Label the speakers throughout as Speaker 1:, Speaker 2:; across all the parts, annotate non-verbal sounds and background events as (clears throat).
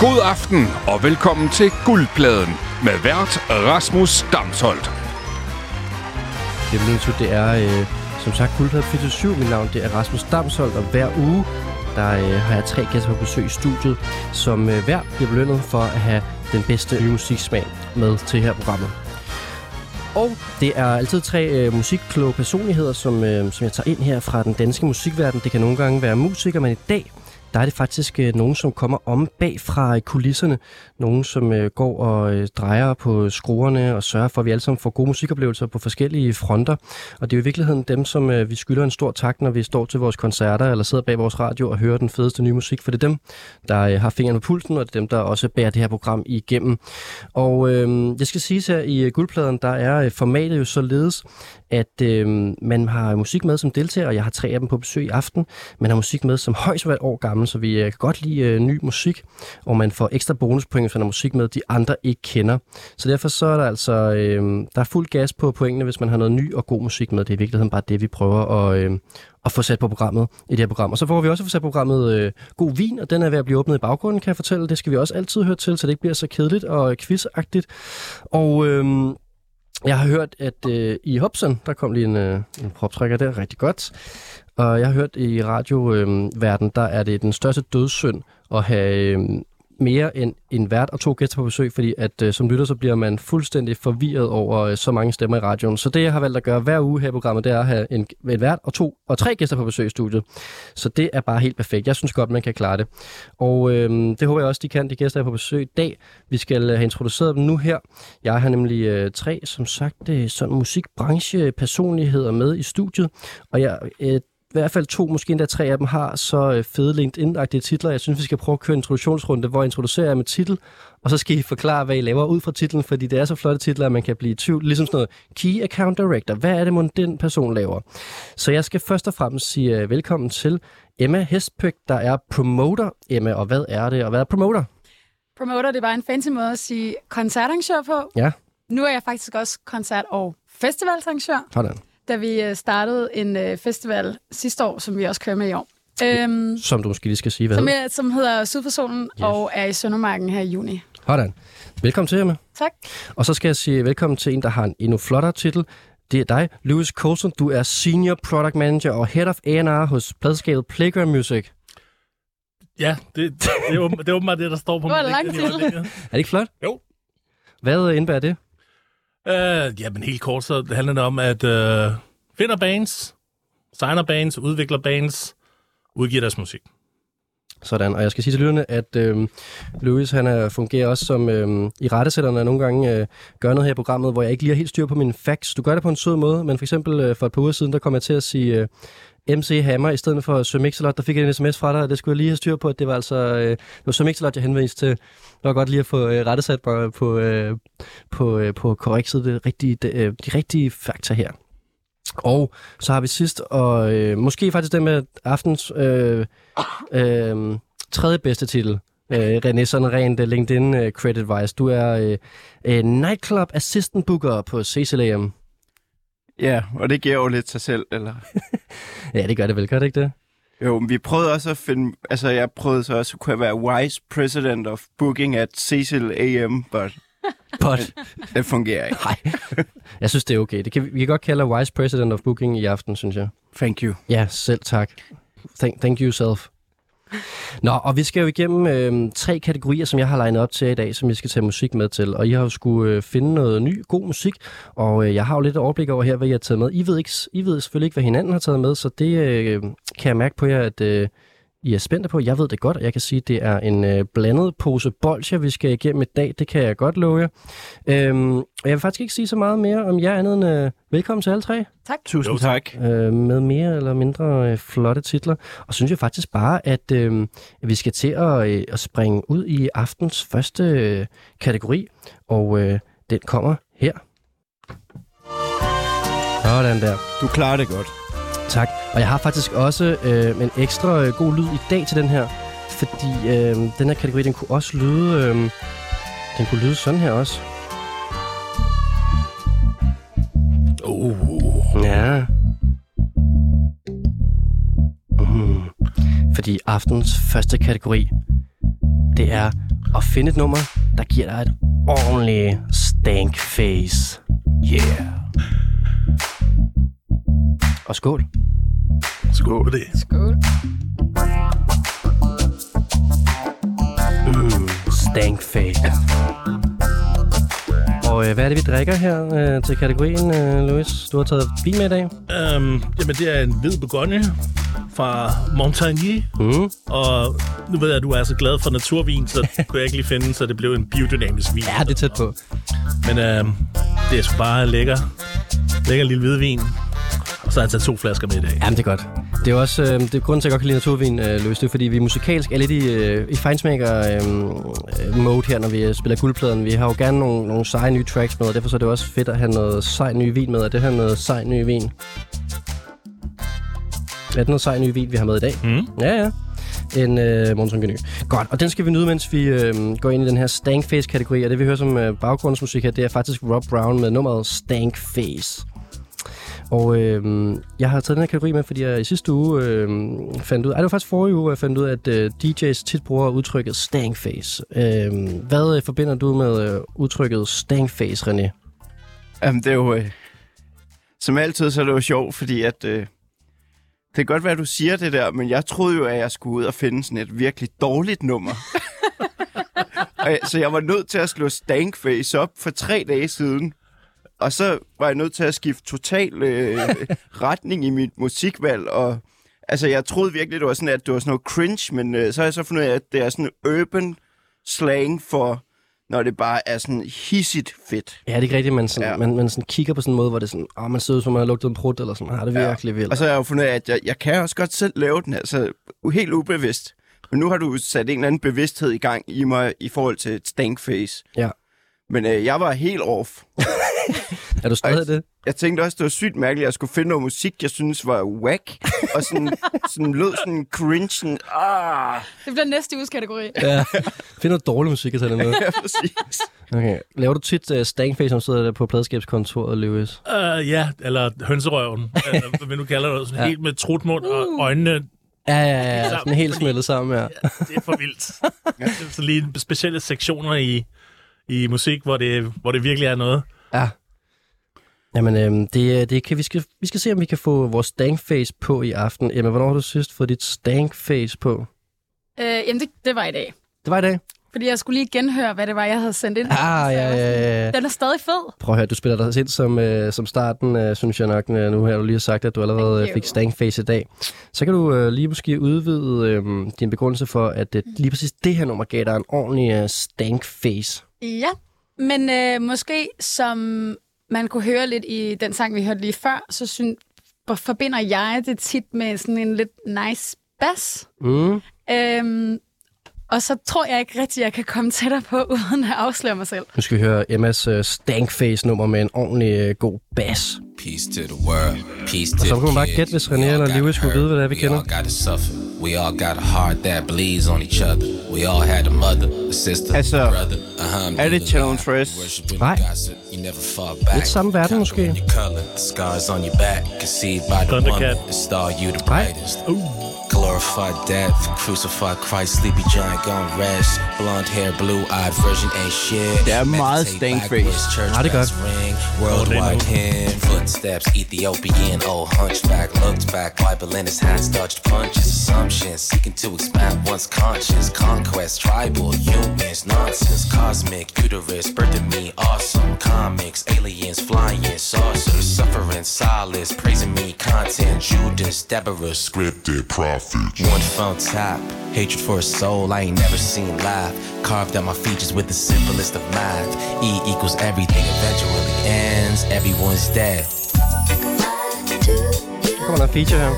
Speaker 1: God aften og velkommen til Guldpladen med vært Rasmus Damsholdt.
Speaker 2: Det, det er, øh, som sagt, Guldpladen 47. Mit navn det er Rasmus Damsholdt, og hver uge der øh, har jeg tre gæster på besøg i studiet, som øh, hver bliver belønnet for at have den bedste nye musiksmag med til her programmet. Og det er altid tre øh, musikkloge personligheder, som, øh, som jeg tager ind her fra den danske musikverden. Det kan nogle gange være musikere, men i dag der er det faktisk øh, nogen, som kommer om bag fra øh, kulisserne. Nogen, som øh, går og øh, drejer på skruerne og sørger for, at vi alle sammen får gode musikoplevelser på forskellige fronter. Og det er jo i virkeligheden dem, som øh, vi skylder en stor tak, når vi står til vores koncerter eller sidder bag vores radio og hører den fedeste nye musik. For det er dem, der øh, har fingeren på pulsen, og det er dem, der også bærer det her program igennem. Og øh, jeg skal sige her i øh, guldpladen, der er øh, formatet jo således, at øh, man har musik med som deltager, og jeg har tre af dem på besøg i aften. Man har musik med som højst hvert år gammel, så vi øh, kan godt lide øh, ny musik, og man får ekstra bonuspoint, hvis man har musik med, de andre ikke kender. Så derfor så er der altså øh, der er fuld gas på pointene, hvis man har noget ny og god musik med. Det er i virkeligheden bare det, vi prøver at, øh, at få sat på programmet i det her program. Og så får vi også få sat på programmet øh, god vin, og den er ved at blive åbnet i baggrunden, kan jeg fortælle. Det skal vi også altid høre til, så det ikke bliver så kedeligt og quizagtigt. Og... Øh, jeg har hørt, at øh, i Hobson, der kom lige en, øh, en proptrækker der, rigtig godt. Og jeg har hørt i radioverden, øh, der er det den største dødssynd at have øh, mere end en vært og to gæster på besøg, fordi at øh, som lytter, så bliver man fuldstændig forvirret over øh, så mange stemmer i radioen. Så det, jeg har valgt at gøre hver uge her i programmet, det er at have en, en vært og to og tre gæster på besøg i studiet. Så det er bare helt perfekt. Jeg synes godt, man kan klare det. Og øh, det håber jeg også, de kan, de gæster er på besøg i dag. Vi skal øh, have introduceret dem nu her. Jeg har nemlig øh, tre, som sagt, øh, sådan musikbranche personligheder med i studiet. Og jeg øh, i hvert fald to, måske endda tre af dem, har så øh, fede LinkedIn-agtige titler. Jeg synes, vi skal prøve at køre en introduktionsrunde, hvor jeg introducerer jer med titel, og så skal I forklare, hvad I laver ud fra titlen, fordi det er så flotte titler, at man kan blive i tvivl. Ligesom sådan noget Key Account Director. Hvad er det, man den person laver? Så jeg skal først og fremmest sige uh, velkommen til Emma Hestpøk, der er promoter. Emma, og hvad er det, og hvad er promoter?
Speaker 3: Promoter, det er bare en fancy måde at sige koncertarrangør på.
Speaker 2: Ja.
Speaker 3: Nu er jeg faktisk også koncert- og festivalsarrangør.
Speaker 2: Sådan
Speaker 3: da vi øh, startede en øh, festival sidste år, som vi også kører med i år.
Speaker 2: Øhm, som du måske lige skal sige, hvad
Speaker 3: som, er, som hedder Sydforsolen yes. og er i Søndermarken her i juni.
Speaker 2: Sådan. Velkommen til, Emma.
Speaker 3: Tak.
Speaker 2: Og så skal jeg sige velkommen til en, der har en endnu flottere titel. Det er dig, Louis Colson. Du er Senior Product Manager og Head of A&R hos pladskabet Playground Music.
Speaker 4: Ja, det, det, er, det er åbenbart det, der står på
Speaker 3: min Det var lang
Speaker 2: tid. Er det ikke flot?
Speaker 4: Jo.
Speaker 2: Hvad indebærer det?
Speaker 4: Uh, jamen helt kort, så handler det om, at uh, finder bands, signer bands, udvikler bands, udgiver deres musik.
Speaker 2: Sådan, og jeg skal sige til lytterne, at øh, Louis han er, fungerer også som øh, i rettesætterne, nogle gange øh, gør noget her i programmet, hvor jeg ikke lige har helt styr på mine facts. Du gør det på en sød måde, men for eksempel øh, for et par uger siden, der kom jeg til at sige øh, MC Hammer i stedet for Sir Mixelot. Der fik jeg en sms fra dig, og det skulle jeg lige have styr på, at det var altså øh, det var Sir Mixelot, jeg henviste til. Det var godt lige at få øh, rettesat på, på, øh, på, øh, på korrekt det rigtige, de, øh, de rigtige fakta her. Og så har vi sidst, og øh, måske faktisk det med aftens øh, øh, tredje bedste titel. Øh, René, sådan rent uh, LinkedIn uh, credit-wise. Du er uh, uh, nightclub assistant booker på CCLM.
Speaker 5: Ja, og det giver jo lidt sig selv, eller? (laughs)
Speaker 2: ja, det gør det vel, gør det ikke det?
Speaker 5: Jo, men vi prøvede også at finde, altså jeg prøvede så også at kunne være vice president of booking at Cecil AM, but (laughs)
Speaker 2: But. (laughs)
Speaker 5: det fungerer ikke.
Speaker 2: Nej, jeg synes, det er okay. Det kan, vi kan godt kalde Vice President of Booking i aften, synes jeg.
Speaker 5: Thank you.
Speaker 2: Ja, selv tak. Thank, thank you self. Nå, og vi skal jo igennem øh, tre kategorier, som jeg har legnet op til i dag, som vi skal tage musik med til. Og I har jo skulle øh, finde noget ny, god musik, og øh, jeg har jo lidt overblik over her, hvad I har taget med. I ved, ikke, I ved selvfølgelig ikke, hvad hinanden har taget med, så det øh, kan jeg mærke på jer, at øh, i er spændte på. Jeg ved det godt, og jeg kan sige, at det er en øh, blandet pose bolcher, vi skal igennem i dag. Det kan jeg godt love jer. Øhm, og jeg vil faktisk ikke sige så meget mere om jer andet end øh, velkommen til alle tre.
Speaker 3: Tak.
Speaker 5: Tusind jo, tak.
Speaker 2: Øh, med mere eller mindre øh, flotte titler. Og synes jeg faktisk bare, at øh, vi skal til at, øh, at springe ud i aftens første øh, kategori. Og øh, den kommer her. Sådan der.
Speaker 5: Du klarer det godt.
Speaker 2: Tak. Og jeg har faktisk også øh, en ekstra øh, god lyd i dag til den her, fordi øh, den her kategori, den kunne også lyde, øh, den kunne lyde sådan her også.
Speaker 4: Oh.
Speaker 2: Ja. Mm. Fordi aftens første kategori, det er at finde et nummer, der giver dig et ordentligt stank face. Yeah. Og skål.
Speaker 4: Skål på det.
Speaker 3: Skål.
Speaker 2: Mm, stank face. Og øh, hvad er det, vi drikker her øh, til kategorien, øh, Louis? Du har taget vin med i dag.
Speaker 4: Um, jamen, det er en hvid begogne fra Montagny.
Speaker 2: Mm.
Speaker 4: Og nu ved jeg, at du er så glad for naturvin, så (laughs) kunne jeg ikke lige finde, så det blev en biodynamisk vin.
Speaker 2: Ja, det er tæt på.
Speaker 4: Men øh, det er sgu bare lækker. Lækker lille hvidvin. Og så har jeg taget to flasker med i dag.
Speaker 2: Jamen, det er godt. Det er også øh, det er grunden til, at jeg godt kan lide naturvin, øh, Louis. Det er, fordi vi musikalsk er lidt i, øh, i feinsmaker-mode her, når vi øh, spiller guldpladen. Vi har jo gerne nogle, nogle seje nye tracks med, og derfor så er det også fedt at have noget sej ny vin med. Og det her er noget sej ny vin. Er det noget sej ny vin, vi har med i dag?
Speaker 4: Mm.
Speaker 2: Ja, ja. En øh, Monson Godt, og den skal vi nyde, mens vi øh, går ind i den her Stankface-kategori. Og det vi hører som øh, baggrundsmusik her, det er faktisk Rob Brown med nummeret Stankface. Og øh, jeg har taget den her kategori med, fordi jeg i sidste uge øh, fandt ud... Ej, det var faktisk forrige uge, hvor jeg fandt ud af, at øh, DJ's tit bruger udtrykket Stankface. Øh, hvad øh, forbinder du med øh, udtrykket Stankface, René?
Speaker 5: Jamen, det er jo... Øh, som altid, så er det jo sjovt, fordi at... Øh, det kan godt være, at du siger det der, men jeg troede jo, at jeg skulle ud og finde sådan et virkelig dårligt nummer. (laughs) og, så jeg var nødt til at slå Stankface op for tre dage siden. Og så var jeg nødt til at skifte total øh, (laughs) retning i mit musikvalg. Og altså, jeg troede virkelig, det var sådan, at det var sådan noget cringe, men øh, så har jeg så fundet ud af, at det er sådan urban slang for, når det bare er sådan hissigt fedt.
Speaker 2: Ja, det er ikke rigtigt, man, sådan,
Speaker 5: Ja.
Speaker 2: man, man sådan kigger på sådan en måde, hvor det er sådan, åh, man ser ud som, man har lugtet en prut, eller sådan, har det
Speaker 5: Ja.
Speaker 2: virkelig vildt.
Speaker 5: Og så har jeg jo fundet af, at jeg, jeg kan også godt selv lave den, altså helt ubevidst. Men nu har du sat en eller anden bevidsthed i gang i mig i forhold til et stankface.
Speaker 2: Ja.
Speaker 5: Men øh, jeg var helt off. (laughs) (laughs)
Speaker 2: Er du stadig det?
Speaker 5: Jeg tænkte også, det var sygt mærkeligt, at jeg skulle finde noget musik, jeg synes var whack. og sådan, (laughs) sådan lød sådan cringe, sådan, ah,
Speaker 3: Det bliver næste uges kategori.
Speaker 2: Ja. (laughs) Find noget dårlig musik at tage med.
Speaker 5: ja, præcis.
Speaker 2: Okay. Laver du tit uh, stankface, når du sidder der på pladskabskontoret, Lewis?
Speaker 4: Uh, ja, eller hønserøven, uh, hvad nu kalder det, sådan
Speaker 2: Ja.
Speaker 4: helt med trutmund og øjnene.
Speaker 2: Ja, ja, ja. Sådan helt smeltet sammen, ja.
Speaker 4: Ja, det er for vildt. Er så lige specielle sektioner i, i musik, hvor det, hvor det virkelig er noget.
Speaker 2: ja. Jamen, øhm, det, det kan, vi, skal, vi skal se, om vi kan få vores stankface på i aften. Emma, hvornår har du sidst fået dit stankface på?
Speaker 3: Øh, jamen, det, det var i dag.
Speaker 2: Det var i dag.
Speaker 3: Fordi jeg skulle lige genhøre, hvad det var, jeg havde sendt ind.
Speaker 2: Ah, ja, ja, ja.
Speaker 3: Den er stadig fed.
Speaker 2: Prøv at høre, du spiller dig ind som, øh, som starten, øh, synes jeg nok. øh, Nu har du lige sagt, at du allerede øh, fik stankface i dag. Så kan du øh, lige måske udvide øh, din begrundelse for, at øh, lige præcis det her nummer gav dig en ordentlig øh, stankface.
Speaker 3: Ja, men øh, måske som man kunne høre lidt i den sang, vi hørte lige før, så synes, forbinder jeg det tit med sådan en lidt nice bass.
Speaker 2: Mm.
Speaker 3: Øhm, og så tror jeg ikke rigtig, jeg kan komme tættere på, (laughs) uden at afsløre mig selv.
Speaker 2: Nu skal vi høre Emmas øh, stankface-nummer med en ordentlig øh, god bass.
Speaker 6: Peace to the world, peace to
Speaker 2: så kan man bare gætte, hvis René eller Lewis skulle vide, hvad det er, vi
Speaker 6: We
Speaker 2: kender.
Speaker 6: We all got a heart that bleeds on each other. We all had a mother, a sister,
Speaker 5: Altså,
Speaker 6: a brother. Uh-huh,
Speaker 5: er det Channel?
Speaker 6: Worshiping
Speaker 2: Nej.
Speaker 6: gossip, you never fall back.
Speaker 2: Lidt samme verden, måske.
Speaker 4: Thundercat.
Speaker 6: woman. That star you the
Speaker 2: Nej.
Speaker 6: brightest. Glorified death, crucified Christ, sleepy giant gone rest. Blonde hair, blue eyed virgin ain't shit.
Speaker 5: Det er meget
Speaker 6: Meditate
Speaker 5: Stankface.
Speaker 6: backwards, church
Speaker 2: Ja, det godt.
Speaker 6: bells ring, worldwide hymn. Footsteps, Ethiopian, old hunchback, looked back, Bible in his hands, dodged punches, assumptions, seeking to expand one's conscience, conquest, tribal, humans, nonsense, cosmic, uterus, birthing me, awesome, comics, aliens, flying, saucers, suffering, solace, praising me, content, Judas, Deborah,
Speaker 7: Scripted prophet.
Speaker 6: one phone tap, hatred for a soul I ain't never seen live. Carved out my features with the simplest of math. E equals everything eventually ends. Everyone's dead.
Speaker 2: Come on, der en feature him.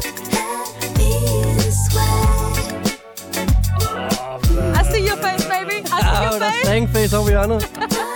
Speaker 3: I see your face, baby. I see
Speaker 2: Ah,
Speaker 3: your
Speaker 2: der er
Speaker 3: face.
Speaker 2: stankface (laughs)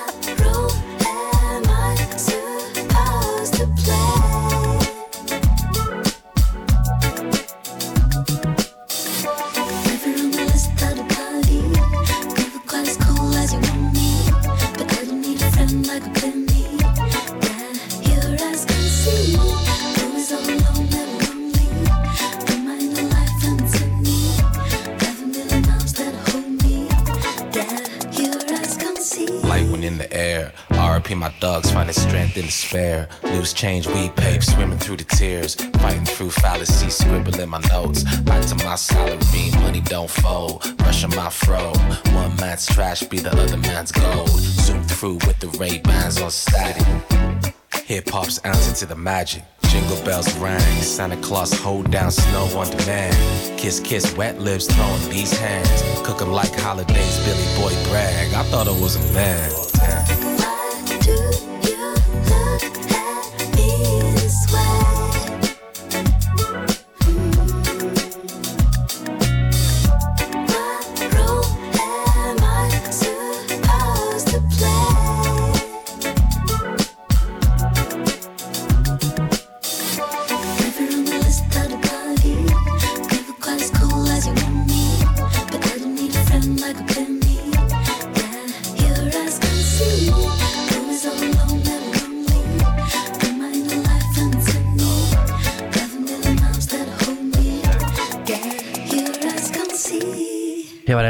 Speaker 2: over the air.
Speaker 8: RP my dogs finding strength in despair. Loose change, weed pape, swimming through the tears. Fighting through fallacy, scribbling my notes. Back to my salary, money don't fold. Brushing my fro. One man's trash be the other man's gold. Zoom through with the Ray Bans on static. Hip hop's answer to the magic. Jingle bells rang, Santa Claus hold down snow on demand. Kiss, kiss, wet lips, throwing these hands. Cook 'em like holidays, Billy Boy brag. I thought I was a man.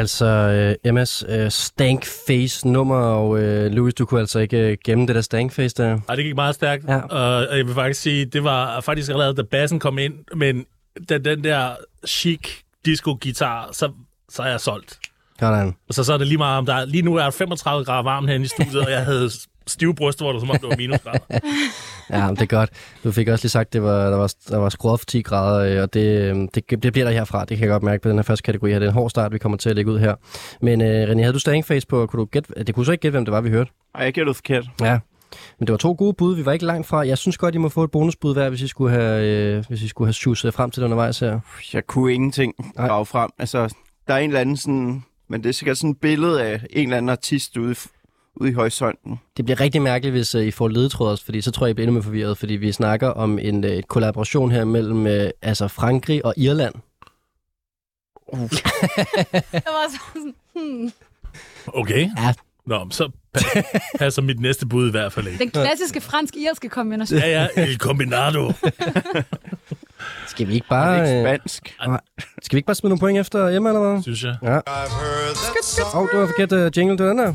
Speaker 2: Altså øh, Emmas øh, stank face nummer, og øh, Louis, du kunne altså ikke øh, gemme det der stank face der.
Speaker 4: Ej, det gik meget stærkt.
Speaker 2: Ja.
Speaker 4: Og jeg vil faktisk sige, det var faktisk allerede, da bassen kom ind, men da den der chic disco-guitar, så, så er jeg solgt.
Speaker 2: Sådan.
Speaker 4: Og så, så er det lige meget om der er, lige nu er det 35 grader varmt herinde i studiet, og jeg havde stive bryster, hvor det var, som om det var minusgrader. (laughs)
Speaker 2: Ja, men det er godt. Du fik også lige sagt, at det var, der, var, der var skruet for 10 grader, øh, og det, øh, det, det bliver der herfra. Det kan jeg godt mærke på den her første kategori her. Det er en hård start, vi kommer til at lægge ud her. Men øh, René, havde du stank face på? Kunne du gætte, det kunne du så ikke gætte, hvem det var, vi hørte?
Speaker 5: Ej, jeg gætter forkert.
Speaker 2: Ja. Men det var to gode bud. Vi var ikke langt fra. Jeg synes godt, I må få et bonusbud hver, hvis I skulle have, øh, hvis I skulle have sjusset frem til det undervejs her.
Speaker 5: Jeg kunne ingenting
Speaker 2: Nej.
Speaker 5: grave frem. Altså, der er en eller anden sådan... Men det er sikkert sådan et billede af en eller anden artist ude, ude i horisonten.
Speaker 2: Det bliver rigtig mærkeligt, hvis uh, I får ledetråd også, fordi så tror jeg, I bliver endnu mere forvirret, fordi vi snakker om en uh, et kollaboration her mellem uh, altså Frankrig og Irland. (laughs)
Speaker 3: Jeg var sådan, hmm.
Speaker 4: Okay.
Speaker 2: Ja.
Speaker 4: Nå, så passer, mit næste bud i hvert fald ikke.
Speaker 3: Den klassiske fransk-irske kombination.
Speaker 4: Ja, ja, el combinado. (laughs)
Speaker 2: Skal vi ikke
Speaker 5: Det er
Speaker 2: bare,
Speaker 5: ikke
Speaker 2: uh,
Speaker 5: spansk.
Speaker 2: skal vi ikke bare smide nogle point efter hjemme, eller hvad?
Speaker 4: synes jeg.
Speaker 2: Ja. Åh, oh, du har forkert uh, jingle til den der.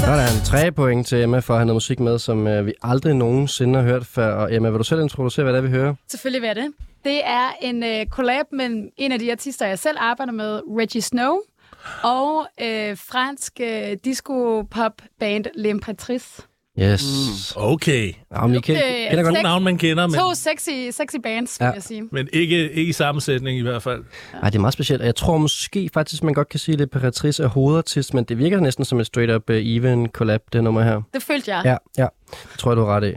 Speaker 2: Så er der en tre point til Emma for at have noget musik med, som uh, vi aldrig nogensinde har hørt før. Og Emma, vil du selv introducere, hvad det er, vi hører?
Speaker 3: Selvfølgelig vil jeg det. Det er en øh, collab mellem en af de artister, jeg selv arbejder med, Reggie Snow, og øh, fransk øh, disco-pop-band L'Impatrice.
Speaker 2: Yes.
Speaker 4: Okay.
Speaker 2: Ja, men I kan,
Speaker 3: Okay,
Speaker 2: kender godt
Speaker 3: Seks-
Speaker 4: Navn, man kender, men,
Speaker 3: To sexy, sexy bands, vil
Speaker 2: Ja.
Speaker 3: jeg sige.
Speaker 4: men ikke, ikke i sammensætning i hvert fald.
Speaker 2: Ej, det er meget specielt. og Jeg tror måske faktisk, man godt kan sige, at Imperatrice er hovedartist, men det virker næsten som et straight-up uh, even collab, det nummer her.
Speaker 3: Det følte jeg.
Speaker 2: Ja, ja. Det tror jeg, du har ret i.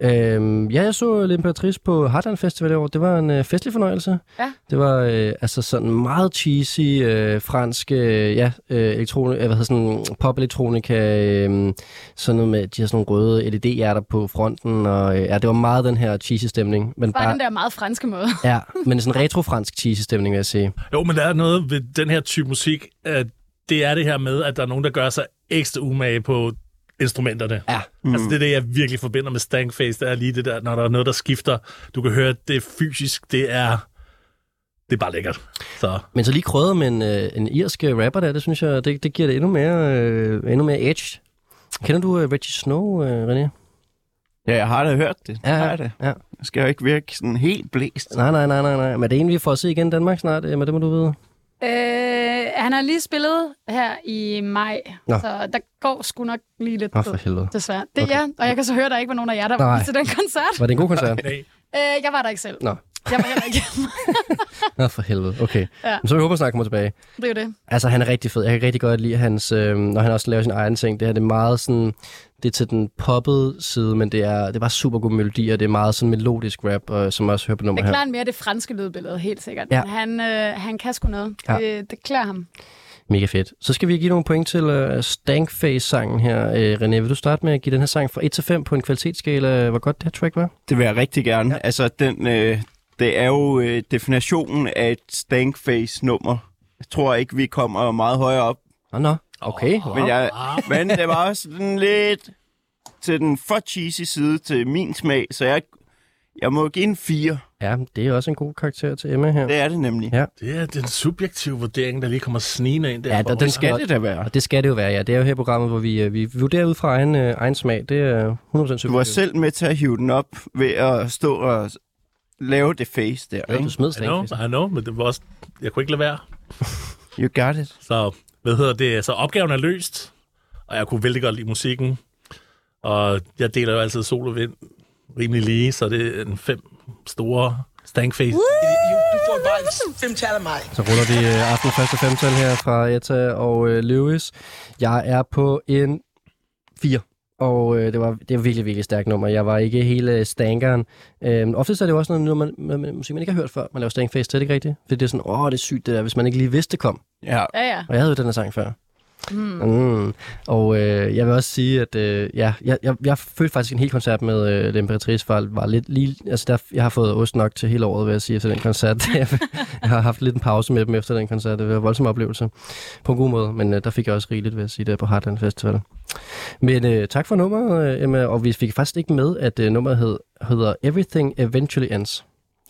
Speaker 2: Øhm, ja, jeg så L'Imperatrice på Heartland Festival i år. Det var en øh, festlig fornøjelse.
Speaker 3: Ja.
Speaker 2: Det var øh, altså sådan meget cheesy, øh, fransk, øh, ja, øh, elektronik, øh, hvad hedder sådan, pop-elektronika, øh, sådan noget med, de har sådan nogle røde LED-hjerter på fronten, og øh, ja, det var meget den her cheesy stemning. Men
Speaker 3: Bare den der meget franske måde.
Speaker 2: Ja, men sådan en retro-fransk cheesy stemning, vil jeg sige.
Speaker 4: Jo, men der er noget ved den her type musik, at det er det her med, at der er nogen, der gør sig ekstra umage på instrumenterne.
Speaker 2: Ja.
Speaker 4: Mm. Altså det er det, jeg virkelig forbinder med Stankface, det er lige det der, når der er noget, der skifter. Du kan høre, at det er fysisk, det er, det er bare lækkert. Så
Speaker 2: Men så lige krydret med en, øh, en irsk øh, rapper der, det synes jeg, det, det giver det endnu mere, øh, endnu mere edge. Kender du øh, Reggie Snow, øh, René?
Speaker 5: Ja, jeg har da hørt det.
Speaker 2: Ja,
Speaker 5: har jeg det.
Speaker 2: ja.
Speaker 5: Jeg skal jo ikke virke sådan helt blæst.
Speaker 2: Nej, nej, nej, nej, nej. Men er det en, vi får at se igen i Danmark snart? Øh, men det må du vide.
Speaker 3: Øh, han har lige spillet her i maj,
Speaker 2: Nå.
Speaker 3: så der går sgu nok lige lidt
Speaker 2: Nå, for helvede.
Speaker 3: desværre. Det
Speaker 2: okay.
Speaker 3: ja, og jeg kan så høre, at der ikke var nogen af jer, der
Speaker 2: Nej.
Speaker 3: var til den koncert.
Speaker 2: Var det en god koncert?
Speaker 4: nej.
Speaker 3: Øh, jeg var der ikke selv.
Speaker 2: Nå.
Speaker 3: Jeg var heller ikke. (laughs)
Speaker 2: Nå, for helvede. Okay.
Speaker 3: Ja.
Speaker 2: Men så vil jeg håbe, at han kommer tilbage.
Speaker 3: det er jo det.
Speaker 2: Altså, han er rigtig fed. Jeg kan rigtig godt lide hans, øh, når han også laver sin egen ting. Det her det er meget sådan, det er til den poppede side, men det er, det er bare super god melodi, og det er meget sådan melodisk rap, og, som også hører på nummer
Speaker 3: Det
Speaker 2: her.
Speaker 3: klarer mere det franske lydbillede, helt sikkert.
Speaker 2: Ja.
Speaker 3: Men han, øh, han kan sgu noget.
Speaker 2: Ja.
Speaker 3: Ja. Det, det klæder ham.
Speaker 2: Mega fedt. Så skal vi give nogle point til uh, Stankface-sangen her. Uh, René, vil du starte med at give den her sang fra 1 til 5 på en kvalitetsskala? Hvor godt det her track var?
Speaker 5: Det vil jeg rigtig gerne. Ja. Altså, den, øh, det er jo øh, definitionen af et stankface-nummer. Jeg tror ikke, vi kommer meget højere op.
Speaker 2: Nå, nå. Okay. Wow.
Speaker 5: Men, jeg, men det var også sådan lidt til den for cheesy side til min smag, så jeg, Jeg må give en 4.
Speaker 2: Ja, det er også en god karakter til Emma her.
Speaker 5: Det er det nemlig.
Speaker 2: Ja.
Speaker 4: Det er den subjektive vurdering, der lige kommer snigende ind der.
Speaker 2: Ja, der- den
Speaker 5: Det skal det da være.
Speaker 2: Og det skal det jo være, ja. Det er jo her programmet, hvor vi, øh, vi vurderer ud fra egen, øh, egen smag. Det er 100%
Speaker 5: Du var
Speaker 2: subjektivt.
Speaker 5: selv med til at hive den op ved at stå og lave det face der,
Speaker 2: Ja, du
Speaker 5: ikke?
Speaker 2: smed
Speaker 4: I know. I know, men det var også... Jeg kunne ikke lade være. (laughs)
Speaker 5: You got it.
Speaker 4: Så, hvad hedder det? Så opgaven er løst, og jeg kunne vældig godt lide musikken. Og jeg deler jo altid sol og vind rimelig lige, så det er en fem store stankface.
Speaker 9: Du får bare fem tal af mig.
Speaker 2: Så ruller vi øh, aften første femtal her fra Etta og øh, Lewis. Jeg er på en 4. Og øh, det var det var virkelig, virkelig stærkt nummer. Jeg var ikke hele stankeren. Øh, oftest er det jo også noget nummer, man, man, musik, man ikke har hørt før. Man laver stankface, det er det ikke rigtigt? Fordi det er sådan, åh, det er sygt det der, hvis man ikke lige vidste, det kom.
Speaker 5: Ja.
Speaker 3: Ja, ja.
Speaker 2: Og jeg havde jo den her sang før. Mm. Mm. Og øh, jeg vil også sige, at øh, ja, jeg, jeg, jeg følte faktisk en hel koncert med øh, L'Imperatrice var, var lidt lige... Altså, der, jeg har fået ost nok til hele året, vil jeg sige, efter den koncert. (laughs) jeg, har haft lidt en pause med dem efter den koncert. Det var en voldsom oplevelse. På en god måde, men øh, der fik jeg også rigeligt, vil jeg sige, der på Heartland Festival. Men øh, tak for nummeret, øh, Emma. Og vi fik faktisk ikke med, at øh, nummeret hed, hedder Everything Eventually Ends.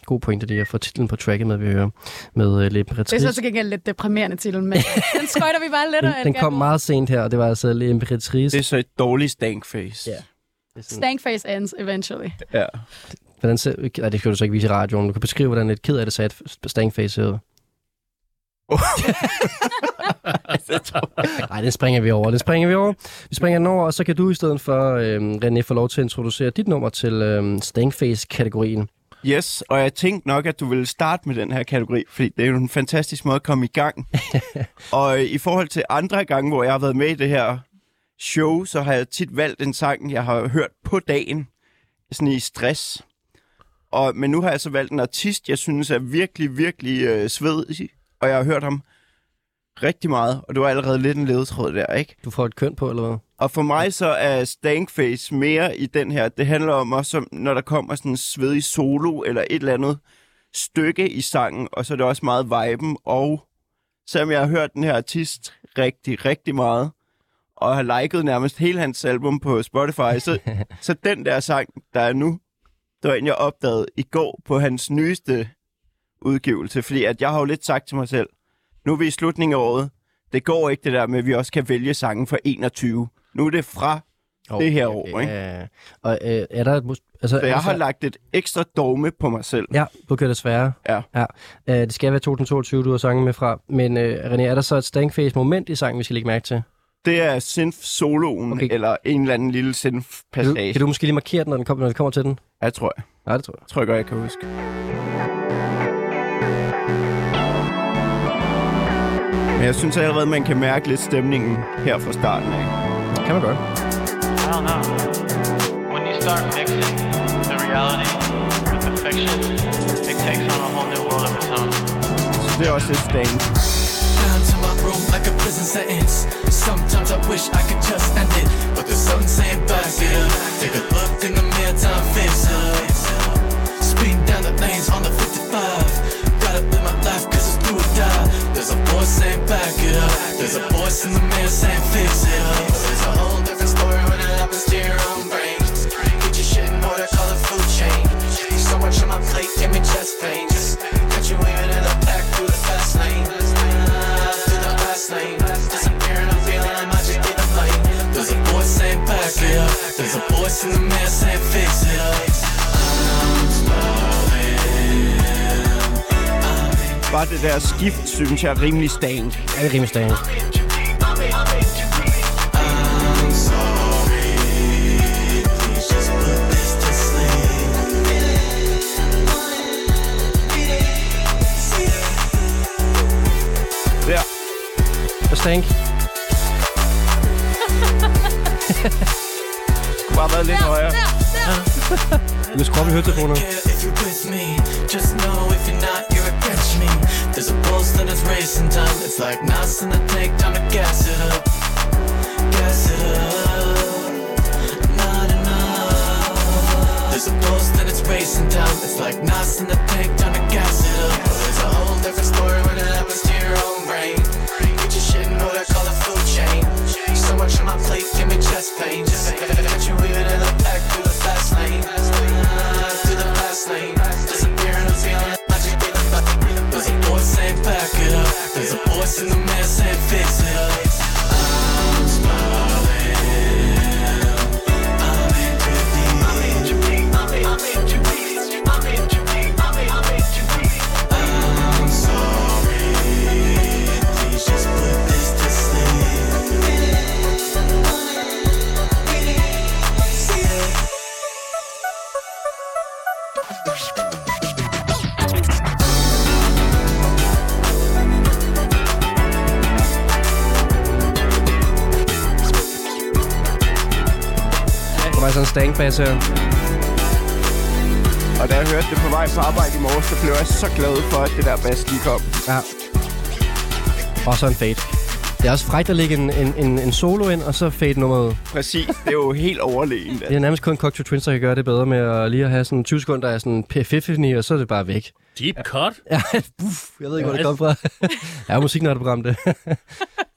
Speaker 2: God pointe, det er for titlen på tracket med, vi hører med øh, L'Imperatrice.
Speaker 3: Det er så til gengæld lidt deprimerende titel, men (laughs) den skøjter vi bare lidt.
Speaker 2: Den, den kom meget sent her, og det var altså L'Imperatrice.
Speaker 5: Det er så et dårligt stankface.
Speaker 2: Ja. Sådan-
Speaker 3: Stankface ends eventually.
Speaker 5: ja.
Speaker 2: Hvordan ser, nej, det kan du så ikke vise i radioen. Du kan beskrive, hvordan et ked af det sat stankface ser ud. (laughs) Nej, den springer vi over. Den springer vi over. Vi springer den over, og så kan du i stedet for, øhm, René, få lov til at introducere dit nummer til øhm, stankface-kategorien.
Speaker 5: Yes, og jeg tænkte nok, at du ville starte med den her kategori, fordi det er jo en fantastisk måde at komme i gang. (laughs) og øh, i forhold til andre gange, hvor jeg har været med i det her show, så har jeg tit valgt en sang, jeg har hørt på dagen, sådan i stress. Og, men nu har jeg så valgt en artist, jeg synes er virkelig, virkelig øh, svedig, og jeg har hørt ham rigtig meget, og det var allerede lidt en ledetråd der, ikke?
Speaker 2: Du får et køn på, eller hvad?
Speaker 5: Og for mig så er Stankface mere i den her. Det handler om også, om, når der kommer sådan en svedig solo eller et eller andet stykke i sangen, og så er det også meget viben. Og selvom jeg har hørt den her artist rigtig, rigtig meget, og har liket nærmest hele hans album på Spotify, så, (laughs) så den der sang, der er nu, det var en, jeg opdagede i går på hans nyeste udgivelse. Fordi at jeg har jo lidt sagt til mig selv, nu er vi i slutningen af året, det går ikke det der med, at vi også kan vælge sangen for 21. Nu er det fra det her år, ikke?
Speaker 2: Ja. Og øh, er der et... mus- Altså,
Speaker 5: Så jeg
Speaker 2: altså,
Speaker 5: har lagt et ekstra dogme på mig selv.
Speaker 2: Ja, du kan desværre.
Speaker 5: Ja.
Speaker 2: ja. Øh, det skal være 2022, du har sangen med fra. Men øh, René, er der så et stankface-moment i sangen, vi skal lægge mærke til?
Speaker 5: Det er synth-soloen,
Speaker 2: Okay.
Speaker 5: eller en eller anden lille
Speaker 2: Kan du,
Speaker 5: synth-passage.
Speaker 2: kan du måske lige markere den, når, den kommer, når vi kommer til den?
Speaker 5: Jeg tror jeg.
Speaker 2: Nej, det tror jeg.
Speaker 5: tror jeg godt, jeg kan huske. Men jeg synes allerede, man kan mærke lidt stemningen her fra starten af.
Speaker 2: Kan man godt.
Speaker 10: I don't know. When you start mixing the reality with the fiction, it takes on a whole new world of its own.
Speaker 5: Så det er også stank.
Speaker 8: Down to my room like a prison sentence. Sometimes I wish I could just end it, but there's something saying back it. Take a look in the mirror, time fix up. Speeding down the lanes on the 55. There's a voice saying back it up. There's a voice in the mirror saying fix it up. There's a whole different story when it happens to your own brain. Get your shit in order, call it food chain. So much on my plate, give me chest pain. Just got you waving in the through the fast lane. Through the fast lane. Disappearing, I'm feeling I might just get a plane. There's a voice saying back it up. There's a voice in the mirror saying fix it up.
Speaker 5: Bare det der skift, synes jeg rimelig stank.
Speaker 2: Ja, det er rimelig
Speaker 8: sleep.
Speaker 5: Der.
Speaker 2: Og stank.
Speaker 5: Kunne bare været lidt højere.
Speaker 2: Du kan skrue op i høretelefonerne.
Speaker 8: care if you're with me. Just know if you're not, you're me. There's a pulse that is racing time. It's like knots in the tank, time to gas it up. Gas it up. Not enough. There's a pulse that is racing time. It's like knots in the tank, time to gas it up. There's a whole different story when it happens to your own brain. Get your shit in order, call it food chain. So much on my plate, give me chest pain. Just got you weaving in the back through the fast lane. Through the fast
Speaker 2: altså
Speaker 8: back it up. There's a voice in the mess, and fix it up.
Speaker 2: En stangbass her.
Speaker 5: Og da jeg hørte det på vej på arbejde i morges, så blev jeg så glad for, at det der bas lige kom.
Speaker 2: Ja. Og så en fade. Det er også frækt at lægge en, en, en, en solo ind, og så fade nummeret ud.
Speaker 5: Præcis, det er jo helt overlegent.
Speaker 2: Det er nærmest kun Cocktail Twins, der kan gøre det bedre med at lige at have sådan 20 sekunder af sådan p og så er det bare væk.
Speaker 4: Deep cut.
Speaker 2: Ja, (laughs) uff, jeg ved ikke, hvor det kom fra. (laughs) ja, musiknørdeprogram, det. (laughs)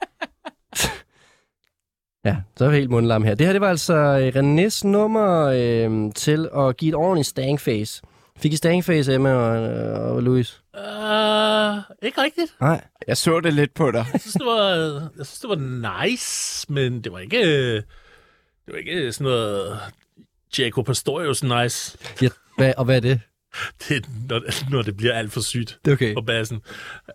Speaker 2: ja, så er vi helt mundlam her. Det her, det var altså øh, Renés nummer øh, til at give et ordentligt stangface. Fik I stangface, Emma og, og Louis?
Speaker 4: Uh, ikke rigtigt.
Speaker 2: Nej.
Speaker 5: Jeg så det lidt på dig.
Speaker 4: Jeg synes, det var, jeg synes, det var nice, men det var ikke, det var ikke sådan noget Jaco Pastorius nice.
Speaker 2: Ja, hvad, og hvad er det? (laughs)
Speaker 4: Det er, når, når det bliver alt for sygt
Speaker 2: Det okay.
Speaker 4: på bassen. Uh,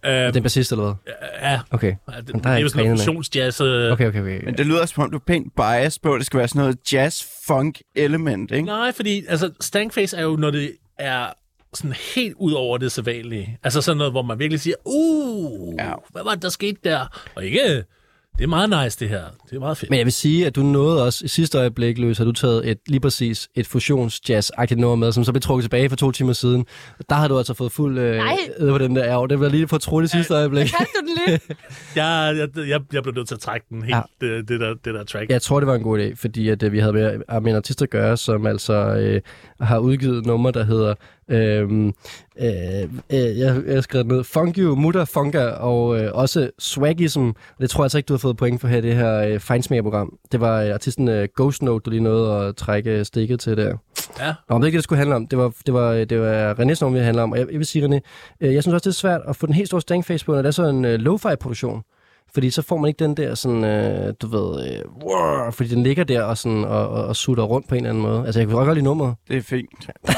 Speaker 2: Det er en bassist, eller hvad?
Speaker 4: ja,
Speaker 2: Okay.
Speaker 4: det,
Speaker 2: Men
Speaker 4: det er jo sådan noget fusionsjazz. Uh,
Speaker 2: Okay, okay, okay.
Speaker 5: Men det lyder som om, du er pænt bias på, at det skal være sådan noget jazz-funk-element, ikke?
Speaker 4: Nej, fordi altså, Stankface er jo, når det er sådan helt ud over det sædvanlige. Altså sådan noget, hvor man virkelig siger, uh,
Speaker 5: Ja.
Speaker 4: ja. hvad var det, der skete der? Og ikke, det er meget nice, det her. Det er meget fedt.
Speaker 2: Men jeg vil sige, at du nåede også i sidste øjeblik, Løs, har du taget et, lige præcis et fusions-jazz-agtigt nummer med, som så blev trukket tilbage for to timer siden. Der har du altså fået fuld øh, på den der ærger. Det var lige for troligt i sidste øjeblik.
Speaker 3: Kaldte du den lige? (laughs)
Speaker 4: Jeg, jeg, jeg, jeg blev nødt til at trække den helt,
Speaker 2: Ja.
Speaker 4: det, det, der, det der track.
Speaker 2: Jeg tror, det var en god idé, fordi at, øh, vi havde med med en artist at gøre, som altså øh, har udgivet et nummer, der hedder... Øh, øh, øh, jeg, jeg har skrevet ned. Funk You, Mutter Funka, og øh, også Swaggism. Det tror jeg altså ikke, du har fået point for her, det her øh, Feinsmager-program. Det var øh, artisten øh, Ghost Note, du lige nåede at trække stikket til der.
Speaker 4: Ja.
Speaker 2: Nå, men det er ikke det, det skulle handle om. Det var, det var, det var Renés nummer, vi handler om. Og jeg, jeg vil sige, René, øh, jeg synes også, det er svært at få den helt store stangface på, når det er sådan en øh, lo-fi-produktion. Fordi så får man ikke den der sådan, øh, du ved, øh, wow, fordi den ligger der og, sådan, og, og, og sutter rundt på en eller anden måde. Altså, jeg kan godt lide nummeret.
Speaker 5: Det er fint. (laughs)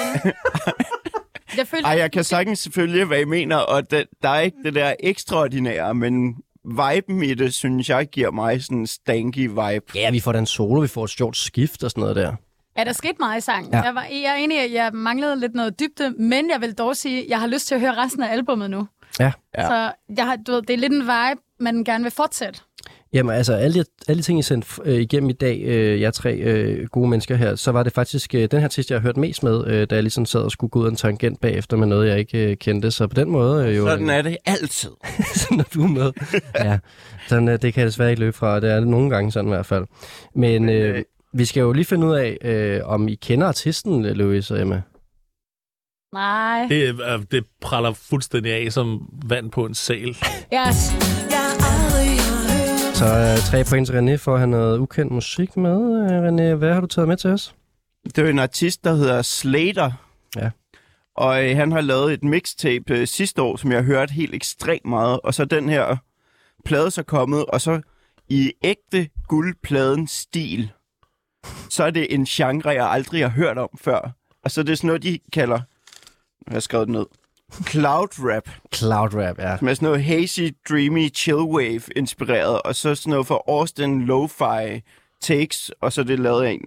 Speaker 3: Jeg føler,
Speaker 5: Ej, jeg kan sagtens selvfølgelig, hvad I mener, og det, der er ikke det der ekstraordinære, men viben i det, synes jeg, giver mig sådan en stanky vibe.
Speaker 2: Ja, vi får da en solo, vi får et sjovt skift og sådan noget der.
Speaker 3: Ja, der skete meget i sangen.
Speaker 2: Ja.
Speaker 3: Jeg, var, jeg er enig i, at jeg manglede lidt noget dybde, men jeg vil dog sige, at jeg har lyst til at høre resten af albummet nu.
Speaker 2: Ja.
Speaker 5: Ja.
Speaker 3: Så jeg har, du ved, det er lidt en vibe, man gerne vil fortsætte.
Speaker 2: Jamen altså, alle, alle ting, I sendte øh, igennem i dag, øh, jeg tre øh, gode mennesker her, så var det faktisk øh, den her artist, jeg har hørt mest med, øh, da jeg ligesom sad og skulle gå ud af en tangent bagefter med noget, jeg ikke øh, kendte. Så på den måde øh, jo...
Speaker 5: Sådan er det altid. (laughs)
Speaker 2: når du er med. (laughs) ja, sådan, øh, det kan jeg desværre ikke løbe fra. Det er det nogle gange sådan i hvert fald. Men øh,
Speaker 5: øh,
Speaker 2: vi skal jo lige finde ud af, øh, om I kender artisten, øh, Louis og Emma.
Speaker 3: Nej.
Speaker 4: Det, øh, det praller fuldstændig af som vand på en sal.
Speaker 3: Ja,
Speaker 2: Så øh, tre point til René for at have noget ukendt musik med. Øh, René, hvad har du taget med til os?
Speaker 5: Det er en artist, der hedder Slater.
Speaker 2: Ja.
Speaker 5: Og øh, han har lavet et mixtape øh, sidste år, som jeg har hørt helt ekstremt meget. Og så den her plade så kommet, og så i ægte guldpladen stil, så er det en genre, jeg aldrig har hørt om før. Og så er det sådan noget, de kalder, jeg har skrevet det ned, cloud rap.
Speaker 2: Cloud Rap, ja.
Speaker 5: Er sådan noget hazy, dreamy, chillwave inspireret. Og så sådan noget for Austin Lo-Fi takes, og så det lavet en.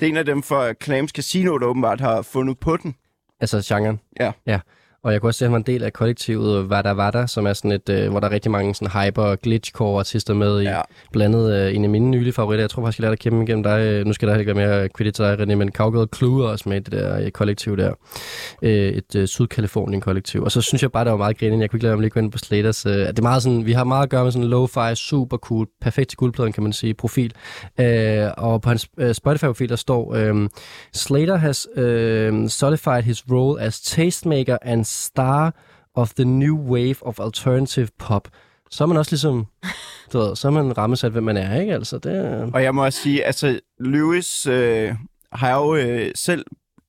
Speaker 5: Det er en af dem fra Clams Casino, der åbenbart har fundet på den.
Speaker 2: Altså genren.
Speaker 5: Ja.
Speaker 2: Ja. Og jeg kunne også se, at han var en del af kollektivet Vada Vada, som er sådan et, øh, hvor der er rigtig mange sådan hyper og glitchcore artister med i.
Speaker 5: Ja.
Speaker 2: Blandet øh, en af mine nylige favoritter. Jeg tror faktisk, jeg lærte at kæmpe igennem dig. Øh, Nu skal der ikke være mere credit til dig, René, men Cowgirl Clue er også med i det der øh, kollektiv der. Øh, et øh, Sydkalifornien kollektiv. Og så synes jeg bare, det var meget grinende. Jeg kunne ikke lade mig lige gå ind på Slaters. Øh, det er meget sådan, vi har meget at gøre med sådan lo-fi, super cool, perfekt til guldpladen, kan man sige, profil. Øh, og på hans øh, Spotify-profil, der står, øh, Slater has øh, solidified his role as tastemaker and star of the new wave of alternative pop. Så er man også ligesom, du ved, så er man rammesat, hvem man er, ikke? Altså, det.
Speaker 5: Og jeg må også sige, altså Lewis øh, har jo øh, selv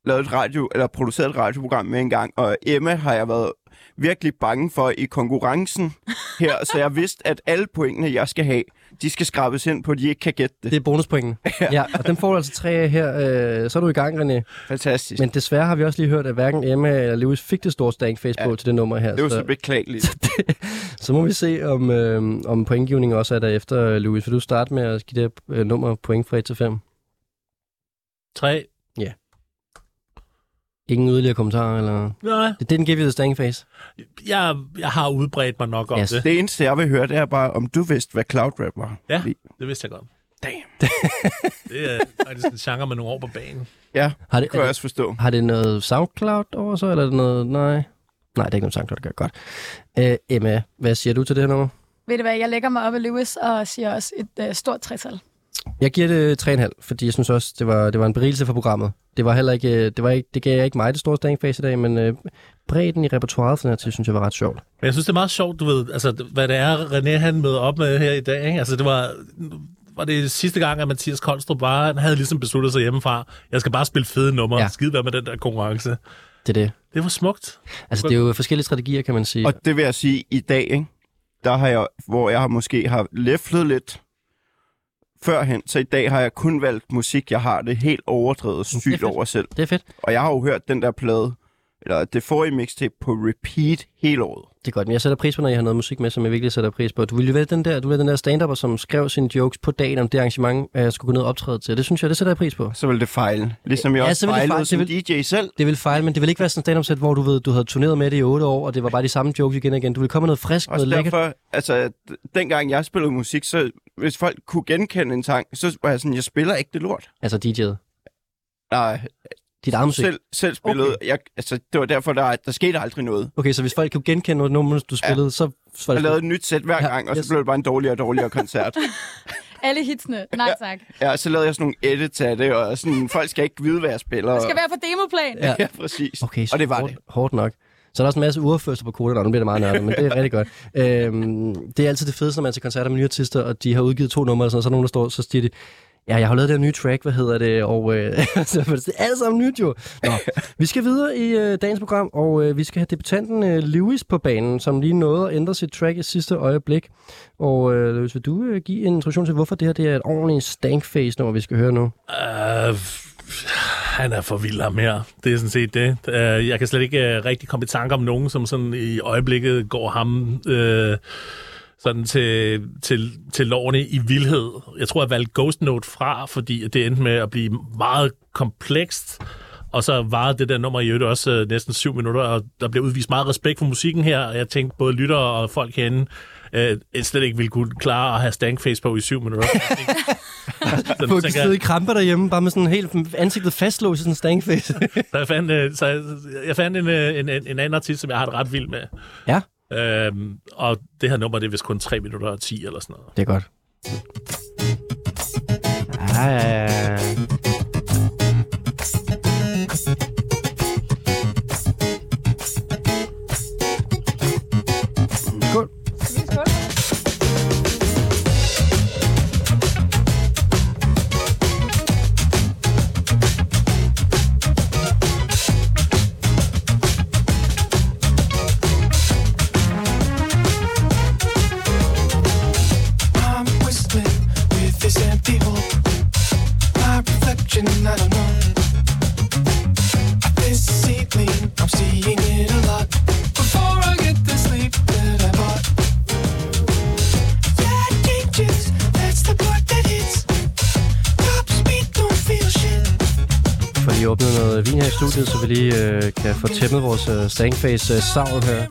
Speaker 5: lavet et radio, eller produceret et radioprogram med en gang, og Emma har jeg været virkelig bange for i konkurrencen her, så jeg vidste, at alle pointene, jeg skal have, de skal skrabes ind på, at de ikke kan gætte det.
Speaker 2: Det er bonuspoengene. (laughs) ja. ja, og dem får du altså tre af her. Øh, så er du i gang, René.
Speaker 5: Fantastisk.
Speaker 2: Men desværre har vi også lige hørt, at hverken Emma eller Lewis fik det store stank face på
Speaker 5: Ja.
Speaker 2: til det nummer her.
Speaker 5: det er jo så
Speaker 2: så,
Speaker 5: beklageligt. (laughs)
Speaker 2: så må vi se, om, øh, om pointgivningen også er der efter, Louis. Vil du starte med at give det øh, nummer point fra 1 til 5?
Speaker 4: Tre.
Speaker 2: Ingen yderligere kommentarer? Eller?
Speaker 4: Nej,
Speaker 2: Det didn't give you the face.
Speaker 4: jeg, jeg har udbredt mig nok om
Speaker 2: Yes.
Speaker 4: det.
Speaker 5: Det eneste, jeg vil høre, det er bare, om du vidste, hvad Cloud Rap var.
Speaker 4: Ja,
Speaker 5: Fordi-
Speaker 4: det vidste jeg godt.
Speaker 5: Damn. (laughs)
Speaker 4: Det er faktisk en genre med nogle år på banen.
Speaker 5: Ja,
Speaker 2: Har
Speaker 5: det kunne jeg også forstå.
Speaker 2: har det noget SoundCloud over så, eller er det noget... Nej. Nej, det er ikke noget SoundCloud, det gør godt. Øh, Emma, hvad siger du til det her nummer?
Speaker 3: Ved du hvad, jeg lægger mig op af Lewis og siger også et øh, stort tretal.
Speaker 2: Jeg giver det 3,5, fordi jeg synes også, det var, det var en berigelse for programmet. Det var heller ikke, det, var ikke, det gav ikke mig det store stængfase i dag, men øh, bredden i repertoireet for den her til, synes jeg var ret sjovt.
Speaker 4: Men jeg synes, det er meget sjovt, du ved, altså, hvad det er, René han møder op med her i dag. Ikke? Altså, det var, var det sidste gang, at Mathias Koldstrup var, han havde ligesom besluttet sig hjemmefra, jeg skal bare spille fede numre,
Speaker 2: Ja.
Speaker 4: ja. skide være med den der konkurrence.
Speaker 2: Det er det.
Speaker 4: Det var smukt.
Speaker 2: Altså, det er jo forskellige strategier, kan man sige.
Speaker 5: Og det vil jeg sige, i dag, ikke? der har jeg, hvor jeg har måske har læflet lidt førhen, så i dag har jeg kun valgt musik, jeg har det helt overdrevet sygt over selv.
Speaker 2: Det er fedt.
Speaker 5: Og jeg har jo hørt den der plade, eller det forrige mixtape på repeat hele året.
Speaker 2: Det er godt, men jeg sætter pris på, når jeg har noget musik med, som jeg virkelig sætter pris på. Du ville jo være den der, du ville være den der stand som skrev sine jokes på dagen om det arrangement, at jeg skulle gå ned og optræde til. Det synes jeg, det sætter jeg pris på.
Speaker 5: Så vil det fejle. Ligesom jeg
Speaker 2: Ja,
Speaker 5: også
Speaker 2: så vil det
Speaker 5: fejlede
Speaker 2: fejle.
Speaker 5: som
Speaker 2: Det
Speaker 5: DJ selv.
Speaker 2: Det vil fejle, men det vil ikke være sådan en stand sæt hvor du ved, du havde turneret med det i otte år, og det var bare de samme jokes igen og igen. Du vil komme med noget frisk,
Speaker 5: Også
Speaker 2: noget lækkert.
Speaker 5: derfor, altså, d- dengang jeg spillede musik, så hvis folk kunne genkende en sang, så var jeg sådan, jeg spiller ikke det lort.
Speaker 2: Altså DJ'et.
Speaker 5: Nej,
Speaker 2: Dit eget musik.
Speaker 5: selv, selv spillede. Okay. Jeg, altså, det var derfor, der, der skete aldrig noget.
Speaker 2: Okay, så hvis folk kunne genkende noget nummer, du spillede, ja. så så var
Speaker 5: Jeg
Speaker 2: det...
Speaker 5: lavede et nyt sæt hver
Speaker 2: Ja,
Speaker 5: gang, og
Speaker 2: yes.
Speaker 5: så blev det bare en dårligere og dårligere koncert. (laughs)
Speaker 3: Alle hitsene. Nej tak.
Speaker 5: Ja, så lavede jeg sådan nogle edits af det, og sådan, folk skal ikke vide, hvad jeg spiller.
Speaker 3: Det skal være på demoplan.
Speaker 2: Ja.
Speaker 5: Ja, (laughs) præcis.
Speaker 2: Okay, så
Speaker 5: og det var
Speaker 2: hårdt,
Speaker 5: det.
Speaker 2: hårdt nok. Så er der også en masse ureførsler på koden, og nu bliver det meget nørdet, men det er rigtig godt. Øhm, det er altid det fedeste, når man er til koncerter med nye artister, og de har udgivet to numre, og sådan, og så er der nogen, der står, så siger de, ja, jeg har lavet det nye track, hvad hedder det, og øh, (laughs) så er det alt sammen nyt jo. Nå, vi skal videre i øh, dagens program, og øh, vi skal have debutanten øh, Lewis på banen, som lige nåede at ændre sit track i sidste øjeblik. Og øh, Lewis, vil du øh, give en introduktion til, hvorfor det her det er et ordentligt stankface, når vi skal høre nu?
Speaker 4: Uh, han er for vild ham her. Det er sådan set det. Uh, jeg kan slet ikke uh, rigtig komme i tanke om nogen, som sådan i øjeblikket går ham uh, sådan til, til, til lovene i vildhed. Jeg tror, jeg valgte Ghost Note fra, fordi det endte med at blive meget komplekst. Og så var det der nummer i øvrigt også uh, næsten syv minutter, og der blev udvist meget respekt for musikken her, og jeg tænkte både lyttere og folk herinde, uh, slet ikke ville kunne klare at have stankface på i syv minutter. (laughs) Så
Speaker 2: kan
Speaker 4: tænker
Speaker 2: sidde i kramper derhjemme, bare med sådan helt ansigtet fastlåst i sådan en stankface. (laughs)
Speaker 4: så jeg fandt, øh, så jeg, jeg fandt en, øh, en, en, en anden artist, som jeg har det ret vildt med.
Speaker 2: ja,
Speaker 4: Øhm, og det her nummer, det er vist kun 3 minutter og 10 eller sådan noget.
Speaker 2: det er godt. Ja, ja, ja. Studiet, så vi lige øh, kan få tæmmet vores øh, stankface øh, savl her.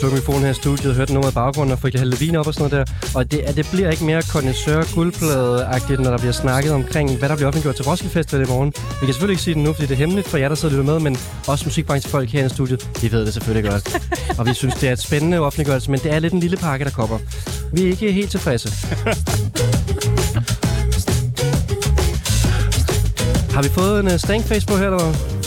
Speaker 2: Slukket mikrofonen her i studiet, hørte noget i baggrunden og fik lidt vin op og sådan noget der. Og det, at det bliver ikke mere kondensør guldplade når der bliver snakket omkring, hvad der bliver offentliggjort til Roskilde Festival i morgen. Vi kan selvfølgelig ikke sige det nu, fordi det er hemmeligt for jer, der sidder og lytter med, men også musikbranchefolk her i studiet, de ved det selvfølgelig godt. og vi synes, det er et spændende offentliggørelse, men det er lidt en lille pakke, der kommer. Vi er ikke helt tilfredse. Har vi fået en øh, uh, stankface på her, eller hvad?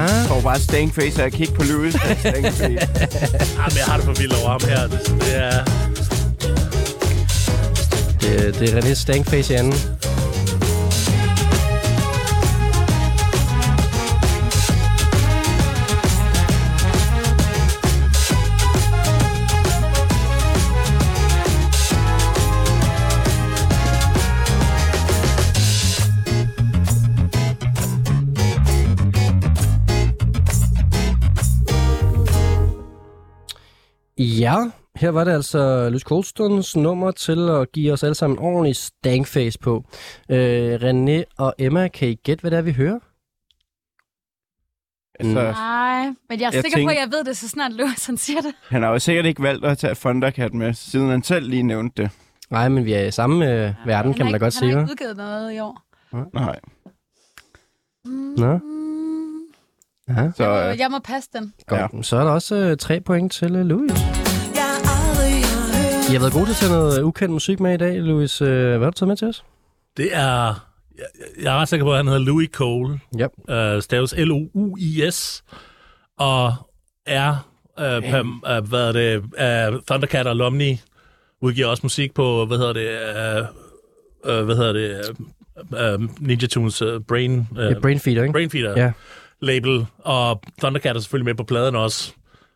Speaker 2: Ja.
Speaker 5: Jeg får bare stankface, og jeg kigger på Louis. (laughs) Stankface.
Speaker 4: Jamen, jeg har det for vildt over ham her. Det, det er...
Speaker 2: Det, det er René Stankface i anden. Ja, her var det altså Lys Goldstones nummer til at give os alle sammen en ordentlig stankface på. Øh, René og Emma, kan I gætte, hvad det er, vi hører?
Speaker 5: altså,
Speaker 3: Nej, men jeg er
Speaker 5: Jeg
Speaker 3: sikker på,
Speaker 5: tænker-
Speaker 3: at jeg ved det, så snart Louis han siger det.
Speaker 5: han har jo sikkert ikke valgt at tage Thundercat med, siden han selv lige nævnte det.
Speaker 2: Nej, men vi er i samme øh, verden, kan man da godt
Speaker 3: Han
Speaker 2: sige.
Speaker 3: har
Speaker 2: hva'?
Speaker 3: ikke udgivet noget i år.
Speaker 5: Nej.
Speaker 2: Nå, ja,
Speaker 5: Så
Speaker 3: Jeg må,
Speaker 5: øh,
Speaker 3: jeg må passe den.
Speaker 2: godt. Så er der også øh, tre point til øh, Louis. I har været gode til at tage noget øh, ukendt musik med i dag, Louis. Øh, hvad har du taget med til os?
Speaker 4: Det er... Jeg, jeg er ret sikker på, at han hedder Louis Cole.
Speaker 2: Ja.
Speaker 4: Uh, staves L-O-U-I-S. Og er... Uh, per, uh, hvad er det? Uh, Thundercat og Lumney udgiver også musik på, hvad hedder det? Uh, uh, hvad hedder det? Uh, uh, Ninja Tunes uh, Brain... Uh,
Speaker 2: Uh, Brainfeeder, ikke?
Speaker 4: Brainfeeder
Speaker 2: Ja.
Speaker 4: Label, og Thundercat er selvfølgelig med på pladen også.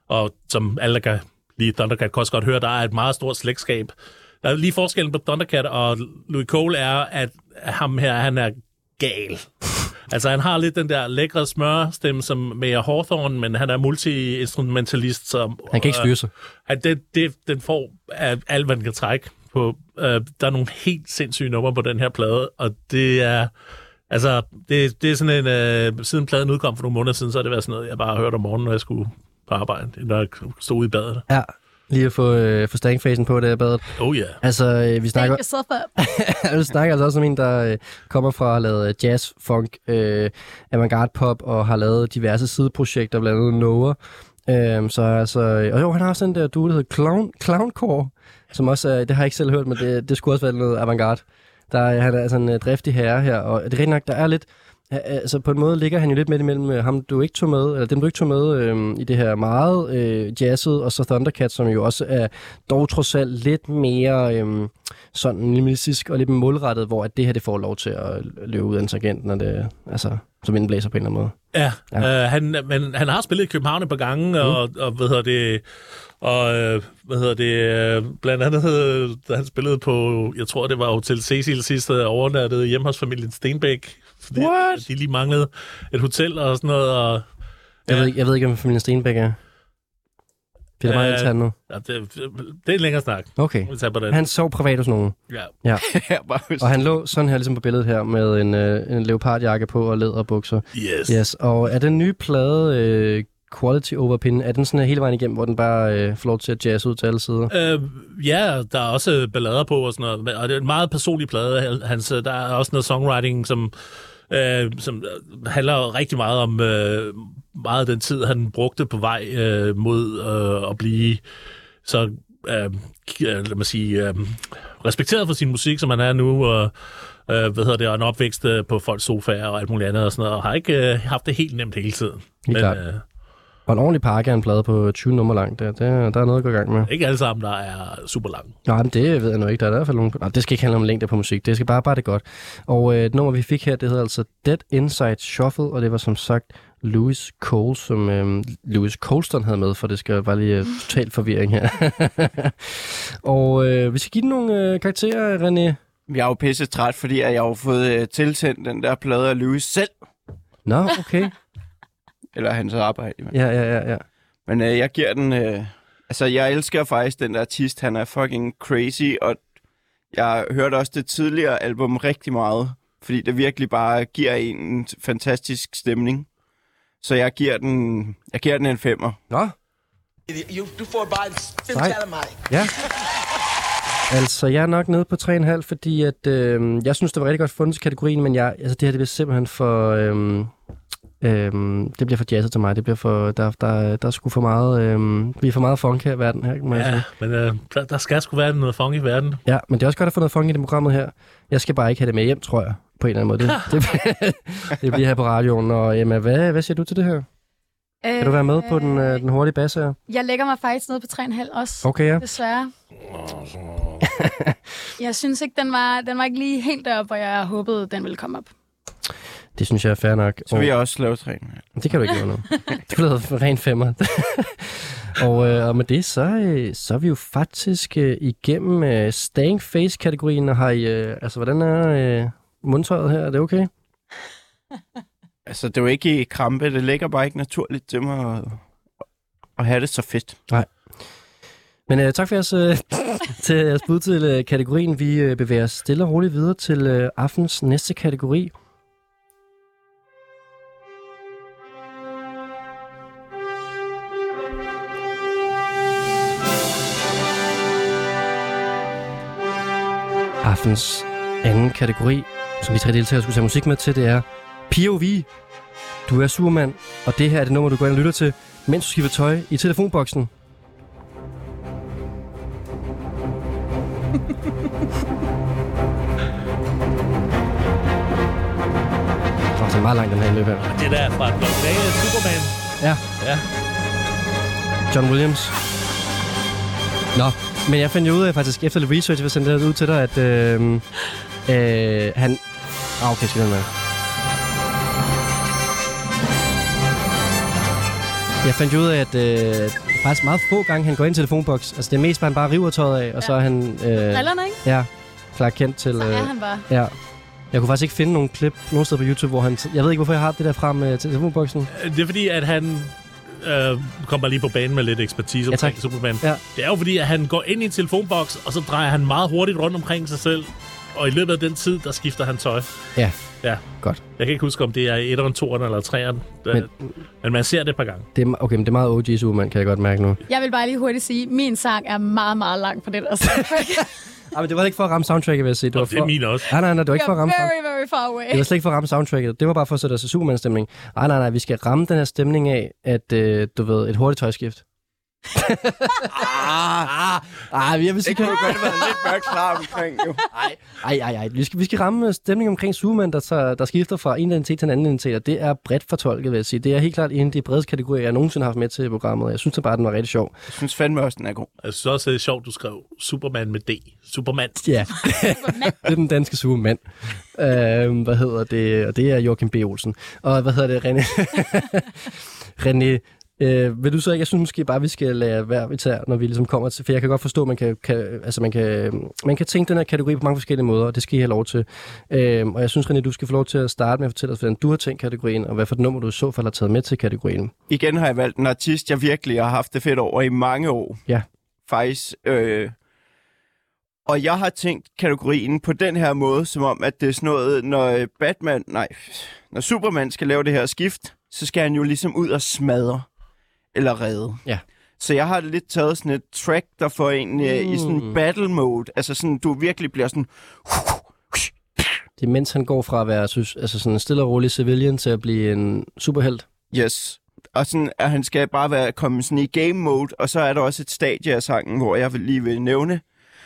Speaker 4: Og som alle, der kan lide Thundercat, kan også godt høre, der er et meget stort slægtskab. Der er lige forskellen på Thundercat og Louis Cole er, at ham her, han er gal. altså, han har lidt den der lækre smørstemme som Mayer Hawthorne, men han er multi-instrumentalist. Som,
Speaker 2: Han kan ikke styre sig.
Speaker 4: at det, det, den får af alt, hvad den kan trække på. Øh, der er nogle helt sindssyge numre på den her plade, og det er... Altså, det, det er sådan en... Øh, siden pladen udkom for nogle måneder siden, så har det været sådan noget, jeg bare har hørt om morgenen, når jeg skulle på arbejde, når jeg stod ude i badet.
Speaker 2: Ja, lige at få, øh, få stankfacen på det her badet.
Speaker 4: Oh ja. Yeah.
Speaker 2: Altså, øh, vi snakker, (laughs)
Speaker 3: Jeg
Speaker 2: vi snakker altså også om en, der øh, kommer fra at have lavet jazz, funk, øh, avantgarde pop og har lavet diverse sideprojekter, blandt andet Noah. Øh, så altså, og jo, han har også den der duo, der hedder Clown, Clowncore, som også er, det har jeg ikke selv hørt, men det, det skulle også være noget avantgarde. Der, er- han er altså en uh, driftig herre her, og det er rigtig nok, der er lidt, Ja, altså på en måde ligger han jo lidt midt imellem øh, ham, du ikke tog med, eller dem, du ikke tog med øh, i det her meget øh, jazzet, og så Thundercat, som jo også er dog trods alt lidt mere øh, sådan minimalistisk og lidt målrettet, hvor at det her det får lov til at løbe ud af en tangent, når det, altså, som vinden blæser på en eller anden måde.
Speaker 4: Ja,
Speaker 2: Ja.
Speaker 4: Øh, han, men han har spillet i København et par gange, mm. og, og hvad hedder det, og øh, hvad hedder det, øh, blandt andet, øh, da han spillede på, jeg tror det var Hotel Cecil sidste overnattet hjemme hos familien Stenbæk, fordi
Speaker 2: What?
Speaker 4: de lige manglede et hotel og sådan noget, og
Speaker 2: Jeg,
Speaker 4: Ja.
Speaker 2: ved, ikke- jeg ved ikke, om familien Stenbæk er. Det er
Speaker 4: Øh,
Speaker 2: meget intern nu.
Speaker 4: ja, det, det er en længere snak.
Speaker 2: Okay.
Speaker 4: Vi på den.
Speaker 2: Han sov privat hos nogen.
Speaker 4: Ja.
Speaker 2: Ja. (laughs) Og han lå sådan her, ligesom på billedet her, med en, øh, en leopardjakke på og læderbukser.
Speaker 4: Yes.
Speaker 2: Yes, og er den nye plade øh, Quality Over Pin, er den sådan her hele vejen igennem, hvor den bare øh, får lov til at jazze ud til alle sider?
Speaker 4: Øh, ja, der er også ballader på og sådan noget, og det er en meget personlig plade. Hans, øh, der er også noget songwriting, som, øh, som øh, handler rigtig meget om øh, meget af den tid, han brugte på vej øh, mod øh, at blive så, øh, øh, lad mig sige, øh, respekteret for sin musik, som han er nu, og øh, hvad hedder det, og en opvækst øh, på folks sofaer og alt muligt andet og sådan noget, og har ikke øh, haft det helt nemt hele tiden.
Speaker 2: Helt klart.
Speaker 4: øh,
Speaker 2: Og en ordentlig pakke af en plade på 20 nummer lang, der, der, der er noget at gå i gang med.
Speaker 4: ikke alle sammen, der er super lang.
Speaker 2: Nej, men det ved jeg nu ikke. Der er i hvert fald nogle... Nej, det skal ikke handle om længde på musik. Det skal bare bare det godt. Og øh, et nummer, vi fik her, det hedder altså Dead Inside Shuffle, og det var som sagt Louis Cole, som øh, Louis Colston havde med, for det skal bare lige øh, total forvirring her. (laughs) og øh, vi skal give den nogle øh, karakterer, René.
Speaker 5: Jeg er jo pisse træt, fordi jeg har jo fået øh, tilsendt den der plade af Louis selv.
Speaker 2: Nå, okay.
Speaker 5: Eller hans arbejde. Ja.
Speaker 2: ja, ja, ja, ja.
Speaker 5: Men øh, jeg giver den... Øh, altså, jeg elsker faktisk den der artist. Han er fucking crazy, og jeg hørte også det tidligere album rigtig meget, fordi det virkelig bare giver en en fantastisk stemning. Så jeg giver den, jeg giver den en femmer.
Speaker 2: Nå,
Speaker 9: You, du får bare
Speaker 2: Nej.
Speaker 9: tal af mig.
Speaker 2: ja. Altså, jeg er nok nede på 3,5, fordi at, øh, jeg synes, det var rigtig godt fundet til kategorien, men jeg, altså, det her det bliver simpelthen for... Øh, øh, det bliver for jazzet til mig. Det bliver for, der, der, der er sgu for meget... Øh, vi er for meget funk her i verden her, må jeg sige.
Speaker 4: Ja, men øh, der, der skal sgu være noget funk i verden.
Speaker 2: Ja, men det er også godt at få noget funk i det programmet her. Jeg skal bare ikke have det med hjem, tror jeg, på en eller anden måde. Det, (laughs) det, (laughs) det bliver her på radioen. Og Emma, hvad, hvad siger du til det her? Kan du være med på den, øh, den hurtige basse her?
Speaker 3: Jeg lægger mig faktisk ned på 3,5 også.
Speaker 2: Okay, ja.
Speaker 3: Desværre. (laughs) jeg synes ikke, den var, den var ikke lige helt deroppe, hvor jeg håbede, den ville komme op.
Speaker 2: Det synes jeg er fair nok.
Speaker 5: Så vil jeg også lave tre.
Speaker 2: Det kan du ikke lave nu. Du lavet ren femmer. (laughs) og, øh, og med det, så, øh, så er vi jo faktisk øh, igennem øh, Staying Face-kategorien. Og har I, øh, altså, hvordan er øh, mundtøjet her? Er det okay? (laughs)
Speaker 5: Altså, det er jo ikke i krampe. Det ligger bare ikke naturligt til mig at, at have det så fedt.
Speaker 2: Men øh, tak for jeres, øh, (laughs) til jeres bud til øh, kategorien. Vi øh, bevæger os stille og roligt videre til øh, aftens næste kategori. Aftens anden kategori, som vi tre deltagere skulle tage musik med til, det er POV. Du er Superman, og det her er det nummer, du går ind og lytter til, mens du skifter tøj i telefonboksen. (laughs) Åh, det er meget langt, den her indløb her.
Speaker 4: Det der er fra den originale Superman.
Speaker 2: Ja.
Speaker 4: Ja.
Speaker 2: John Williams. Nå, men jeg fandt jo ud af faktisk, efter lidt research, jeg vil sende det ud til dig, at øh, øh, han... Ah, okay, skal den med. Jeg fandt jo ud af, at øh, faktisk meget få gange, han går ind i telefonboks. Altså, det er mest, bare, han bare river tøjet af, og så er han... Øh,
Speaker 3: Brillerne, ikke?
Speaker 2: ja, klar kendt til...
Speaker 3: Så er
Speaker 2: Øh,
Speaker 3: han bare.
Speaker 2: ja. Jeg kunne faktisk ikke finde nogen klip nogen steder på YouTube, hvor han... Jeg ved ikke, hvorfor jeg har det der frem med telefonboksen.
Speaker 4: Det er fordi, at han øh, kommer lige på banen med lidt ekspertise
Speaker 2: Ja,
Speaker 4: omkring Superman.
Speaker 2: Ja.
Speaker 4: Det er jo fordi, at han går ind i en telefonboks, og så drejer han meget hurtigt rundt omkring sig selv. Og i løbet af den tid, der skifter han tøj.
Speaker 2: Ja,
Speaker 4: Ja.
Speaker 2: godt.
Speaker 4: Jeg kan ikke huske, om det er i 1'eren, 2'eren eller 3'eren.
Speaker 2: Men-
Speaker 4: Men, men man ser det et par gange.
Speaker 2: Det er, okay, men det er meget OG Superman, kan jeg godt mærke nu.
Speaker 3: Jeg vil bare lige hurtigt sige, at min sang er meget, meget lang på det der soundtrack.
Speaker 2: Ah, men det var ikke for at ramme soundtracket, vil jeg sige. Det var
Speaker 4: Og det er
Speaker 2: for...
Speaker 4: min også.
Speaker 2: Nej, nej, nej, det var ikke for at ramme
Speaker 3: very, very far away.
Speaker 2: Det var slet ikke for at ramme soundtracket. Det var bare for at sætte os i Superman-stemning. Nej, nej, nej, vi skal ramme den her stemning af, at øh, du ved, et hurtigt tøjskift. Ah, ah, jeg vil sige,
Speaker 5: Det kan jo godt være lidt mørkt klar omkring, jo.
Speaker 2: Ej, ej, ej. Vi skal, vi skal ramme stemningen omkring Superman, der, så, der skifter fra en identitet til en anden identitet, og det er bredt fortolket, vil jeg sige. Det er helt klart en af de bredeste kategorier, jeg nogensinde har haft med til programmet. Jeg synes det bare, den var rigtig sjov.
Speaker 5: Jeg synes fandme også, den er god.
Speaker 4: Jeg synes også, det er sjovt, du skrev Superman med D. Superman.
Speaker 2: Ja, det er den danske Superman. Øhm, hvad hedder det? Og det er Joachim B. Olsen. Og hvad hedder det, René? (laughs) René, øh, vil du så ikke, jeg synes måske bare, vi skal lade hver især, når vi ligesom kommer til, for jeg kan godt forstå, at man kan, kan, altså man kan, man kan tænke den her kategori på mange forskellige måder, og det skal I have lov til. Øhm, og jeg synes, René, du skal få lov til at starte med at fortælle os, hvordan du har tænkt kategorien, og hvad for et nummer du i så fald har taget med til kategorien.
Speaker 5: Igen har jeg valgt en artist, jeg virkelig har haft det fedt over i mange år.
Speaker 2: Ja.
Speaker 5: Faktisk. Øh, og jeg har tænkt kategorien på den her måde, som om, at det er sådan noget, når øh, Batman, nej, når Superman skal lave det her skift, så skal han jo ligesom ud og smadre eller redde.
Speaker 2: Ja.
Speaker 5: Så jeg har lidt taget sådan et track, der får en øh, i sådan
Speaker 2: Mm.
Speaker 5: battle mode. Altså sådan, du virkelig bliver sådan...
Speaker 2: Det er mens han går fra at være synes, altså sådan en stille og rolig civilian til at blive en superhelt.
Speaker 5: Yes. Og sådan, at han skal bare være komme sådan i game mode, og så er der også et stadie af sangen, hvor jeg lige vil nævne.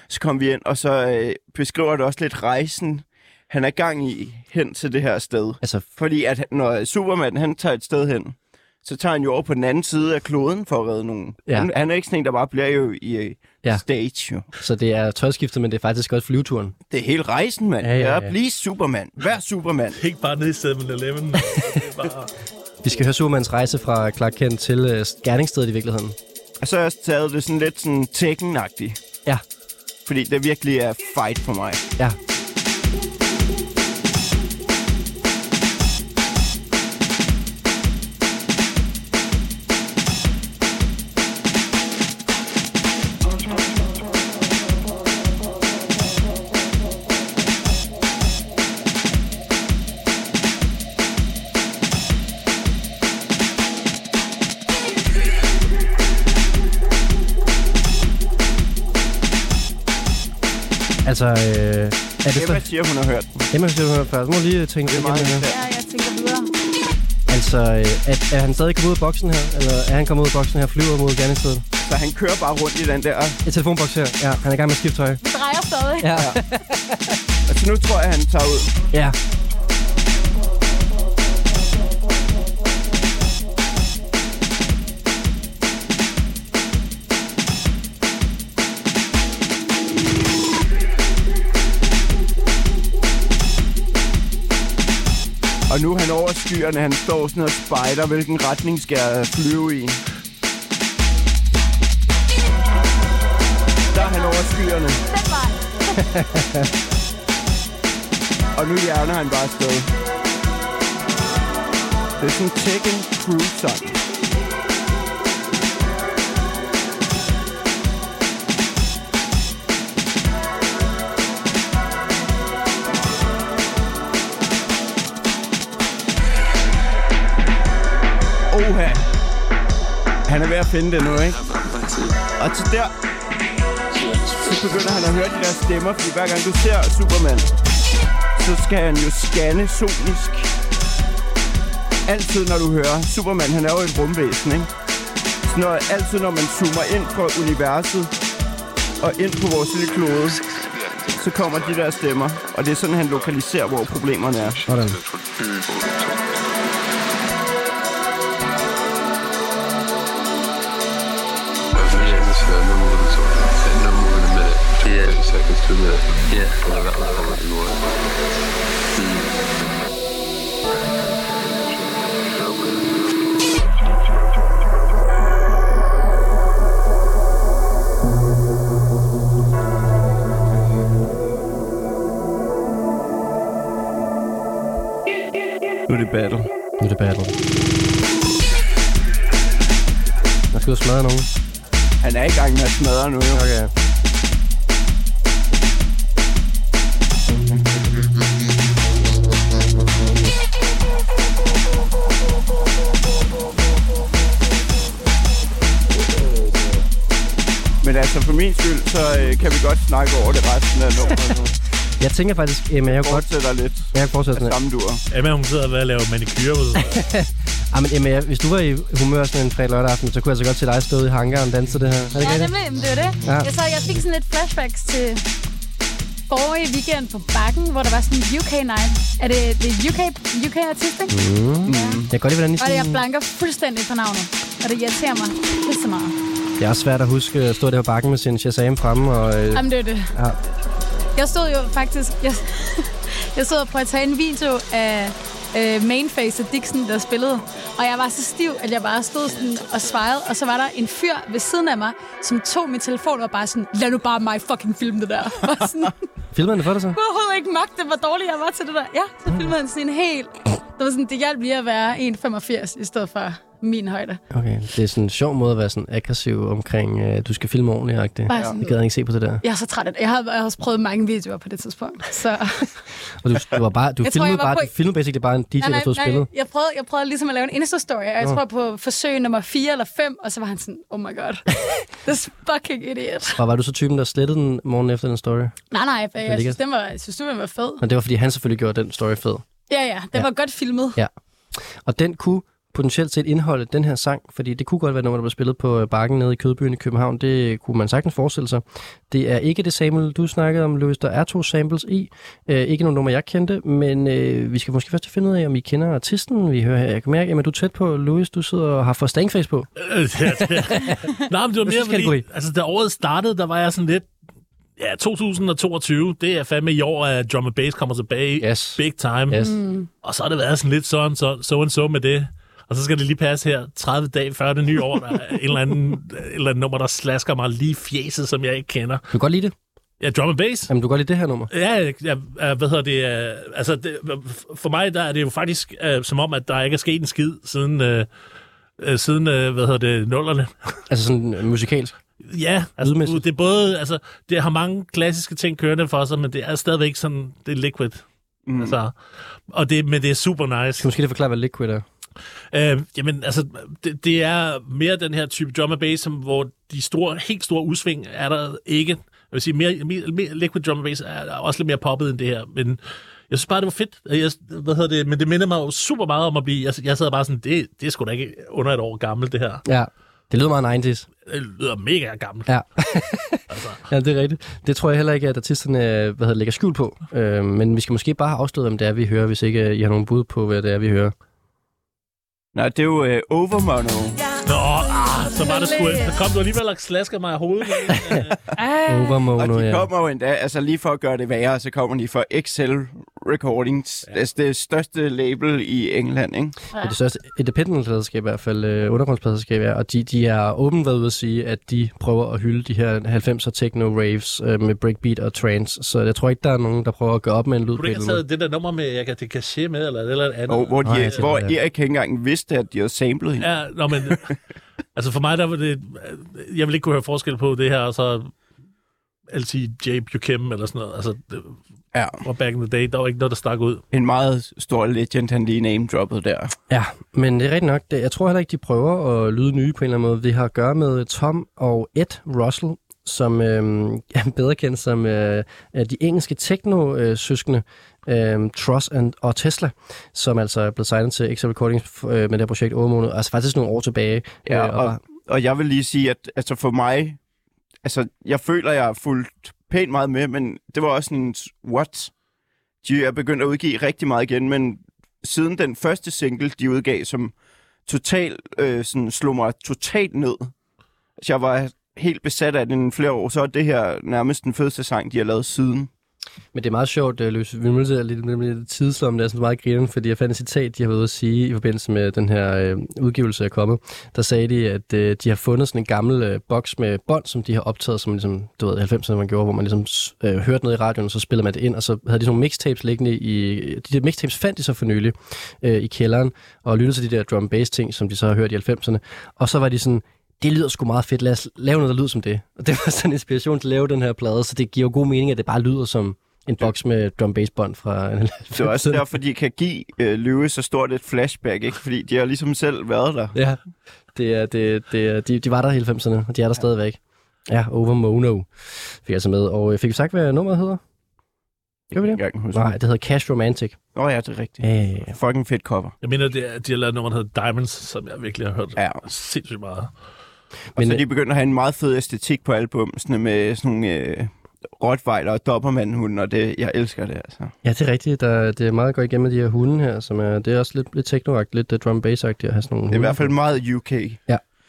Speaker 5: Så kommer vi ind, og så øh, beskriver det også lidt rejsen, han er gang i hen til det her sted.
Speaker 2: Altså,
Speaker 5: Fordi at når Superman han tager et sted hen, så tager han jo over på den anden side af kloden for at redde nogen.
Speaker 2: Ja.
Speaker 5: Han, han er ikke sådan en, der bare bliver jo i øh,
Speaker 2: Ja.
Speaker 5: stage. Jo.
Speaker 2: så det er tøjskiftet, men det er faktisk også flyveturen.
Speaker 5: Det er hele rejsen, mand.
Speaker 2: Ja, ja, ja.
Speaker 5: ja. Bliv Superman. Vær Superman. (laughs)
Speaker 4: Ikke bare ned i 7-Eleven. Det er bare...
Speaker 2: Vi skal høre Supermans rejse fra Clark Kent til øh, gerningsstedet i virkeligheden.
Speaker 5: Og så har jeg også taget det sådan lidt sådan Tekken-agtigt.
Speaker 2: Ja.
Speaker 5: Fordi det virkelig er fight for mig.
Speaker 2: Ja. Altså, øh, er det
Speaker 5: Emma
Speaker 2: så...
Speaker 5: siger, hun har hørt den.
Speaker 2: Emma siger, hun har først. Så må lige tænke
Speaker 5: Det er meget
Speaker 2: igennem.
Speaker 3: Ja, jeg tænker videre.
Speaker 2: Altså, øh, er, er han stadig kommet ud af boksen her? Eller er han kommet ud af boksen her og flyver mod gerningsstedet?
Speaker 5: Så han kører bare rundt i den der.
Speaker 2: Et telefonboks her. Ja, han er i gang med at skifte tøj.
Speaker 3: Vi drejer stadig.
Speaker 2: Ja. (laughs)
Speaker 5: Altså nu tror jeg, han tager ud.
Speaker 2: Ja.
Speaker 5: Og nu er han over skyerne. Han står sådan og spejder, hvilken retning skal jeg flyve i. Der er han over skyerne. (laughs) Og nu hjerner han bare afsted. Det er sådan en Tekken Cruise sang. Han er ved at finde det nu, ikke? Og til der, så begynder han at høre de der stemmer, fordi hver gang du ser Superman, så skal han jo scanne sonisk. Altid når du hører Superman, han er jo et rumvæsen, ikke? Så når, altid når man zoomer ind på universet og ind på vores lille klode, så kommer de der stemmer. Og det er sådan, han lokaliserer, hvor problemerne er.
Speaker 2: Sådan.
Speaker 5: Nu er det battle.
Speaker 2: Nu er det battle. Jeg skal ud og smadre nogen.
Speaker 5: Han er i gang med at smadre nu, jo.
Speaker 2: Okay.
Speaker 5: Altså, for min skyld, så øh, kan vi godt snakke over det resten af nummeret. (laughs)
Speaker 2: Jeg tænker faktisk, Emma, jeg kunne godt...
Speaker 5: Fortsætter lidt
Speaker 2: Jeg kan fortsætte sådan
Speaker 5: samme dur.
Speaker 4: Emma, hun sidder ved at lave manikyre. ved du. (laughs)
Speaker 2: Ah, men Emma, jeg- hvis du var i humør sådan en fredag lørdag aften, så kunne jeg så godt se dig stå i hangaren og danse det her. Er det
Speaker 3: Ja, nemlig. Det var det.
Speaker 2: Ja.
Speaker 3: Jeg, så, jeg fik sådan lidt flashbacks til forrige weekend på Bakken, hvor der var sådan en UK night. Er det, det er UK, UK artist, ikke?
Speaker 2: Mm.
Speaker 3: Ja.
Speaker 2: Jeg kan godt lide, hvordan I
Speaker 3: Og jeg blanker fuldstændig på navnet. Og det irriterer mig pisse meget.
Speaker 2: Det er også svært at huske at stå der på bakken med sin Shazam fremme. Og, øh,
Speaker 3: Jamen, det er det.
Speaker 2: ja.
Speaker 3: Jeg stod jo faktisk... Jeg, (laughs) jeg stod og prøvede at tage en video af øh, Mainface og Dixon, der spillede. Og jeg var så stiv, at jeg bare stod sådan og svejede. Og så var der en fyr ved siden af mig, som tog min telefon og bare sådan, lad nu bare mig fucking filme det der. (laughs) Og sådan, (laughs)
Speaker 2: Filmede han det for dig så?
Speaker 3: jeg overhovedet ikke magte, hvor dårlig jeg var til det der. Ja, så filmede han sådan en helt... Det var sådan, det hjalp lige at være 1,85 i stedet for min højde.
Speaker 2: Okay, det er sådan en sjov måde at være sådan aggressiv omkring, øh, du skal filme ordentligt. -agtigt.
Speaker 3: Bare sådan-
Speaker 2: Jeg gad ikke se på det der.
Speaker 3: Jeg er så træt af det. Jeg har, jeg har også prøvet mange videoer på det tidspunkt. Så (laughs)
Speaker 2: Og du, du, var bare, du (laughs)
Speaker 3: Jeg tror,
Speaker 2: filmede
Speaker 3: jeg var
Speaker 2: bare,
Speaker 3: på-
Speaker 2: du filmede basically bare en DJ, der stod og spillede.
Speaker 3: jeg prøvede, jeg prøvede ligesom at lave en Insta-story, og jeg
Speaker 2: Nå.
Speaker 3: tror på forsøg nummer 4 eller 5, og så var han sådan, oh my god, (laughs) this fucking idiot.
Speaker 2: Og var du så typen, der slettede den morgen efter den story?
Speaker 3: Nej, nej, jeg
Speaker 2: ligger-
Speaker 3: synes, den var, jeg synes, den var fed.
Speaker 2: Men det var, fordi han selvfølgelig gjorde den story fed.
Speaker 3: Ja, ja, den
Speaker 2: Ja.
Speaker 3: var godt filmet.
Speaker 2: Ja. Og den kunne potentielt set indeholde den her sang, fordi det kunne godt være noget, der blev spillet på øh, bakken nede i Kødbyen i København. Det kunne man sagtens forestille sig. Det er ikke det sample, du snakkede om, Louis. Der er to samples i. Øh, ikke nogen nummer, jeg kendte, men øh, vi skal måske først finde ud af, om I kender artisten. Vi hører her. Jeg kan mærke, at du er tæt på, Louis. Du sidder og har fået stangface på.
Speaker 4: Øh, ja, det- (laughs) Nej, men det var mere fordi, altså da året startede, der var jeg sådan lidt, ja, 2022, det er fandme i år, at drum and bass kommer tilbage
Speaker 2: yes.
Speaker 4: big time.
Speaker 2: Yes.
Speaker 3: Mm.
Speaker 4: Og så har det været sådan lidt sådan, så, so and so med det. Og så skal det lige passe her, 30 dage før det nye år, der er en eller anden, en eller anden nummer, der slasker mig lige fjeset, som jeg ikke kender.
Speaker 2: Du kan godt lide det?
Speaker 4: Ja, drum and bass.
Speaker 2: Jamen, du kan godt lide det her nummer?
Speaker 4: Ja, ja, hvad hedder det? øh, Altså, det, for mig der er det jo faktisk uh, som om, at der ikke er sket en skid siden, uh, uh, siden uh, hvad hedder det, nullerne. (laughs)
Speaker 2: Altså sådan musikalsk?
Speaker 4: Ja, altså,
Speaker 2: Lydmæssigt?
Speaker 4: det er både, altså, det har mange klassiske ting kørende for sig, men det er stadigvæk sådan, det er liquid. Mm. Altså, og det, men det er super nice.
Speaker 2: Skal måske lige forklare, hvad Liquid er?
Speaker 4: Øh, jamen, altså, det, det er mere den her type drum and bass, som, hvor de store, helt store udsving er der ikke. vil sige, mere, mere, mere liquid drum and bass er, også lidt mere poppet end det her, men jeg synes bare, det var fedt. Jeg, hvad hedder det? Men det minder mig jo super meget om at blive... Jeg, jeg sad bare sådan, det, det er sgu da ikke under et år gammelt, det her.
Speaker 2: Ja, det lyder meget 90's.
Speaker 4: Det lyder mega gammelt.
Speaker 2: Ja. (laughs)
Speaker 4: Altså.
Speaker 2: ja, det er rigtigt. Det tror jeg heller ikke, at artisterne hvad hedder, lægger skjul på. Øh, men vi skal måske bare have afsløret, om det er, vi hører, hvis ikke øh, I har nogen bud på, hvad det er, vi hører.
Speaker 5: Nej, det er jo uh, Overmono.
Speaker 4: Nå, ah, så var det sgu... Så kom du alligevel og slasker mig i hovedet.
Speaker 3: Ej.
Speaker 2: Overmono,
Speaker 5: Og de
Speaker 2: ja.
Speaker 5: kommer jo endda, altså lige for at gøre det værre, så kommer de fra Excel Recordings. Ja. Altså det største label i England, ikke?
Speaker 2: Det er det største independent-pladserskab i hvert fald, øh, undergrundspladserskab er, og de, de har åbent været ude at sige, at de prøver at hylde de her 90'er techno-raves øh, med breakbeat og trance, så jeg tror ikke, der er nogen, der prøver at gøre op med en lyd
Speaker 4: Kunne du ikke have taget det der nummer med, jeg kan det caché med, eller et eller andet?
Speaker 5: Og hvor, de,
Speaker 2: Nej,
Speaker 5: hvor
Speaker 2: ja.
Speaker 5: Erik ikke engang vidste, at de havde samlet hende.
Speaker 4: Ja, nå, men... (laughs) altså for mig, der var det... Jeg vil ikke kunne høre forskel på det her, og så altid J. Buchem eller sådan noget. Altså, det
Speaker 5: Ja.
Speaker 4: var back in the day, der var ikke noget, der stak ud.
Speaker 5: En meget stor legend, han lige name-droppede der.
Speaker 2: Ja, men det er rigtigt nok. Det, jeg tror heller ikke, de prøver at lyde nye på en eller anden måde. Det har at gøre med Tom og Ed Russell, som øh, (laughs) er bedre kendt som øh, de engelske techno-søskende, øh, Truss and, og Tesla, som altså er blevet signet til Excel Recordings øh, med det her projekt Overmåned, altså faktisk nogle år tilbage.
Speaker 5: Ja,
Speaker 2: øh,
Speaker 5: og, og jeg vil lige sige, at altså for mig, altså jeg føler, jeg har fulgt pænt meget med, men det var også en, what? De er begyndt at udgive rigtig meget igen, men siden den første single, de udgav, som total, øh, sådan, slog mig totalt ned. Altså, jeg var helt besat af den i flere år, så er det her nærmest den fedeste sang, de har lavet siden.
Speaker 2: Men det er meget sjovt, uh, Løs. Vi er lidt, lidt, lidt tidslomme, det er sådan meget grinen, fordi jeg fandt et citat, de har været ude at sige i forbindelse med den her øh, udgivelse, der er kommet. Der sagde de, at øh, de har fundet sådan en gammel øh, boks med bånd, som de har optaget, som ligesom, du ved, 90'erne man gjorde, hvor man ligesom øh, hørte noget i radioen, og så spillede man det ind, og så havde de sådan nogle mixtapes liggende i... De der mixtapes fandt de så for nylig øh, i kælderen, og lyttede til de der drum bass ting, som de så har hørt i 90'erne. Og så var de sådan, det lyder sgu meget fedt, lad os lave noget, der lyder som det. Og det var sådan en inspiration til at lave den her plade, så det giver jo god mening, at det bare lyder som en boks med drum bass bånd fra
Speaker 5: Det er også derfor, de kan give øh, Løve så stort et flashback, ikke? Fordi de har ligesom selv været der.
Speaker 2: Ja, det er, det, det er, de, de var der i 90'erne, og de er der ja. stadigvæk. Ja, Over Mono fik jeg så med. Og øh, fik vi sagt, hvad nummeret hedder? Gør vi det?
Speaker 5: Jeg kan huske.
Speaker 2: Nej, det hedder Cash Romantic.
Speaker 5: Åh oh, ja, det er rigtigt.
Speaker 2: Øh,
Speaker 5: Fucking fedt cover.
Speaker 4: Jeg mener, det er, de har lavet nummer, der hedder Diamonds, som jeg virkelig har hørt
Speaker 5: Ja.
Speaker 4: sindssygt meget.
Speaker 5: Og
Speaker 2: Men,
Speaker 5: så
Speaker 2: øh,
Speaker 5: de begynder at have en meget fed æstetik på albumsene med sådan nogle øh, Rottweiler og Dobermann-hunde, og det, jeg elsker det, altså.
Speaker 2: ja, det er rigtigt. Der, det er meget godt igennem med de her hunde her, som er, det er også lidt, lidt techno lidt uh, drum bass at have sådan nogle
Speaker 5: Det er i hvert fald meget UK.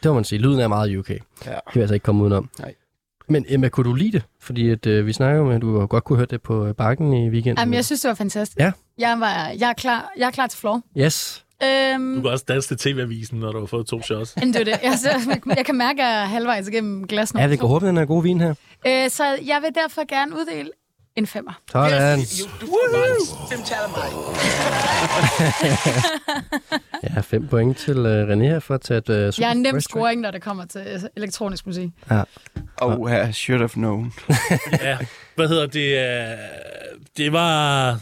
Speaker 2: Det må man sige. Lyden er meget UK. Det
Speaker 5: Ja.
Speaker 2: kan vi altså ikke komme udenom.
Speaker 5: Nej.
Speaker 2: Men Emma, kunne du lide det? Fordi at, øh, vi snakker om, at du godt kunne høre det på øh, bakken i weekenden.
Speaker 3: Jamen, jeg synes, det var fantastisk.
Speaker 2: Ja.
Speaker 3: Jeg, var, jeg, er klar, jeg er klar til floor.
Speaker 2: Yes.
Speaker 3: Øhm,
Speaker 4: Du kan også danse til TV-avisen, når du har fået to shots.
Speaker 3: men det er det. Jeg, jeg, jeg kan mærke, at jeg er halvvejs igennem glas nummer
Speaker 2: Ja, det går
Speaker 3: to.
Speaker 2: håbe, den er god vin her.
Speaker 3: Øh, så jeg vil derfor gerne uddele en femmer.
Speaker 2: Sådan.
Speaker 9: Four by Sim Chalamai.
Speaker 2: Ja, fem point til uh, René her for at tage et uh, super
Speaker 3: Jeg er nem scoring, når det kommer til øh, elektronisk musik.
Speaker 5: Oh, I should have known.
Speaker 4: ja, hvad hedder det? Det var...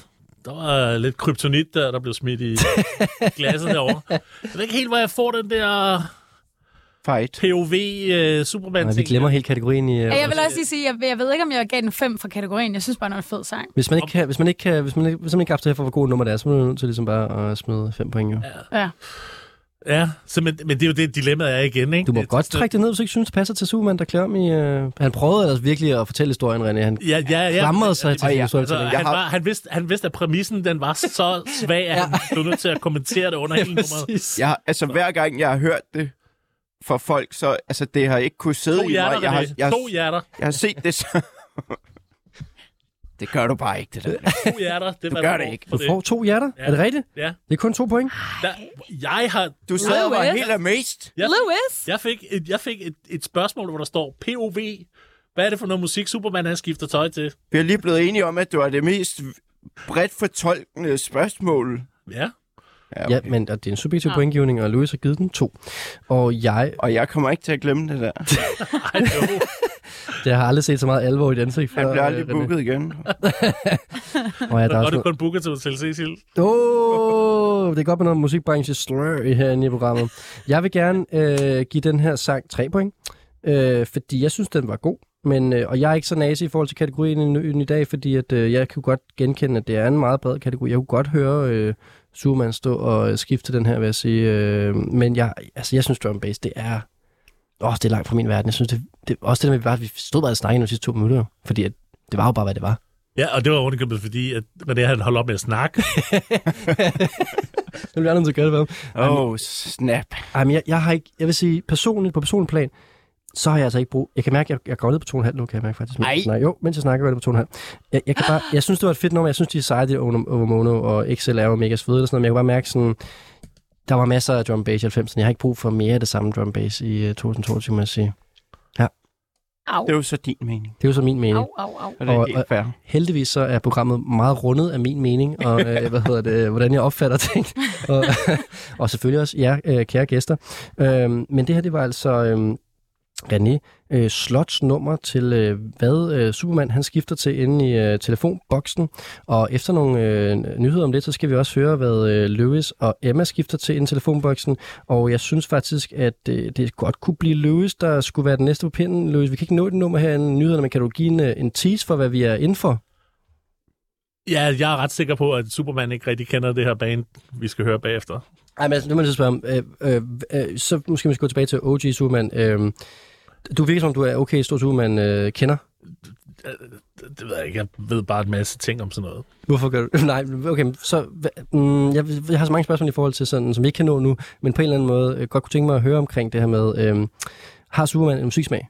Speaker 4: Der var lidt kryptonit der, der blev smidt i (laughs) glasset derovre. Jeg ved ikke helt, hvor jeg får den der
Speaker 5: Fight.
Speaker 4: POV uh, superman
Speaker 2: Nej, vi glemmer helt kategorien i... Uh,
Speaker 3: jeg vil også lige sige, jeg, jeg ved ikke, om jeg gav den 5 for kategorien. Jeg synes bare, det var en fed sang.
Speaker 2: Hvis man ikke kan, hvis man ikke kan, hvis man ikke, hvis man ikke kan for, hvor god nummer det er, så er man nødt til ligesom bare at smide fem point, jo.
Speaker 3: Ja.
Speaker 4: Ja, så, men, men det er jo det, dilemmaet er igen, ikke?
Speaker 2: Du må
Speaker 4: det,
Speaker 2: godt trække det ned, hvis du ikke synes, det passer til Superman, der klæder om i... Uh... Han prøvede ellers virkelig at fortælle historien, René. Han
Speaker 4: Ja, ja, ja.
Speaker 2: klamrede sig til
Speaker 5: Og
Speaker 2: sin
Speaker 5: ja.
Speaker 4: Altså,
Speaker 5: Jeg
Speaker 4: han,
Speaker 5: har-
Speaker 4: var, han, vidste, han vidste, at præmissen den var så svag, at han blev nødt til at kommentere det under hele nummeret.
Speaker 5: Jeg, har- altså, hver gang jeg har hørt det for folk, så altså, det har ikke kunne sidde
Speaker 4: To
Speaker 5: i mig.
Speaker 4: hjerter,
Speaker 5: Jeg har, jeg,
Speaker 4: To hjerter.
Speaker 5: jeg har set det så... det gør du bare ikke, det der.
Speaker 4: To hjerter. Det
Speaker 5: Du
Speaker 4: var
Speaker 5: gør
Speaker 4: der
Speaker 5: det
Speaker 4: var
Speaker 5: ikke.
Speaker 4: for
Speaker 2: Du får to hjerter.
Speaker 4: Ja.
Speaker 2: Er det rigtigt?
Speaker 4: Ja.
Speaker 2: Det er kun to point.
Speaker 4: Der, jeg har...
Speaker 5: Du sad og var helt amazed.
Speaker 4: Jeg,
Speaker 3: Lewis!
Speaker 4: jeg fik, et, jeg fik et, et spørgsmål, hvor der står POV. Hvad er det for noget musik, Superman han skifter tøj til?
Speaker 5: Vi er lige blevet enige om, at det var det mest bredt fortolkende spørgsmål.
Speaker 4: Ja.
Speaker 5: Ja,
Speaker 2: Ja, men og det er en subjektiv pointgivning, og Louis har givet den to. Og jeg,
Speaker 5: Og jeg kommer ikke til at glemme det der. (laughs)
Speaker 4: Ej,
Speaker 2: det har aldrig set så meget alvor i den ansigt før.
Speaker 5: Han bliver aldrig
Speaker 2: øh, René.
Speaker 5: booket igen. (laughs)
Speaker 2: Og ja, der er
Speaker 4: Og det kun booket til Hotel Cecil.
Speaker 2: Åh, det er godt med noget musikbranche slur i herinde i programmet. Jeg vil gerne øh, give den her sang tre point, øh, fordi jeg synes, den var god. Men, øh, og jeg er ikke så nazi i forhold til kategorien endnu i dag, fordi at, øh, jeg kan godt genkende, at det er en meget bred kategori. Jeg kunne godt høre øh, Superman stå og skifte den her, vil jeg sige. Øh, men jeg, altså, jeg synes, drum bass, det er... Åh, det er langt fra min verden. Jeg synes, det, det også det der med, at vi, bare, vi stod bare og snakkede de sidste to minutter, fordi at, det var jo bare, hvad det var.
Speaker 4: Ja, og det var ordentligt fordi, at René havde holdt op med at snakke. (laughs)
Speaker 2: Nu bliver jeg nødt til at gøre det.
Speaker 5: Åh, oh, snap.
Speaker 2: Ej, men jeg, jeg har ikke, jeg vil sige, personligt, på personlig plan, så har jeg altså ikke brug... Jeg kan mærke, at jeg, jeg går ned på 2,5 nu, kan jeg mærke faktisk.
Speaker 5: Nej.
Speaker 2: Nej, jo, mens jeg snakker, går det på 2,5. Jeg, jeg, kan bare, jeg synes, det var et fedt nummer. Jeg synes, de er seje, det Overmono, og XL er jo mega svede og sådan noget, men jeg kan bare mærke sådan... Der var masser af drum bass i 90'erne. Jeg har ikke brug for mere af det samme drum bass i uh, 2022, må jeg sige.
Speaker 3: Au.
Speaker 5: Det er jo så din mening.
Speaker 2: Det er jo så min mening.
Speaker 3: Au, au, au.
Speaker 5: Og det er
Speaker 2: Og-
Speaker 5: helt fair.
Speaker 2: Heldigvis så er programmet meget rundet af min mening, og (laughs) øh, hvad hedder det, hvordan jeg opfatter ting. og, (laughs) og selvfølgelig også jer, øh, kære gæster. Øhm, men det her, det var altså øh, René øh, Slots nummer til, øh, hvad øh, Superman han skifter til inde i øh, telefonboksen. Og efter nogle øh, nyheder om det, så skal vi også høre, hvad øh, Lewis og Emma skifter til inde i telefonboksen. Og jeg synes faktisk, at øh, det godt kunne blive Lewis, der skulle være den næste på pinden. Lewis, vi kan ikke nå det nummer her i nyhederne, men kan du give en, øh, en tease for, hvad vi er inden for?
Speaker 4: Ja, jeg er ret sikker på, at Superman ikke rigtig kender det her band, vi skal høre bagefter.
Speaker 2: Ej, men altså, nu må jeg så spørge om, øh, øh, øh, så måske vi skal gå tilbage til OG Superman. Øh, du virker som, du er okay stor Superman øh, kender.
Speaker 4: Det ved jeg ikke. Jeg ved bare en masse ting om sådan noget.
Speaker 2: Hvorfor gør du? (laughs) Nej, okay, så mm, jeg, jeg har så mange spørgsmål i forhold til sådan, som vi ikke kan nå nu, men på en eller anden måde øh, godt kunne tænke mig at høre omkring det her med, øh, har Superman en musiksmag?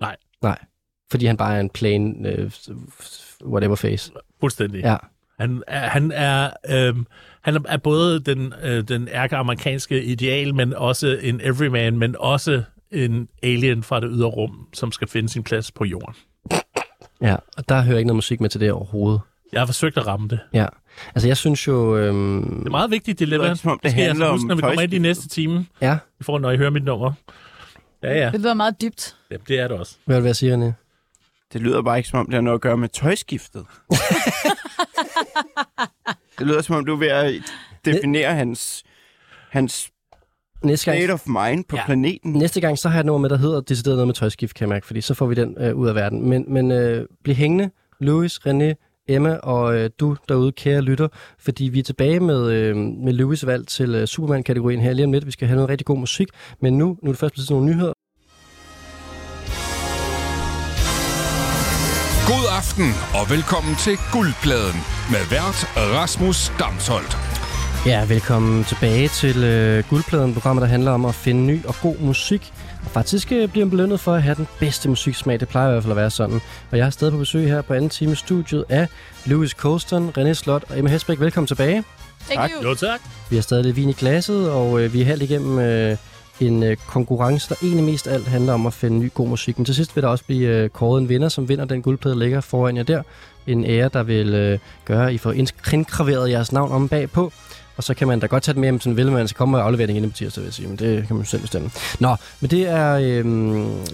Speaker 4: Nej.
Speaker 2: Nej, fordi han bare er en plain øh, whatever face.
Speaker 4: Fuldstændig.
Speaker 2: Ja.
Speaker 4: Han er, han er, øhm, han er både den, øh, den ærke-amerikanske ideal, men også en everyman, men også en alien fra det ydre rum, som skal finde sin plads på jorden.
Speaker 2: Ja, og der hører jeg ikke noget musik med til det overhovedet.
Speaker 4: Jeg har forsøgt at ramme det.
Speaker 2: Ja, altså jeg synes jo... Øhm,
Speaker 4: Det er meget vigtigt dilemma.
Speaker 5: Det er som om, det
Speaker 4: skal jeg
Speaker 5: handler
Speaker 4: altså huske,
Speaker 5: om
Speaker 4: når vi kommer ind i næste time.
Speaker 2: ja,
Speaker 4: I får, når I hører mit nummer. Ja, ja.
Speaker 3: Det lyder meget dybt.
Speaker 4: ja det er det også.
Speaker 2: hvad vil jeg sige, René?
Speaker 5: Det lyder bare ikke, som om det har noget at gøre med tøjskiftet. (laughs) det lyder, som om du er ved at definere hans, hans
Speaker 2: Næste gang,
Speaker 5: state of mind på
Speaker 2: Ja.
Speaker 5: planeten.
Speaker 2: Næste gang, så har jeg et nummer med, der hedder decideret noget med tøjskift, kan jeg mærke, fordi så får vi den øh, ud af verden. Men, men øh, bliv hængende, Louis, René, Emma og øh, du derude, kære lytter, fordi vi er tilbage med, øh, med Louis valg til øh, Superman-kategorien her lige om lidt. Vi skal have noget rigtig god musik, men nu, nu er det først på nogle nyheder.
Speaker 1: God aften og velkommen til Guldpladen med vært Rasmus Damsholdt.
Speaker 2: Ja, velkommen tilbage til øh, Guldpladen, programmet, der handler om at finde ny og god musik. Og faktisk øh, bliver man belønnet for at have den bedste musiksmag. Det plejer i hvert fald at være sådan. Og jeg er stadig på besøg her på anden time i studiet af Louis Colston, René Slot og Emma Hesbæk. Velkommen tilbage.
Speaker 3: Thank
Speaker 5: Tak.
Speaker 3: you.
Speaker 4: Jo, tak.
Speaker 2: Vi har stadig lidt vin i glasset, og øh, vi er halvt igennem øh, en øh, konkurrence, der egentlig mest alt handler om at finde ny god musik. Men til sidst vil der også blive øh, kåret en vinder, som vinder den guldplade, der ligger foran jer der. En ære, der vil øh, gøre, at I får indgraveret jeres navn om bagpå. Og så kan man da godt tage det med, hjem, sådan vil man så komme afleveringen ind på tirsdag, vil jeg sige. Men det kan man selv bestemme. Nå, men det er, øh,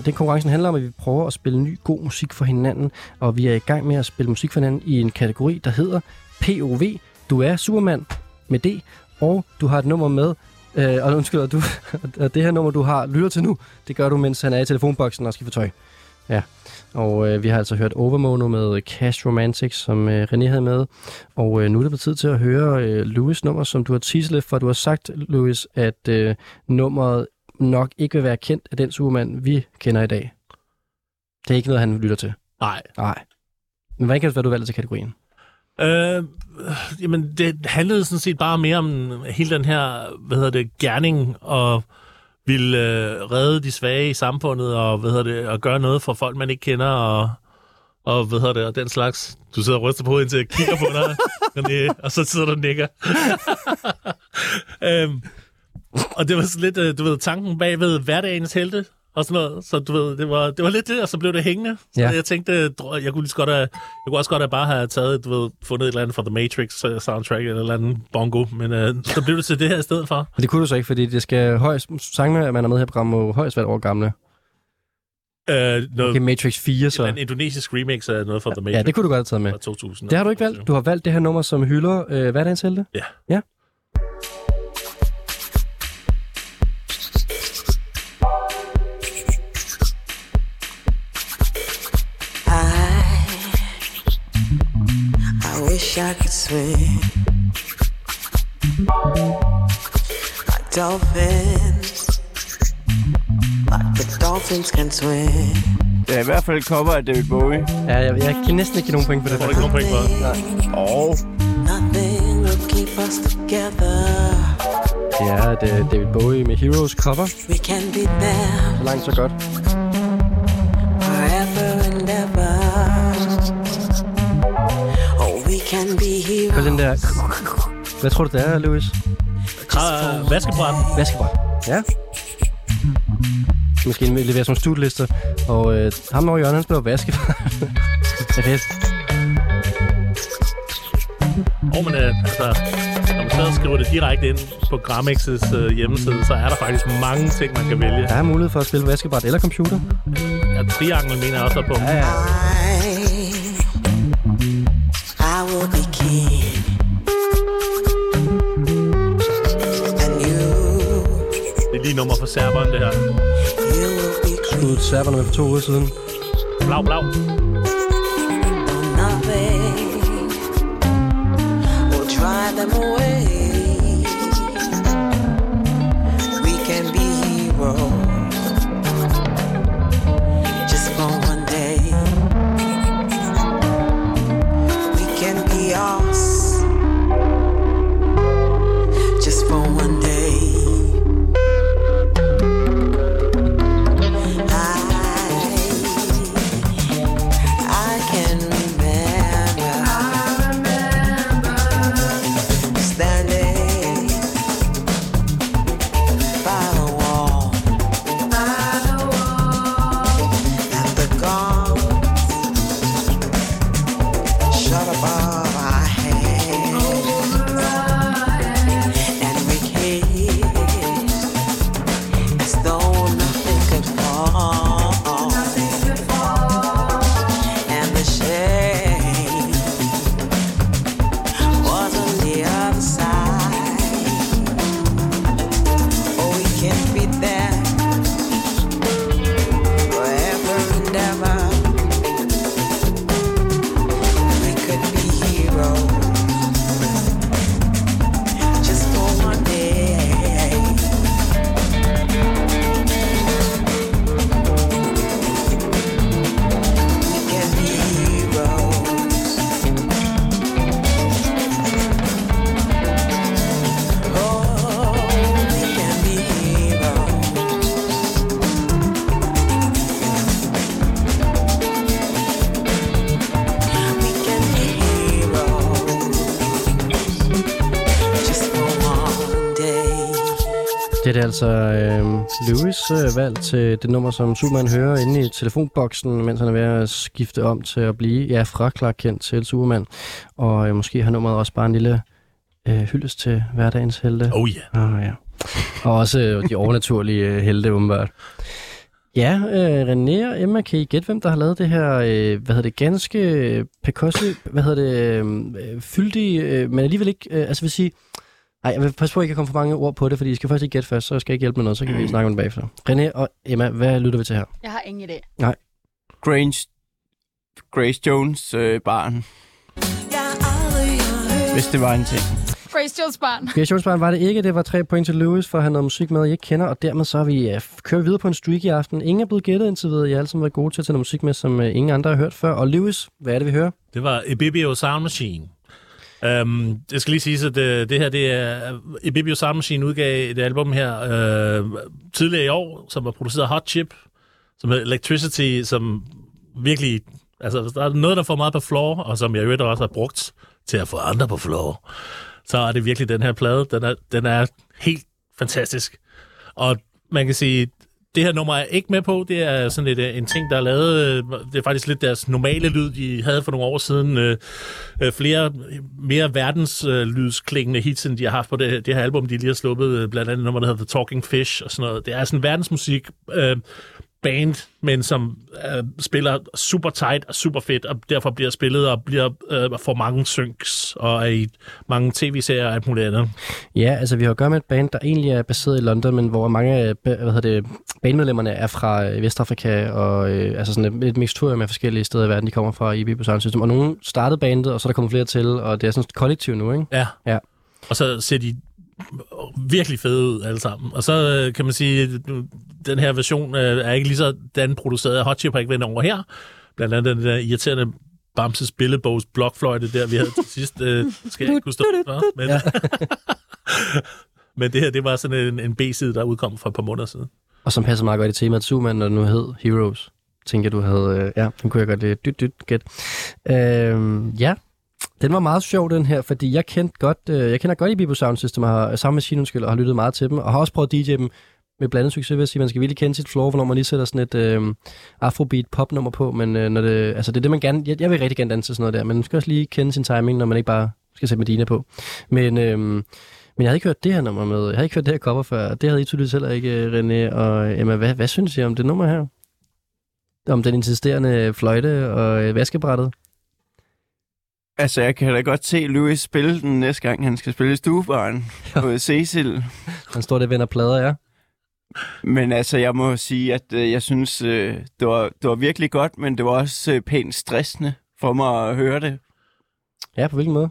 Speaker 2: den konkurrencen handler om, at vi prøver at spille ny god musik for hinanden. Og vi er i gang med at spille musik for hinanden i en kategori, der hedder POV. Du er Superman med D, og du har et nummer med, øh, og undskyld, og du, (laughs) og det her nummer, du har, lytter til nu, det gør du, mens han er i telefonboksen og skal få tøj. Ja, og øh, vi har altså hørt Overmono med Cash Romantic, som øh, René havde med, og øh, nu er det på tid til at høre øh, Louis' nummer, som du har lidt for. Du har sagt, Louis, at øh, nummeret nok ikke vil være kendt af den Superman, vi kender i dag. Det er ikke noget, han lytter til.
Speaker 4: Nej.
Speaker 2: Nej. Men hvordan kan det være, du valgte til kategorien?
Speaker 4: Øh, jamen, det handlede sådan set bare mere om hele den her, hvad hedder det, gerning og ville øh, redde de svage i samfundet og, hvad hedder det, og gøre noget for folk, man ikke kender og, og hvad hedder det, og den slags. Du sidder og ryster på, indtil jeg kigger på dig, (laughs) René, og så sidder du og nikker. (laughs) øhm, og det var sådan lidt, øh, du ved, tanken bag ved hverdagens helte og sådan noget. Så du ved, det var, det var lidt det, og så blev det hængende. Så
Speaker 2: Ja.
Speaker 4: jeg tænkte, jeg kunne, lige godt have, jeg kunne også godt have bare have taget, du ved, fundet et eller andet fra The Matrix øh, soundtrack eller et eller andet bongo, men øh, så blev det til det her i stedet for.
Speaker 2: Men det kunne du så ikke, fordi det skal højst, sangene, man er med her i programmet, må højst være år gamle.
Speaker 4: Øh, noget,
Speaker 2: Okay, Matrix 4 så.
Speaker 4: så. en indonesisk remix af noget fra The Matrix
Speaker 2: Ja, det kunne du godt have taget med.
Speaker 4: fra 2000.
Speaker 2: Det har du ikke valgt. Du har valgt det her nummer, som hylder øh, hverdagens helte.
Speaker 4: Ja.
Speaker 2: Ja.
Speaker 11: Wish I could swim like dolphins, like the dolphins can swim.
Speaker 5: Det er i hvert fald et cover af David Bowie.
Speaker 2: Ja, jeg, jeg kan næsten ikke give nogen point for det.
Speaker 4: Får du ikke nogen point for det?
Speaker 5: Og
Speaker 11: Nothing will keep us together.
Speaker 2: Det er det er David Bowie med Heroes cover.
Speaker 11: We can be there
Speaker 2: Så langt, så godt.
Speaker 11: forever and ever.
Speaker 2: Hør den der... Hvad tror du, det er, Louis?
Speaker 4: Kra- Vaskebræt.
Speaker 2: Vaskebræt. Ja. Måske levere som studielister. Og øh, ham over i hjørnet, han spiller vaskebræt. (laughs) det er fedt.
Speaker 4: Og men, øh, altså, når man så skriver det direkte ind på Gramex's øh, hjemmeside, så er der faktisk mange ting, man kan vælge.
Speaker 2: Der er mulighed for at spille vaskebræt eller computer.
Speaker 4: Ja, triangel mener jeg også er på.
Speaker 2: Ja, ja.
Speaker 4: Lige nummer for serberen, det her.
Speaker 11: you will be
Speaker 2: Skuddet serberne med for to uger siden.
Speaker 4: Blau, blau.
Speaker 11: drive them away.
Speaker 2: Det er altså øh, Louis øh, valg til det nummer, som Superman hører inde i telefonboksen, mens han er ved at skifte om til at blive ja, fra Clark Kent til Superman. Og øh, måske har nummeret også bare en lille øh, hyldest til hverdagens helte.
Speaker 4: Oh ja.
Speaker 2: Oh, ja. Og også øh, de overnaturlige øh, helte, åbenbart. Ja, øh, René og Emma, kan I gætte, hvem der har lavet det her, øh, hvad hedder det, ganske øh, percussive, hvad hedder det, øh, fyldige, øh, men alligevel ikke, øh, altså vil sige, nej, jeg vil passe på, at jeg kan komme for mange ord på det, fordi I skal først ikke gætte først, så skal jeg ikke hjælpe med noget, så kan vi snakke om det bagefter. René og Emma, hvad lytter vi til her?
Speaker 3: Jeg har ingen idé.
Speaker 5: Grange, Grace Jones øh, barn. Hvis det var en ting.
Speaker 3: Grace Jones barn.
Speaker 2: Grace Jones var det ikke, det var tre point til Lewis, for han havde musik med, I ikke kender, og dermed så er vi uh, kører videre på en streak i aften. Ingen er blevet gættet indtil videre, I har alle sammen været gode til at tage noget musik med, som uh, ingen andre har hørt før. Og Lewis, hvad er det, vi hører?
Speaker 4: Det var Ibibio Sound Machine. Øhm, um, det skal lige sige, at det, det her, det er... Øh, Ibibio Sound Machine udgav et album her øh, tidligere i år, som var produceret af Hot Chip, som hedder Electricity, som virkelig... Altså, der er noget, der får meget på floor, og som jeg øvrigt også har brugt til at få andre på floor, så er det virkelig den her plade. Den er, den er helt fantastisk. Og man kan sige, det her nummer er ikke med på. Det er sådan lidt øh, en ting, der er lavet. Øh, det er faktisk lidt deres normale lyd, de havde for nogle år siden. Øh, øh, flere mere verdenslydsklingende hits, end de har haft på det, det her album, de lige har sluppet. Blandt andet nummer, der hedder The Talking Fish og sådan noget. Det er sådan verdensmusik. Øh, band, men som øh, spiller super tight og super fedt, og derfor bliver spillet og bliver øh, for mange synks og er i mange tv-serier og alt muligt andet.
Speaker 2: Ja, altså vi har at gøre med et band, der egentlig er baseret i London, men hvor mange af hvad hedder det, bandmedlemmerne er fra øh, Vestafrika, og øh, altså sådan et, et mixtur med forskellige steder i verden, de kommer fra i Sound System. Og nogen startede bandet, og så er der kommet flere til, og det er sådan et kollektiv nu, ikke?
Speaker 4: Ja.
Speaker 2: Ja.
Speaker 4: Og så ser de virkelig fede ud alle sammen. Og så øh, kan man sige, den her version øh, er ikke lige så den produceret af Hot Chip har ikke vendt over her. Blandt andet den der irriterende Bamses Billebogs blokfløjte der, vi havde til sidst. Øh, skal jeg ikke kunne stå for, men,
Speaker 2: Ja. (laughs)
Speaker 4: men det her, det var sådan en, en B-side, der udkom for et par måneder siden.
Speaker 2: Og som passer meget godt i temaet Superman, når det nu hed Heroes. Tænker du havde... Øh, ja, den kunne jeg godt øh, dyt, dyt, gæt. Øh, ja, den var meget sjov, den her, fordi jeg kendte godt, øh, jeg kender godt i Bibo Sound System, og har øh, samme Machine, undskyld, og har lyttet meget til dem, og har også prøvet at DJ dem med blandet succes, vil jeg sige. Man skal virkelig kende sit floor, hvornår man lige sætter sådan et øh, afrobeat pop-nummer på, men øh, når det, altså det er det, man gerne, jeg, jeg vil rigtig gerne danse sådan noget der, men man skal også lige kende sin timing, når man ikke bare skal sætte Medina på. Men, øh, men jeg havde ikke hørt det her nummer med, jeg havde ikke hørt det her cover før, det havde I tydeligvis heller ikke, øh, René og Emma. Hvad, hvad synes I om det nummer her? Om den insisterende fløjte og øh, vaskebrættet?
Speaker 5: Altså, jeg kan da godt se Louis spille den næste gang, han skal spille i stuebaren på Cecil.
Speaker 2: Han står der vender plader, ja.
Speaker 5: Men altså, jeg må sige, at øh, jeg synes, øh, det, var, det var virkelig godt, men det var også øh, pænt stressende for mig at høre det.
Speaker 2: Ja, på hvilken måde?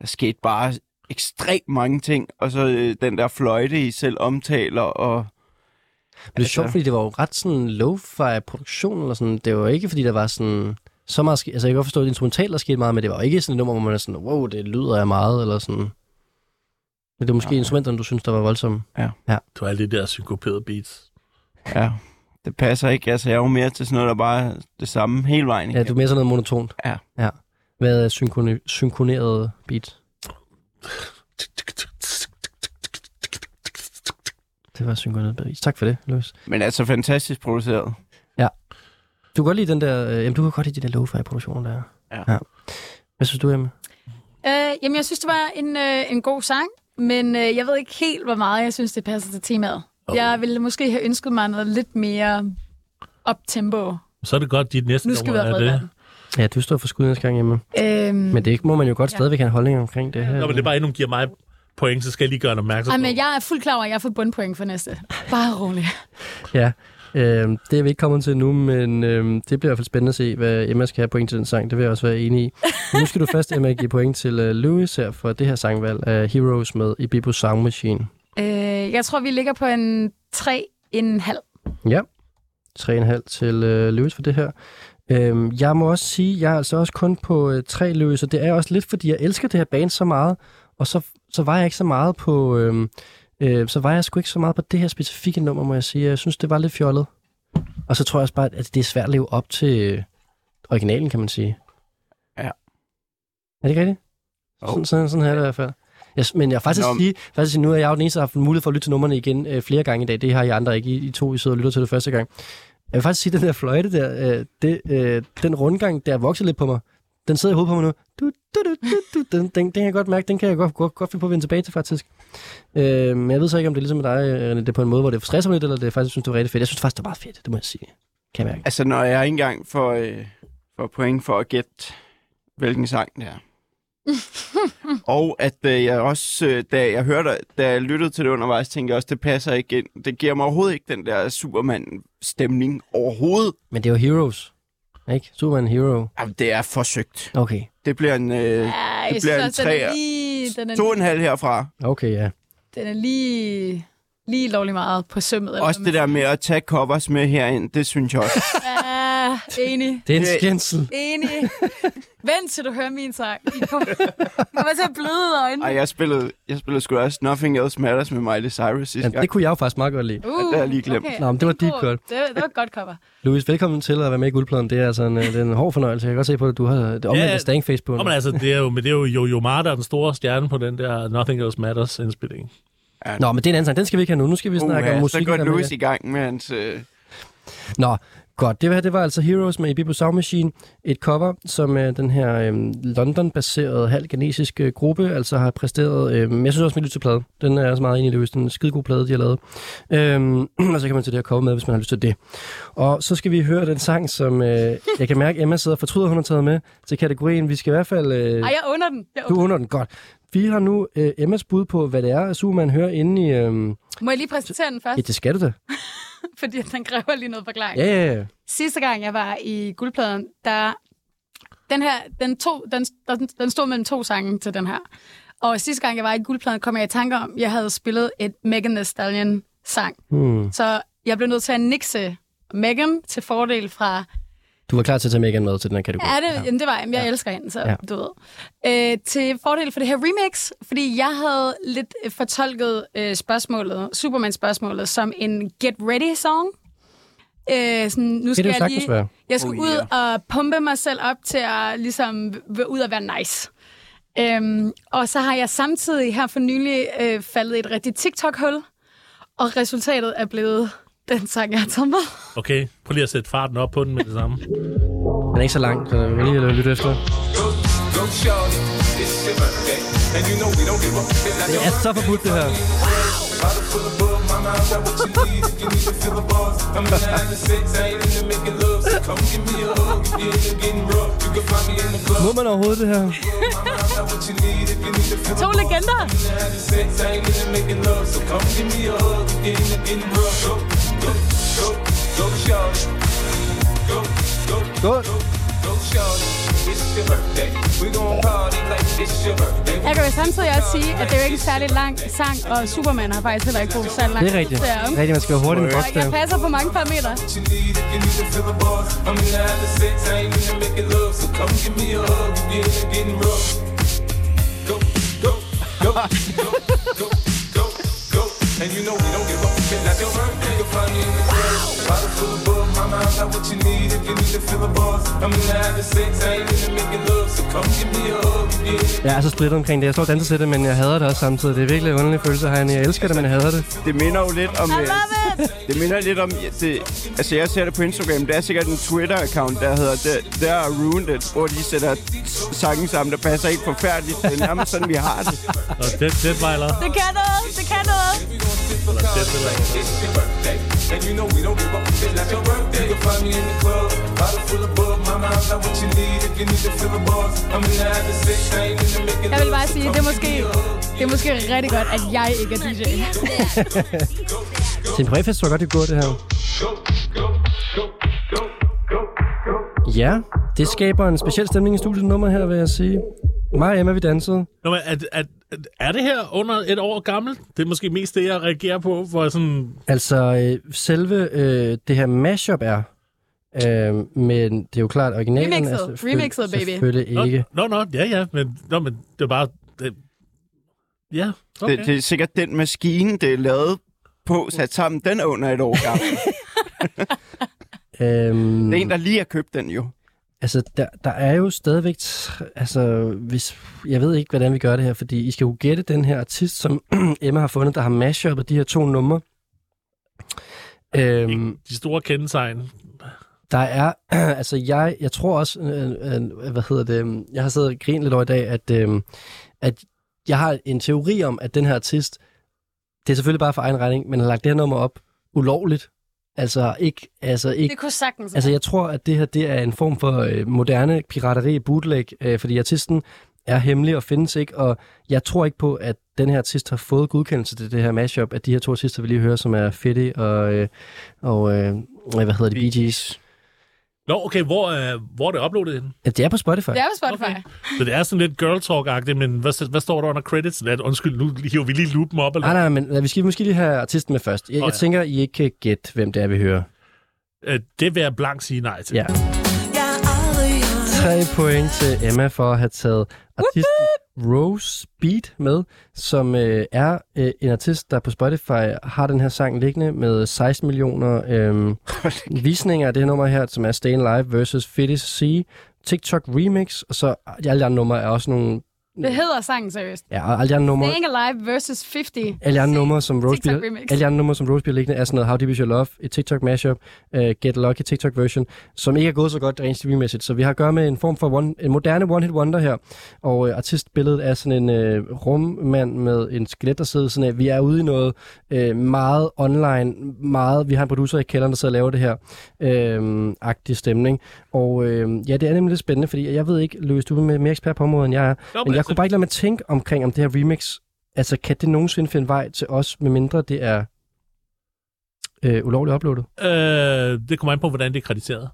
Speaker 5: Der skete bare ekstremt mange ting, og så øh, den der fløjte, I selv omtaler, og...
Speaker 2: Men det er altså... sjovt, fordi det var jo ret sådan lo-fi produktion, eller sådan. Det var ikke, fordi der var sådan så meget... Altså, jeg kan godt forstå, at det instrumentalt der skete meget, men det var jo ikke sådan et nummer, hvor man er sådan, wow, det lyder af meget, eller sådan. Men det er måske
Speaker 5: Nej.
Speaker 2: instrumenterne, du synes, der var voldsomme.
Speaker 5: Ja.
Speaker 2: ja.
Speaker 4: Du har alle de der synkoperede beats.
Speaker 5: Ja, det passer ikke. Altså, jeg er jo mere til sådan noget, der bare er det samme hele vejen.
Speaker 2: Ja, du er mere sådan noget monotont.
Speaker 5: Ja.
Speaker 2: ja. Hvad er synkroni- synkroneret beat? (laughs) Det var synkroneret beat. Tak for det, Louis.
Speaker 5: Men altså, fantastisk produceret.
Speaker 2: Du kan godt lide den der... Øh, jamen, du kan godt lide de der lo-fi produktioner der.
Speaker 5: Ja.
Speaker 2: ja. Hvad synes du, Emma?
Speaker 3: Øh, jamen, jeg synes, det var en, øh, en god sang, men øh, jeg ved ikke helt, hvor meget jeg synes, det passer til temaet. Oh. Jeg ville måske have ønsket mig noget lidt mere op-tempo.
Speaker 4: Så er det godt, dit næste nummer er det.
Speaker 2: Ja, du står for skud næste gang, Emma.
Speaker 3: Øhm,
Speaker 2: Men det må man jo godt
Speaker 3: ja.
Speaker 2: stadigvæk have en holdning omkring det her.
Speaker 4: Nå, men det er bare, nogen giver mig point, så skal jeg lige gøre en opmærksom
Speaker 3: Ej,
Speaker 4: på.
Speaker 3: men jeg er fuldt klar over, at jeg får bundpoint for næste. Bare rolig.
Speaker 2: Ja, øh, det er vi ikke kommet til nu, men øh, det bliver i hvert fald spændende at se, hvad Emma skal have point til den sang. Det vil jeg også være enig i. Men (laughs) nu skal du først, Emma, give point til øh, Louis her for det her sangvalg af Heroes med Ibibo Sound Machine.
Speaker 3: Øh, jeg tror, vi ligger på en 3,5.
Speaker 2: Ja, 3,5 til øh, Louis for det her. Øhm, jeg må også sige, jeg er altså også kun på øh, tre Louis, og det er også lidt, fordi jeg elsker det her band så meget, og så, så var jeg ikke så meget på... Øh, øh, så var jeg sgu ikke så meget på det her specifikke nummer, må jeg sige. Jeg synes, det var lidt fjollet. Og så tror jeg også bare, at det er svært at leve op til originalen, kan man sige.
Speaker 5: Ja.
Speaker 2: Er det ikke rigtigt? Sådan, sådan, sådan her er det i hvert fald. Jeg, men jeg faktisk
Speaker 5: Nå,
Speaker 2: sige, faktisk nu er jeg jo den eneste, der har haft mulighed for at lytte til numrene igen øh, flere gange i dag. Det har I andre ikke. I, I to, I sidder og lytter til det første gang. Jeg vil faktisk sige, at den der fløjte der, øh, det, øh, den rundgang, der er vokset lidt på mig. Den sidder i hovedet på mig nu. Du, du, du, du, du. Den, den, den kan jeg godt mærke, den kan jeg godt, godt, godt finde på at vende tilbage til, faktisk. Øh, men jeg ved så ikke, om det er ligesom med dig, René, det er på en måde, hvor det stresser mig lidt, eller det faktisk synes, det var rigtig fedt. Jeg synes faktisk, det var meget fedt, det må jeg sige. Kan jeg mærke.
Speaker 5: Altså, når jeg ikke engang får, øh, får point for at gætte, hvilken sang det er. (laughs) og at øh, jeg også, øh, da jeg hørte, da jeg lyttede til det undervejs, tænkte jeg også, det passer ikke ind. Det giver mig overhovedet ikke den der Superman-stemning overhovedet.
Speaker 2: Men det er jo Heroes, ikke? Superman Hero.
Speaker 5: Jamen, det er forsøgt.
Speaker 2: Okay.
Speaker 5: Det bliver en, øh,
Speaker 3: Ja,
Speaker 5: det bliver en
Speaker 3: synes er
Speaker 5: træer.
Speaker 3: lige, den er,
Speaker 5: To og en halv herfra.
Speaker 2: Okay, ja.
Speaker 3: den er lige, lige lovlig meget på sømmet.
Speaker 5: Også det der med at tage covers med herind, det synes jeg også. (laughs)
Speaker 3: Ja, enig.
Speaker 2: Det er en skændsel.
Speaker 3: Enig. Vent til du hører min sang. I kommer, kommer til at bløde øjnene.
Speaker 5: Ej, jeg spillede, jeg spillede sgu også Nothing Else Matters med Miley Cyrus sidste
Speaker 2: Ja,
Speaker 5: gang.
Speaker 2: det kunne jeg jo faktisk meget godt lide.
Speaker 3: Uh,
Speaker 5: det har jeg lige glemt.
Speaker 3: Okay.
Speaker 2: Nå, men det var
Speaker 3: Det
Speaker 2: deep godt.
Speaker 3: Det, det var et godt cover.
Speaker 2: Louis, velkommen til at være med i Guldpladen. Det er altså en, øh, det er en hård fornøjelse. Jeg kan godt se på, at du har det omvendte
Speaker 4: Ja,
Speaker 2: ja, face på.
Speaker 4: Nå, men altså, det er jo, men det er jo Jojo Ma, der er den store stjerne på den der Nothing Else Matters indspilling.
Speaker 2: Nå, men det er en anden sang. Den skal vi ikke have nu. Nu skal vi snakke om
Speaker 5: Uha,
Speaker 2: musik.
Speaker 5: så går Louis i gang med hans... Øh...
Speaker 2: Nå, godt. Det her det var altså Heroes med Ibibo Sound Machine. Et cover, som øh, den her øh, London-baserede halvganesiske gruppe altså har præsteret. Øh, jeg synes også, at lytter til plade. Den er også meget enig i det. Er en skidegod plade, de har lavet. Øhm, (clears throat) og så kan man til det her cover med, hvis man har lyst til det. Og så skal vi høre den sang, som øh, jeg kan mærke, Emma sidder og fortryder, hun har taget med til kategorien. Vi skal i hvert fald... Øh,
Speaker 3: Ej, jeg under den. Jeg
Speaker 2: du
Speaker 3: under.
Speaker 2: den, godt. Vi har nu øh, Emmas bud på, hvad det er, Superman hører inde i... Øh,
Speaker 3: Må jeg lige præsentere den først?
Speaker 2: ja, det skal du da. (laughs) (laughs)
Speaker 3: Fordi den kræver lige noget forklaring.
Speaker 2: Ja, ja, ja.
Speaker 3: Sidste gang, jeg var i guldpladen, der... Den her, den, to, den, den, den stod mellem to sange til den her. Og sidste gang, jeg var i guldpladen, kom jeg i tanke om, jeg havde spillet et Megan Thee Stallion sang.
Speaker 2: Hmm.
Speaker 3: Så jeg blev nødt til at nixe Megan til fordel fra
Speaker 2: Du var klar til at tage Megan med til den her kategori.
Speaker 3: Ja, det, jamen, det var jeg. Jeg elsker hende, så
Speaker 2: Ja.
Speaker 3: ja. du ved. Øh, til fordel for det her remix, fordi jeg havde lidt øh, fortolket øh, spørgsmålet, Superman-spørgsmålet, som en Get Ready-song. Øh, sådan, nu
Speaker 2: det
Speaker 3: skal
Speaker 2: jo
Speaker 3: jeg
Speaker 2: sagtens
Speaker 3: lige,
Speaker 2: være.
Speaker 3: jeg skulle
Speaker 5: Oh,
Speaker 3: ud
Speaker 5: yeah.
Speaker 3: og pumpe mig selv op til at ligesom være ud og være nice. Øhm, og så har jeg samtidig her for nylig øh, faldet i et rigtigt TikTok-hul, og resultatet er blevet den sang, jeg har taget med.
Speaker 4: Okay, prøv lige at sætte farten op på den med det samme.
Speaker 2: Den er ikke så lang, så vil lige at lytte efter. Det er så forbudt, det her.
Speaker 12: bottle (laughs)
Speaker 2: Må man overhovedet det her?
Speaker 12: To
Speaker 3: legender!
Speaker 2: Godt.
Speaker 3: Jeg kan jo samtidig også sige, at det er jo ikke en særlig lang sang, og Superman har faktisk heller ikke brugt særlig lang
Speaker 2: Det er rigtigt.
Speaker 3: at-
Speaker 2: Rigtigt, man skal være hurtig med
Speaker 3: Og jeg passer på mange parametre.
Speaker 12: go, go, go, go, go. And you know we don't give up. It's not your birthday. You can find me in the club. Bottle full of bug. Mama, I got what you need if you need to feel the buzz. I'm in the having sex, I ain't into making love. So come give me a hug into
Speaker 2: Jeg er så splittet omkring det. Jeg står og danser til det, men jeg hader det også samtidig. Det er virkelig en underlig følelse at have. Jeg elsker det, men jeg hader det.
Speaker 5: Det minder jo lidt om...
Speaker 3: I
Speaker 5: øh,
Speaker 3: love it!
Speaker 5: Det minder lidt om... Det, altså, jeg ser det på Instagram. Det er sikkert en Twitter-account, der hedder The- There Are Ruined It, hvor de sætter sange sammen, der passer helt forfærdeligt. Det er nærmest sådan, vi har det.
Speaker 4: Og det, det.
Speaker 3: Det kan noget, det kan noget.
Speaker 4: Det, det,
Speaker 12: It's your birthday, and you know we don't give up. It's not your birthday. You find me in the club, bottle full of bug. I got what you need if you need to the buzz. I'm in the having sex, I ain't the making
Speaker 3: Jeg vil bare sige, det er måske, det er måske rigtig godt, at jeg ikke er DJ.
Speaker 2: Til en privatfest tror jeg godt, det går, det her. Ja, det skaber en speciel stemning i studiet nummer her, vil jeg sige. Mig og Emma, vi dansede.
Speaker 4: Nå, men er, er, er det her under et år gammelt? Det er måske mest det, jeg reagerer på, for sådan...
Speaker 2: Altså, øh, selve øh, det her mashup er, øh, men det er jo klart, originalen
Speaker 3: Remixet.
Speaker 2: er selvfølgelig,
Speaker 3: Remixet, baby.
Speaker 2: selvfølgelig
Speaker 4: Nå,
Speaker 2: ikke.
Speaker 4: Nå, nå, ja, ja, men, nå, men det er bare... Det, ja, okay.
Speaker 5: Det, det er sikkert den maskine, det er lavet på, sat sammen. Den er under et år gammel. (laughs)
Speaker 2: Øhm,
Speaker 5: Det er en, der lige har købt den jo.
Speaker 2: Altså, der, der er jo stadigvæk... Altså, hvis, jeg ved ikke, hvordan vi gør det her, fordi I skal jo gætte den her artist, som (clears throat) Emma har fundet, der har mashuppet de her to numre. Øhm,
Speaker 4: De store kendetegn.
Speaker 2: der er... (clears throat) Altså, jeg, jeg tror også... Øh, øh, hvad hedder det? øhm, Jeg har siddet og grinet lidt over i dag, at, øh, at jeg har en teori om, at den her artist... Det er selvfølgelig bare for egen regning, men har lagt det her nummer op ulovligt. Altså, ikke... Altså, ikke
Speaker 3: Det kunne sagtens
Speaker 2: Altså, jeg tror, at det her det er en form for øh, moderne pirateri, bootleg, øh, fordi artisten er hemmelig og findes ikke, og jeg tror ikke på, at den her artist har fået godkendelse til det her mashup, at de her to artister, vi lige hører, som er Fetty og, øh, og øh, hvad hedder det, Bee Gees.
Speaker 4: Nå, okay, hvor, øh, hvor er det uploadet henne?
Speaker 2: Ja, det er på Spotify.
Speaker 3: Det er på Spotify.
Speaker 4: Okay. Så det er sådan lidt girl talk-agtigt, men hvad, hvad står der under credits? Lad, undskyld, nu hiver vi lige loopen op. Eller?
Speaker 2: Nej, nej, men vi skal måske lige have artisten med først. Jeg, jeg
Speaker 4: ja.
Speaker 2: tænker, I ikke kan gætte, hvem det er, vi hører.
Speaker 4: Øh, det vil jeg blankt sige nej til.
Speaker 2: Ja. Tre point til Emma for at have taget artisten Rose Beat med, som øh, er øh, en artist, der på Spotify har den her sang liggende med 16 millioner øh, visninger af det her nummer her, som er Stayin' Live versus Fitty C, TikTok Remix, og så alle de andre numre er også nogle
Speaker 3: Det hedder sangen seriøst.
Speaker 2: Ja, og alle de andre numre,
Speaker 3: Staying Alive versus 50.
Speaker 2: alle de andre numre, som Rose bliver, alle de andre numre, som Rose bliver liggende, er sådan noget How Deep Is Your Love, et TikTok mashup, uh, Get Lucky TikTok version, som ikke er gået så godt rent streammæssigt. Så vi har at gøre med en form for one, en moderne one-hit wonder her. Og uh, artistbilledet er sådan en uh, rummand med en skelet, der sidder sådan af. Vi er ude i noget uh, meget online, meget, vi har en producer i kælderen, der sidder og laver det her, uh, agtig stemning. Og uh, ja, det er nemlig lidt spændende, fordi jeg ved ikke, Louis, du er mere ekspert på området, end jeg er. Jeg
Speaker 4: altså-
Speaker 2: kunne bare ikke lade mig tænke omkring, om det her remix, altså kan det nogensinde finde vej til os, medmindre det er øh, ulovligt uploadet?
Speaker 4: Øh, det kommer an på, hvordan det er krediteret.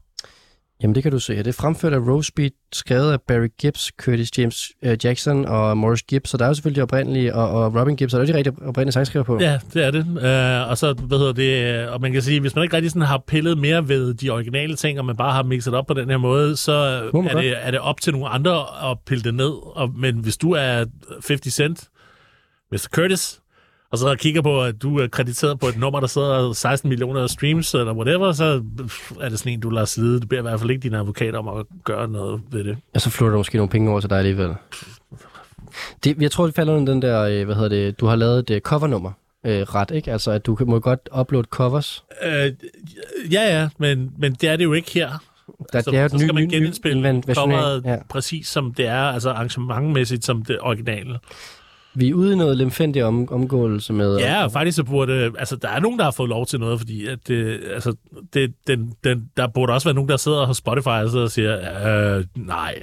Speaker 2: Jamen det kan du se. Det er fremført af Rose Beat, skrevet af Barry Gibbs, Curtis James øh, Jackson og Morris Gibbs. Så der er jo selvfølgelig de oprindelige, og, og Robin Gibbs, og der er de rigtig oprindelige sangskriver på.
Speaker 4: Ja, det er det. Øh, og så, hvad hedder det, øh, og man kan sige, hvis man ikke rigtig sådan har pillet mere ved de originale ting, og man bare har mixet op på den her måde, så er
Speaker 2: godt.
Speaker 4: det, er det op til nogle andre at pille det ned. Og, men hvis du er 50 Cent, Mr. Curtis, og så kigger på, at du er krediteret på et nummer, der sidder 16 millioner streams, eller whatever, så er det sådan en, du lader slide. Du beder i hvert fald ikke din advokat om at gøre noget ved det.
Speaker 2: Og så flytter der måske nogle penge over til dig alligevel. Det, jeg tror, det falder under den der, øh, hvad hedder det, du har lavet et øh, covernummer. Øh, ret, ikke? Altså, at du kan- må godt uploade covers.
Speaker 4: Øh, ja, ja, men, men det er det jo ikke her.
Speaker 2: Der,
Speaker 4: så,
Speaker 2: det er jo
Speaker 4: så skal
Speaker 2: ny-
Speaker 4: man genindspille
Speaker 2: ny-
Speaker 4: coveret
Speaker 2: ja.
Speaker 4: præcis som det er, altså arrangementmæssigt som det originale.
Speaker 2: Vi er ude i noget lemfændig om, omgåelse med...
Speaker 4: Ja, og faktisk så burde, altså der er nogen, der har fået lov til noget, fordi at det, altså, det, den, den, der burde også være nogen, der sidder hos Spotify og, sidder og siger, øh, nej.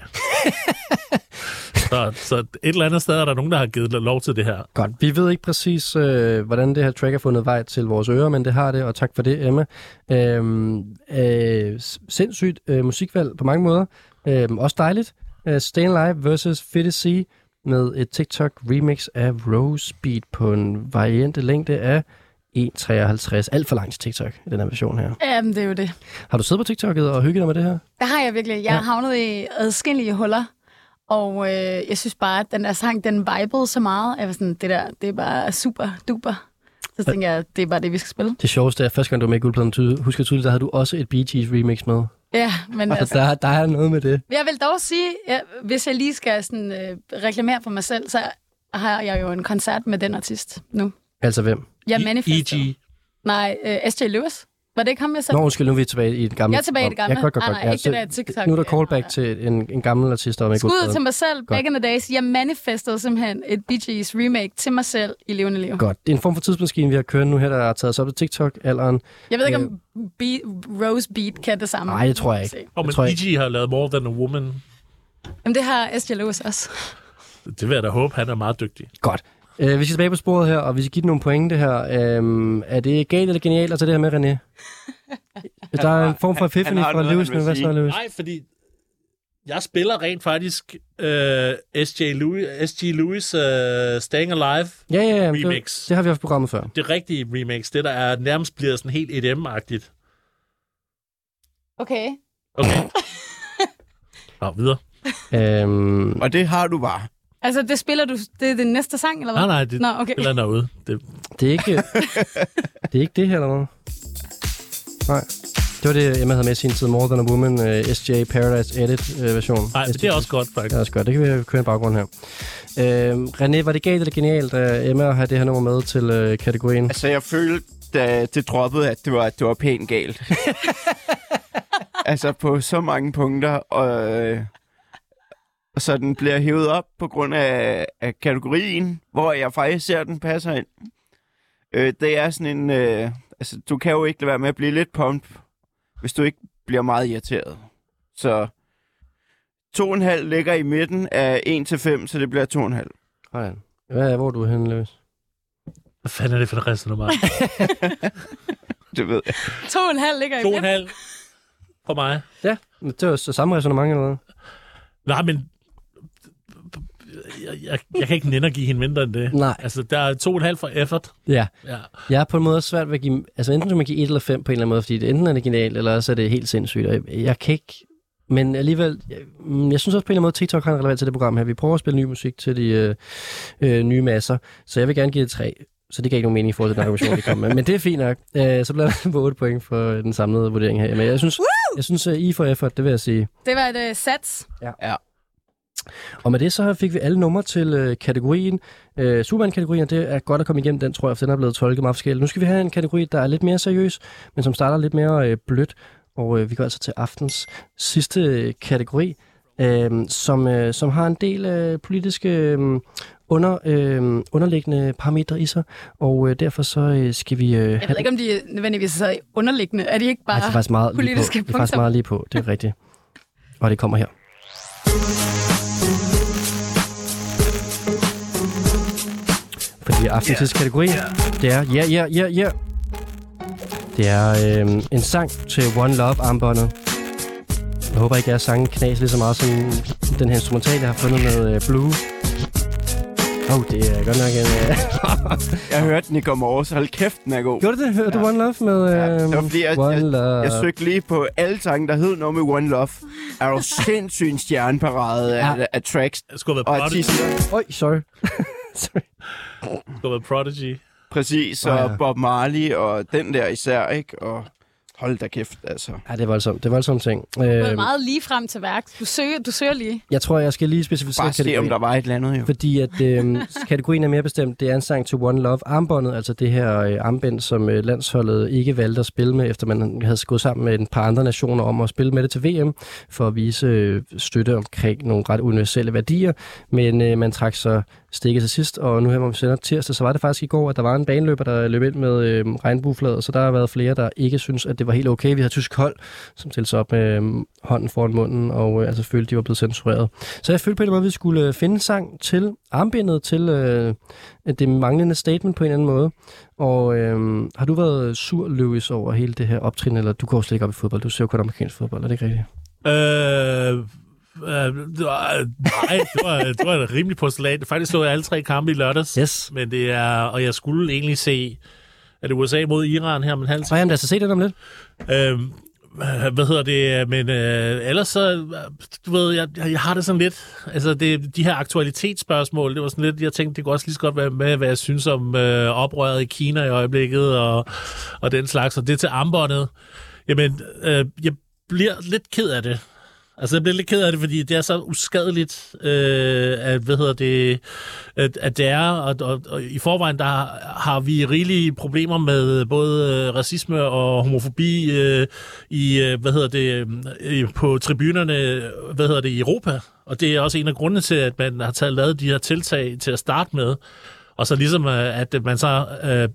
Speaker 4: (laughs) så, så et eller andet sted er der nogen, der har givet lov til det her.
Speaker 2: Godt. Vi ved ikke præcis, øh, hvordan det her track har fundet vej til vores ører, men det har det, og tak for det, Emma. Øhm, øh, sindssygt øh, musikvalg på mange måder. Øhm, også dejligt. Øh, Staying Alive versus Fit C med et TikTok remix af Rose Beat på en variante længde af 1,53. Alt for langt TikTok i den her version her.
Speaker 3: Jamen, det er jo det.
Speaker 2: Har du siddet på TikTok'et og hygget dig med det her?
Speaker 3: Det har jeg virkelig. Jeg
Speaker 2: Ja.
Speaker 3: har havnet i adskillige huller. Og øh, jeg synes bare, at den der sang, den vibede så meget. Jeg var sådan, det der, det er bare super duper. Så tænker jeg, det er bare det, vi skal spille.
Speaker 2: Det sjoveste er, at første gang du var med i guldpladen, husker tydeligt, der havde du også et Bee Gees remix med.
Speaker 3: Ja, men
Speaker 2: Altså,
Speaker 3: altså...
Speaker 2: der, der er noget med det.
Speaker 3: Jeg vil dog sige, ja, hvis jeg lige skal sådan, øh, reklamere for mig selv, så har jeg jo en koncert med den artist nu.
Speaker 2: Altså hvem?
Speaker 3: Jeg
Speaker 4: E-
Speaker 3: manifester.
Speaker 4: E.G.
Speaker 3: Nej, øh, S.J. Lewis. Var det ikke ham, jeg sagde?
Speaker 2: Nå, undskyld, nu er vi tilbage i den gamle.
Speaker 3: Jeg er tilbage i det gamle.
Speaker 2: Ja, godt, godt,
Speaker 3: Nej,
Speaker 2: godt.
Speaker 3: nej,
Speaker 2: ja,
Speaker 3: ikke det der TikTok.
Speaker 2: Nu er der callback til en, en gammel artist, der var med
Speaker 3: Skud til mig selv, back in the days. Jeg manifestede simpelthen et Bee Gees remake til mig selv i levende liv.
Speaker 2: Godt. Det er en form for tidsmaskine, vi har kørt nu her, der er taget os op til TikTok-alderen.
Speaker 3: Jeg ved ikke, om Be- Rose Beat kan det samme.
Speaker 2: Nej, det tror jeg ikke.
Speaker 4: Og men
Speaker 2: tror jeg
Speaker 4: E.G. har lavet More Than a Woman.
Speaker 3: Jamen, det har S.J. Lewis også.
Speaker 4: Det vil jeg da håbe, han er meget dygtig.
Speaker 2: Godt. Uh, vi skal tilbage på sporet her, og vi skal give den nogle pointe her. Um, er det galt eller genialt at tage det her med, René? (laughs) Der er en form for epiphany fra Lewis. nu. Hvad så, Lewis?
Speaker 4: Nej, fordi jeg spiller rent faktisk øh, S.J. Louis, S.G. Louis uh, Staying Alive,
Speaker 2: Ja, ja, ja.
Speaker 4: Remix.
Speaker 2: Det, det har vi haft programmet før.
Speaker 4: det rigtige remix, det der er nærmest bliver sådan helt EDM-agtigt.
Speaker 3: Okay.
Speaker 4: Okay. (laughs) Nå, videre.
Speaker 2: Um,
Speaker 5: Og det har du bare.
Speaker 3: Altså, det spiller du... Det er den næste sang, eller hvad?
Speaker 4: Nej, nej, det
Speaker 3: Nå, okay.
Speaker 4: spiller derude. Det,
Speaker 2: det, er ikke, det er ikke det her, eller hvad? Nej. Det var det, Emma havde med i sin tid. More Than a Woman, uh, SJ Paradise Edit-version.
Speaker 4: nej, men det er også godt, faktisk.
Speaker 2: Det er også godt. Det kan vi køre en baggrund her. Øhm, René, var det galt eller genialt af Emma at have det her nummer med til øh, kategorien?
Speaker 5: Altså, jeg følte, da det droppede, at det var, det var pænt galt. (laughs) altså, på så mange punkter, og, øh, og så den bliver hævet op på grund af, af kategorien, hvor jeg faktisk ser, at den passer ind. Øh, det er sådan en... Øh, altså, du kan jo ikke lade være med at blive lidt pumped, hvis du ikke bliver meget irriteret. Så 2,5 ligger i midten af 1 til 5, så det bliver 2,5.
Speaker 2: Sådan. Hvad er, hvor er du henne, Løs?
Speaker 4: Hvad fanden er det for et resonemang? (laughs) (laughs)
Speaker 5: Det ved jeg.
Speaker 3: To og en halv ligger i
Speaker 4: To og en
Speaker 3: midten.
Speaker 4: halv for mig.
Speaker 2: Ja, det var så samme resonemang, eller hvad?
Speaker 4: Nej, men jeg, jeg, jeg kan ikke nænde at give hende mindre end det.
Speaker 2: Nej.
Speaker 4: Altså, der er to og en halv for effort.
Speaker 2: Ja.
Speaker 4: Ja.
Speaker 2: Jeg er på en måde svært ved at give... Altså enten så man give 1 eller 5 på en eller anden måde, fordi det, enten er det genialt, eller så er det helt sindssygt. Og jeg, jeg kan ikke... Men alligevel, jeg, mm, jeg synes også på en eller anden måde, TikTok har en relevans til det program her. Vi prøver at spille ny musik til de øh, øh, nye masser, så jeg vil gerne give det 3. Så det gav ikke nogen mening i forhold til den argumentation, vi kom med. Men det er fint nok. Øh, så bliver der (laughs) på 8 point for den samlede vurdering her. Men jeg synes, jeg synes uh, I for effort, det vil jeg sige.
Speaker 3: Det var et uh, sats.
Speaker 5: Ja.
Speaker 2: Og med det så fik vi alle numre til øh, kategorien. Øh, Superman-kategorien, det er godt at komme igennem den, tror jeg, for den er blevet tolket meget forskelligt. Nu skal vi have en kategori, der er lidt mere seriøs, men som starter lidt mere øh, blødt. Og øh, vi går altså til aftens sidste øh, kategori, øh, som, øh, som har en del øh, politiske øh, under, øh, underliggende parametre i sig. Og øh, derfor så øh, skal vi... Øh,
Speaker 3: Jeg ved ikke, om de nødvendigvis er underliggende. Er de ikke bare
Speaker 2: Nej, det er faktisk meget lige på.
Speaker 3: politiske
Speaker 2: Det er faktisk meget lige på, det er rigtigt. Og det kommer her. Fordi aftens sidste kategori, det er ja, ja, ja, ja. Det er øh, en sang til One Love armbåndet. Jeg håber ikke, at sangen knas lige så meget som den her instrumental, jeg har fundet med øh, Blue. Åh, oh, det er godt nok en... Øh... (laughs)
Speaker 5: Jeg hørte den i går morges. Hold kæft, den er god.
Speaker 2: Gjorde du det? Hørte du One Love med... Øh,
Speaker 5: Ja, det var fordi, jeg,
Speaker 2: One
Speaker 5: jeg,
Speaker 2: Love?
Speaker 5: jeg søgte lige på alle sange, der hed noget med One Love. Er du sindssygt en stjerneparade af,
Speaker 2: Ja.
Speaker 5: af tracks
Speaker 4: Det skulle have
Speaker 5: og
Speaker 4: været
Speaker 5: artister.
Speaker 2: Øj, sorry. (laughs) (laughs) sorry.
Speaker 4: Have været Prodigy.
Speaker 5: Præcis, og
Speaker 2: ja.
Speaker 5: Bob Marley og den der især, ikke? Og hold da kæft, altså.
Speaker 2: Ja, det er voldsomt. Det er voldsomt ting.
Speaker 3: Du er
Speaker 2: Øh,
Speaker 3: meget lige frem til værk. Du søger, du søger lige.
Speaker 2: jeg tror, jeg skal lige specificere
Speaker 5: Bare se, om der var et eller andet, jo.
Speaker 2: Fordi at øh, (laughs) kategorien er mere bestemt. Det er en sang til One Love armbåndet, altså det her øh, armbind, som øh, landsholdet ikke valgte at spille med, efter man havde gået sammen med et par andre nationer om at spille med det til VM, for at vise øh, støtte omkring nogle ret universelle værdier. Men øh, man trak så stikke til sidst, og nu her, hvor vi sender tirsdag, så var det faktisk i går, at der var en baneløber, der løb ind med øh, regnbueflaget, så der har været flere, der ikke synes, at det var helt okay. Vi har tysk hold, som stillede sig op med øh, hånden foran munden, og øh, altså følte, de var blevet censureret. Så jeg følte på en måde, at vi skulle øh, finde sang til armbindet, til øh, det manglende statement på en eller anden måde. Og øh, har du været sur, Lewis, over hele det her optrin, eller du går slet ikke op i fodbold, du ser jo kun amerikansk fodbold, er det ikke rigtigt?
Speaker 4: Øh, øh, nej, det var, det var et rimelig postulat. Faktisk så jeg alle tre kampe i lørdags.
Speaker 2: Yes.
Speaker 4: Men det er, og jeg skulle egentlig se, at det USA mod Iran her om en halv
Speaker 2: Og jamen, lad os se det om lidt.
Speaker 4: Øhm, hvad hedder det? Men øh, ellers så, du ved, jeg, jeg har det sådan lidt, altså det, de her aktualitetsspørgsmål, det var sådan lidt, jeg tænkte, det kunne også lige så godt være med, hvad jeg synes om øh, oprøret i Kina i øjeblikket, og, og den slags, og det til armbåndet. Jamen, øh, jeg bliver lidt ked af det. Altså, jeg bliver lidt ked af det, fordi det er så uskadeligt, øh, at, hvad hedder det, at, at det er, og, og, og i forvejen, der har vi rigelige problemer med både øh, racisme og homofobi øh, i, øh, hvad hedder det, øh, på tribunerne, hvad hedder det, i Europa. Og det er også en af grundene til, at man har taget lavet de her tiltag til at starte med. Og så ligesom, øh, at man så øh,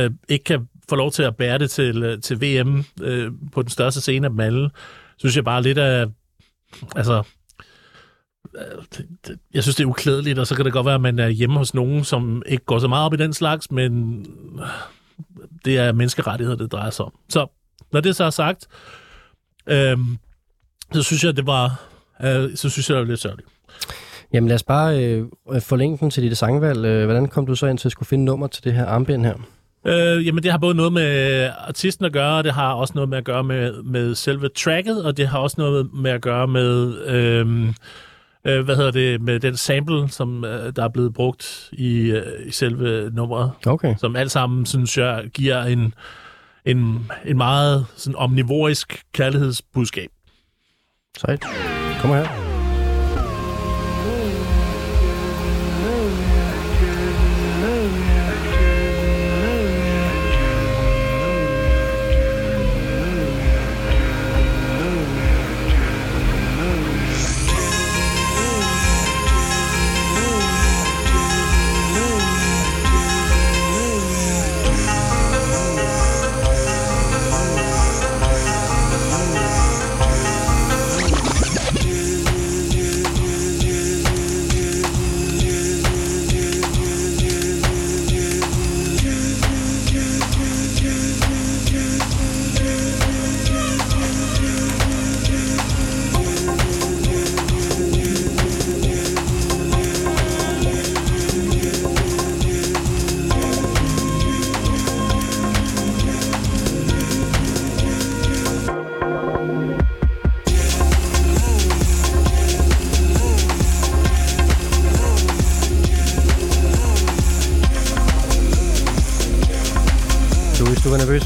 Speaker 4: øh, ikke kan få lov til at bære det til, øh, til VM øh, på den største scene af dem alle, synes jeg bare lidt af, altså, øh, jeg synes, det er uklædeligt, og så kan det godt være, at man er hjemme hos nogen, som ikke går så meget op i den slags, men øh, det er menneskerettigheder, det drejer sig om. Så når det så er sagt, øh, så synes jeg, det var, øh, så synes jeg, det var lidt sørgeligt.
Speaker 2: Jamen lad os bare øh, forlænge den til dit sangvalg. Øh, hvordan kom du så ind til at skulle finde nummer til det her armbind her?
Speaker 4: Øh, jamen, det har både noget med artisten at gøre, og det har også noget med at gøre med, med selve tracket, og det har også noget med at gøre med, øh, øh, hvad hedder det, med den sample, som øh, der er blevet brugt i, øh, i selve nummeret.
Speaker 2: Okay.
Speaker 4: Som alt sammen, synes jeg, giver en, en, en meget sådan omnivorisk kærlighedsbudskab.
Speaker 2: Sejt. Kom her.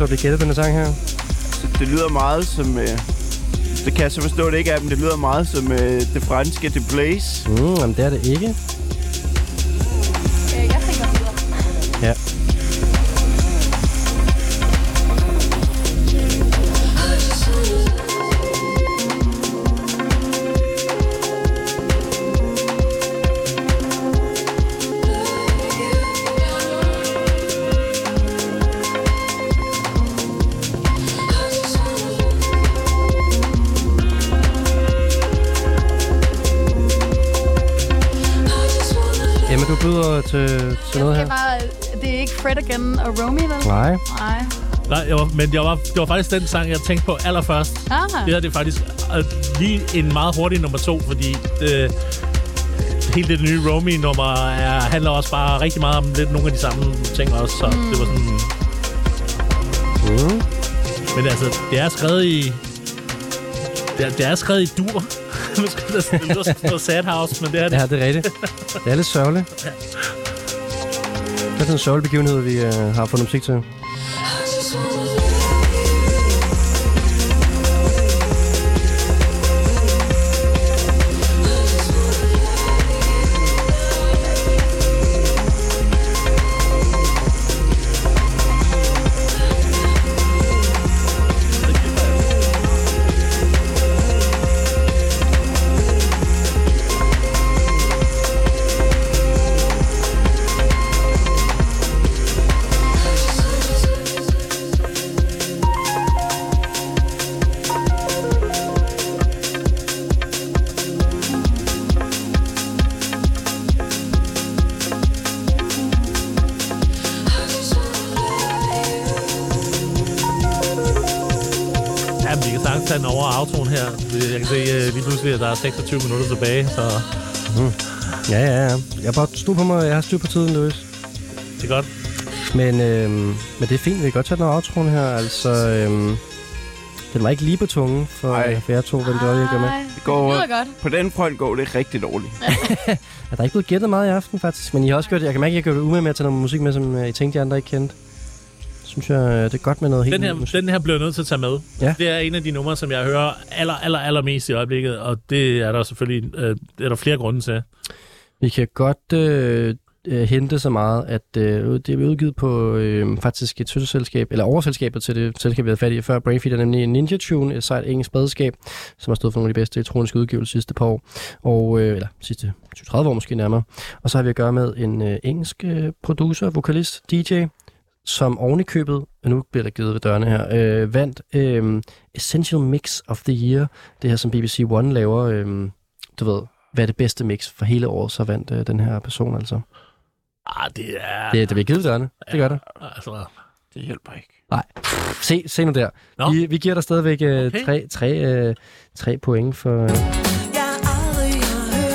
Speaker 2: Blive gættet på den her sang her?
Speaker 5: Det lyder meget som øh, Det kan jeg så forstå, det ikke er, men det lyder meget som øh, det franske The Blaze.
Speaker 2: Mm, jamen, det er det ikke. Til, til noget her.
Speaker 3: Det, var, det er ikke Fred Again og Romy, vel?
Speaker 2: Nej.
Speaker 3: Nej.
Speaker 4: Nej, jeg var, men jeg var, det var faktisk den sang, jeg tænkte på allerførst.
Speaker 3: Ah.
Speaker 4: Det her det er faktisk øh, lige en meget hurtig nummer to, fordi det, hele det nye Romy-nummer er, handler også bare rigtig meget om lidt nogle af de samme ting også, så mm. det var sådan...
Speaker 2: Mm.
Speaker 4: Men altså, det er skrevet i... Det er, det er skrevet i dur. Det det lyder som noget sad house, men det er det.
Speaker 2: Ja, det er rigtigt. Det er lidt sørgeligt. Det er sådan en sørgelig begivenhed, vi øh, har fundet musik til.
Speaker 4: Er 26 minutter tilbage, så
Speaker 2: Ja, ja, ja. Jeg bare stod på mig, jeg har styr på tiden, Louis.
Speaker 4: det er godt.
Speaker 2: Men, øhm, men det er fint, vi kan godt tage den outroen her. Altså, øhm, den var ikke lige på tungen for,
Speaker 5: Ej.
Speaker 2: for jer to, hvem det var, jeg gør med.
Speaker 5: Det går,
Speaker 3: det godt.
Speaker 5: på den front går det rigtig dårligt. (laughs)
Speaker 2: Ja, der er ikke blevet gættet meget i aften, faktisk. Men I har også gjort, jeg kan mærke, at I har gjort det umage med at tage noget musik med, som øh, I tænkte, I andre ikke kendte. Synes jeg, øh, det er godt med noget helt
Speaker 4: Den her,
Speaker 2: musik.
Speaker 4: den her bliver nødt til at tage med.
Speaker 2: Ja.
Speaker 4: Det er en af de numre, som jeg hører aller, aller, aller mest i øjeblikket, og det er der selvfølgelig øh, er der flere grunde til.
Speaker 2: Vi kan godt øh, øh, hente så meget, at øh, det er udgivet på øh, faktisk et søsterselskab, eller overselskabet til det selskab, vi havde fat i før, Brainfeed er nemlig Ninja Tune, et sejt engelsk badeskab, som har stået for nogle af de bedste elektroniske udgivelser sidste par år, og, øh, eller sidste 20-30 år måske nærmere. Og så har vi at gøre med en øh, engelsk øh, producer, vokalist, DJ, som oven i købet, og nu bliver der givet ved dørene her, øh, vandt øh, Essential Mix of the Year, det her som BBC One laver, øh, du ved, hvad er det bedste mix for hele året, så vandt øh, den her person altså.
Speaker 4: Ah, det er...
Speaker 2: Det, det bliver givet ved dørene, det gør det.
Speaker 4: Altså,
Speaker 5: Det hjælper ikke.
Speaker 2: Nej, se, se nu der.
Speaker 4: Nå.
Speaker 2: Vi, vi giver dig stadigvæk øh,
Speaker 4: Okay.
Speaker 2: tre, tre, øh, tre point for, øh,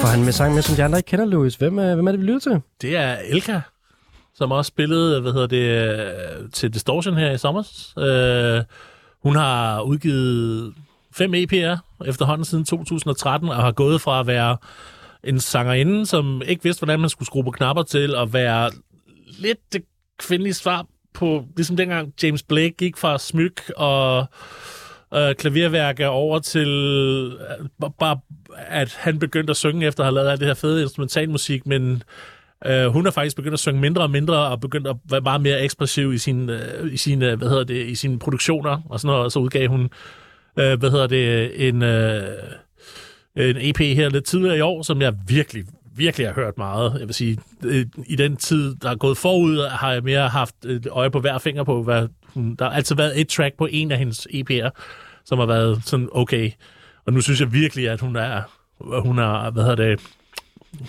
Speaker 2: for han med sang med, som de andre ikke kender, Louis. Hvem, øh, hvem er det, vi lytter til?
Speaker 4: det er Elka, som også spillede, hvad hedder det, øh, til Distortion her i sommer. Øh, hun har udgivet fem EP'er efterhånden siden 2013, og har gået fra at være en sangerinde, som ikke vidste, hvordan man skulle skrue på knapper til, at være lidt det kvindelige svar på, ligesom dengang James Blake gik fra smyk og øh, klaverværker over til øh, bare, at han begyndte at synge efter at have lavet alt det her fede instrumentalmusik, men øh, hun er faktisk begyndt at synge mindre og mindre og begyndt at være meget mere ekspressiv i sine, øh, i sine, øh, hvad hedder det, i sine produktioner og sådan noget, og så udgav hun, øh, hvad hedder det, en, øh, en EP her lidt tidligere i år, som jeg virkelig, virkelig har hørt meget. Jeg vil sige, øh, i den tid, der er gået forud, har jeg mere haft et øje på hver finger på, hvad hun, der har altid været et track på en af hendes EP'er, som har været sådan okay. Og nu synes jeg virkelig, at hun er, hun er, hvad hedder det,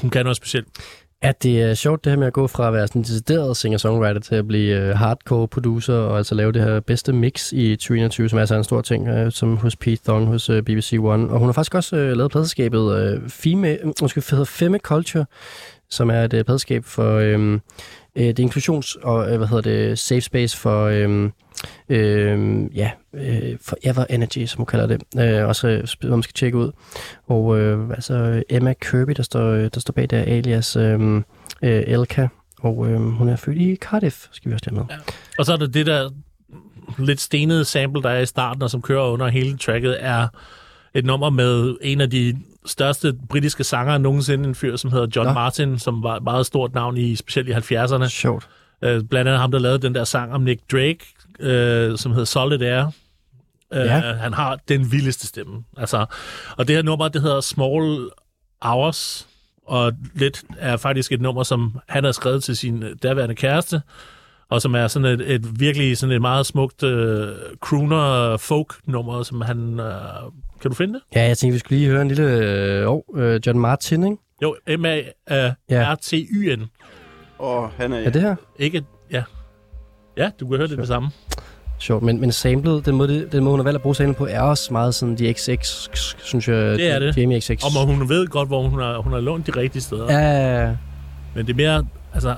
Speaker 4: hun kan noget specielt.
Speaker 2: At det er sjovt det her med at gå fra at være sådan en decideret singer-songwriter til at blive øh, hardcore producer og altså lave det her bedste mix i 2021, som er altså en stor ting, øh, som hos Pete Thong hos øh, BBC One. Og hun har faktisk også øh, lavet pladselskabet øh, Feme, øh, måske hedder Femme Culture, som er et øh, pladselskab for øhm, øh, et inklusions- og øh, hvad hedder det, safe space for øh, øh, ja, øh, Forever Energy, som hun kalder det. Øh, også øh, hvad man skal tjekke ud. Og øh, altså Emma Kirby, der står, øh, der står bag der, alias øh, øh, Elka. Og øh, hun er født i Cardiff, skal vi også med. Ja.
Speaker 4: Og så er der det der lidt stenede sample, der er i starten, og som kører under hele tracket, er et nummer med en af de største britiske sangere nogensinde, en fyr, som hedder John
Speaker 2: Nå.
Speaker 4: Martin, som var et meget stort navn i specielt i 70'erne.
Speaker 2: Sjovt.
Speaker 4: Øh, blandt andet ham, der lavede den der sang om Nick Drake, øh, som hedder Solid Air. Øh,
Speaker 2: Ja.
Speaker 4: Han har den vildeste stemme. Altså, og det her nummer, det hedder Small Hours, og lidt er faktisk et nummer, som han har skrevet til sin daværende kæreste, og som er sådan et, et virkelig sådan et meget smukt øh, crooner folk nummer, som han... Øh, kan du finde det?
Speaker 2: Ja, jeg tænkte, vi skulle lige høre en lille... Øh, oh, øh, John Martin, ikke?
Speaker 4: Jo, M-A-R-T-Y-N.
Speaker 5: Og han er...
Speaker 2: Er det her?
Speaker 4: Ikke... Ja. Du kan høre det det samme.
Speaker 2: Sjovt, men, men samlet, den måde, det- den måde, hun har valgt at bruge samlet på, er også meget sådan de XX, synes jeg.
Speaker 4: Det er det.
Speaker 2: Jamie XX.
Speaker 4: Og hun ved godt, hvor hun har, hun har lånt de rigtige steder.
Speaker 2: Ja, ja, ja.
Speaker 4: Men det er mere, altså...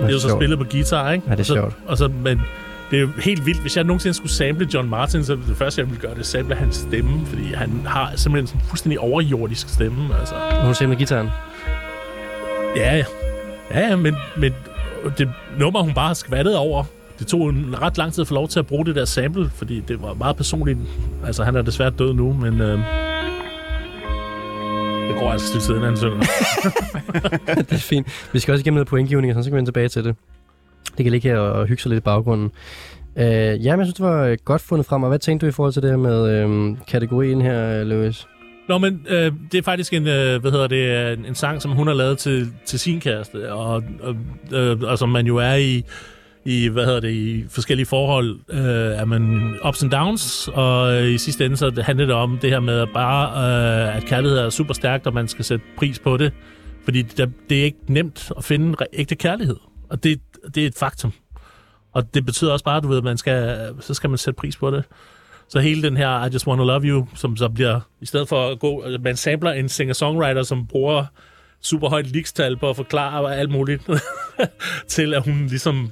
Speaker 4: Det er jo så spillet på guitar, ikke?
Speaker 2: Ja, det er
Speaker 4: og så,
Speaker 2: sjovt.
Speaker 4: Og så, men det er jo helt vildt. Hvis jeg nogensinde skulle sample John Martin, så det første, jeg ville gøre, det er sample hans stemme, fordi han har simpelthen sådan en fuldstændig overjordisk stemme, altså.
Speaker 2: Hun samler gitaren.
Speaker 4: Ja, ja. Ja, men, men det nummer, hun bare har skvattet over, det tog en ret lang tid at få lov til at bruge det der sample, fordi det var meget personligt. Altså, han er desværre død nu, men... Øh, det går altså til siden, han synger. (laughs)
Speaker 2: det er fint. Vi skal også igennem noget pointgivning, og så kan vi vende tilbage til det. Det kan ligge her og hygge sig lidt i baggrunden. Øh, ja, men jeg synes, det var godt fundet frem. Og hvad tænkte du i forhold til det her med øh, kategorien her, Louis?
Speaker 4: Nå, men øh, det er faktisk en, øh, hvad hedder det, øh, en, en sang, som hun har lavet til, til sin kæreste, og, og, øh, og som man jo er i, i, hvad hedder det, i forskellige forhold, øh, er man ups and downs, og øh, i sidste ende så det handler det om det her med at bare, øh, at kærlighed er super stærkt, og man skal sætte pris på det, fordi der, det er ikke nemt at finde ægte kærlighed, og det, det er et faktum. Og det betyder også bare, at du ved, at man skal, så skal man sætte pris på det. Så hele den her I Just Wanna Love You, som så bliver, i stedet for at gå, man samler en singer-songwriter, som bruger super højt likstal på at forklare alt muligt, (laughs) til at hun ligesom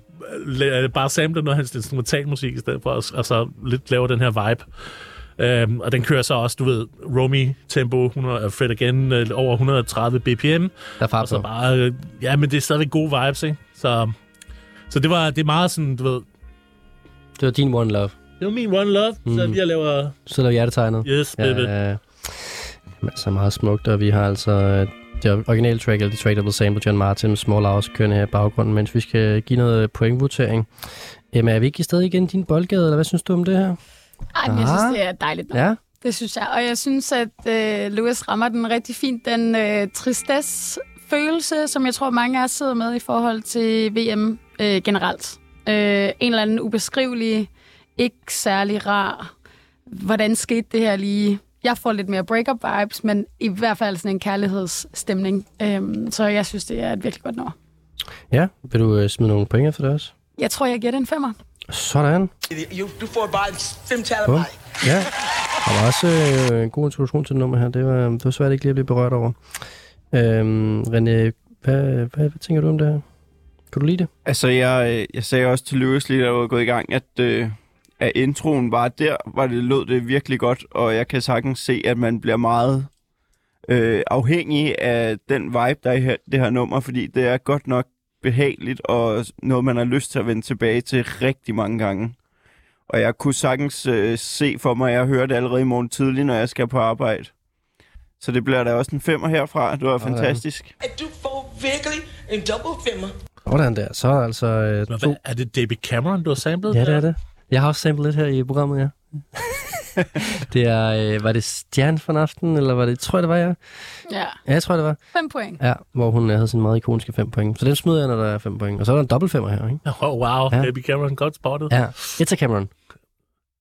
Speaker 4: øh, bare samler noget af hans instrumentalmusik, i stedet for og så lidt laver den her vibe. Øhm, og den kører så også, du ved, Romy tempo, 100, Fred again, øh, over 130 bpm.
Speaker 2: Der er
Speaker 4: Og så bare, øh, ja, men det er stadigvæk gode vibes, ikke? Så, så det var det er meget sådan, du ved,
Speaker 2: Det var din one love.
Speaker 4: Det var min one love, mm. så jeg laver,
Speaker 2: Så laver hjertetegnet.
Speaker 4: yes, baby.
Speaker 2: Ja, ja. Så meget smukt, og vi har altså øh, det originale track, eller det track, der blev samlet John Martin med Small Hours kørende her i baggrunden, mens vi skal give noget pointvotering. Emma, er vi ikke stadig igen i din boldgade, eller hvad synes du om det her?
Speaker 3: Ej, men jeg synes,
Speaker 2: Ah.
Speaker 3: det er dejligt nok.
Speaker 2: Ja,
Speaker 3: Det synes jeg. Og jeg synes, at øh, Louis rammer den rigtig fint. Den øh, tristesse-følelse, som jeg tror, mange af os sidder med i forhold til VM øh, generelt. Øh, en eller anden ubeskrivelig, ikke særlig rar. Hvordan skete det her lige? Jeg får lidt mere breakup vibes, men i hvert fald sådan en kærlighedsstemning. Øhm, så jeg synes, det er et virkelig godt nummer.
Speaker 2: ja. Vil du øh, smide nogle point efter det også?
Speaker 3: Jeg tror, jeg giver det en femmer.
Speaker 2: Sådan.
Speaker 9: You, du får bare fem tal af
Speaker 2: Bum.
Speaker 9: mig.
Speaker 2: Ja. Der var også øh, en god introduktion til det nummer her. Det var, det var svært ikke lige at blive berørt over. Øhm, René, hvad, hvad, hvad tænker du om det her? Kan du lide det?
Speaker 5: Altså, jeg, øh, jeg sagde også til Løves lige, da jeg var gået i gang, at, øh, at introen var der, var det lød det virkelig godt, og jeg kan sagtens se, at man bliver meget øh, afhængig af den vibe, der er i her, det her nummer, fordi det er godt nok behageligt, og noget, man har lyst til at vende tilbage til rigtig mange gange. Og jeg kunne sagtens øh, se for mig, at jeg hører det allerede i morgen tidlig, når jeg skal på arbejde. Så det bliver da også en femmer herfra. Det var
Speaker 2: Sådan.
Speaker 5: fantastisk.
Speaker 9: At du får virkelig en double femmer.
Speaker 2: Sådan der. Så er altså øh, to...
Speaker 4: hvad, er det David Cameron, du har samlet?
Speaker 2: Ja, det er det. Jeg har også samlet lidt her i programmet, ja. (laughs) det er, øh, var det Stjern for aften, eller var det, tror jeg, det var, ja.
Speaker 3: Ja,
Speaker 2: Ja, jeg tror, det var.
Speaker 3: fem point.
Speaker 2: Ja, hvor hun øh, havde sin meget ikoniske 5 point. Så den smider jeg, når der er 5 point. Og så er der en dobbelt femmer her, ikke? (laughs)
Speaker 4: Oh, wow,
Speaker 2: Ja.
Speaker 4: David Cameron, godt spottet.
Speaker 2: Ja. Etta Cameron.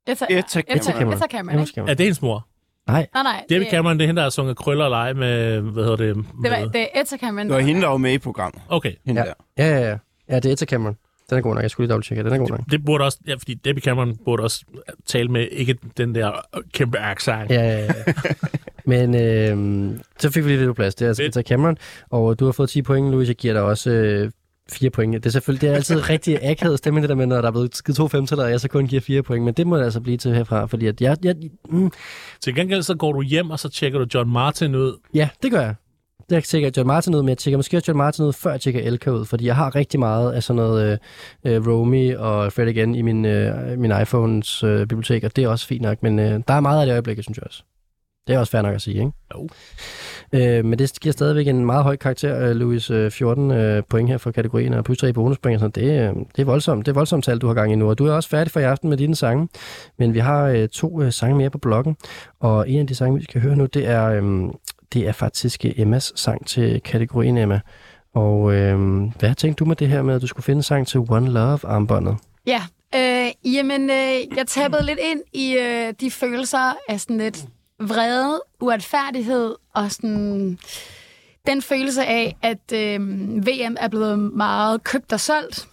Speaker 3: Etta,
Speaker 5: Etta
Speaker 3: Etta,
Speaker 2: Cameron.
Speaker 3: Etta Cameron, ikke?
Speaker 2: Cameron.
Speaker 4: Er det hendes mor?
Speaker 2: Nej,
Speaker 3: Nej, nej. Det-
Speaker 4: Cameron, det er hende, der har sunget krøller og lege med, hvad hedder det?
Speaker 3: Det
Speaker 4: med-
Speaker 3: var, det er Etta Cameron.
Speaker 5: Det var hende, der var med i programmet.
Speaker 4: Okay,
Speaker 5: Hende
Speaker 2: Ja.
Speaker 5: der.
Speaker 2: ja, ja, ja. Ja, det er Etta Cameron. Den er god nok. Jeg skulle lige dobbelt tjekke. Den er god nok.
Speaker 4: det burde også, ja, fordi David Cameron burde også tale med ikke den der kæmpe accent.
Speaker 2: Ja, ja, ja. (laughs) Men øh, så fik vi lige lidt plads. Det er altså. Etta Cameron. Og du har fået 10 point, Louis. Jeg giver dig også øh, 4 point. Det er selvfølgelig det er altid (laughs) rigtig akavet stemning, det der med, når der er blevet skidt to femtæller, og jeg så kun giver 4 point. Men det må det altså blive til herfra, fordi at jeg, jeg, mm,
Speaker 4: Til gengæld så går du hjem, og så tjekker du John Martin ud.
Speaker 2: ja, det gør jeg. Der tjekker jeg John Martin ud, men jeg tjekker måske også John Martin ud, før jeg tjekker Elka ud, fordi jeg har rigtig meget af sådan noget øh, øh, Romy og Fred again i min, øh, min iPhones øh, bibliotek, og det er også fint nok, men øh, der er meget af det i øjeblikket, synes jeg også. Det er også fair nok at sige, ikke?
Speaker 4: Jo.
Speaker 2: Øh, men det giver stadigvæk en meget høj karakter, øh, Louis. Øh, 14 øh, point her for kategorien, og plus 3 bonuspoint. sådan. Det, øh, det er voldsomt. Det er voldsomt tal, du har gang i nu. Og du er også færdig for i aften med dine sange. Men vi har øh, to øh, sange mere på bloggen. Og en af de sange, vi skal høre nu, det er, øh, det er faktisk øh, Emmas sang til kategorien Emma. Og øh, hvad tænkte du med det her med, at du skulle finde en sang til One Love-armbåndet?
Speaker 3: Ja, øh, jamen, øh, jeg tappede lidt ind i øh, de følelser af sådan lidt vrede, uretfærdighed og sådan den følelse af, at øh, VM er blevet meget købt og solgt.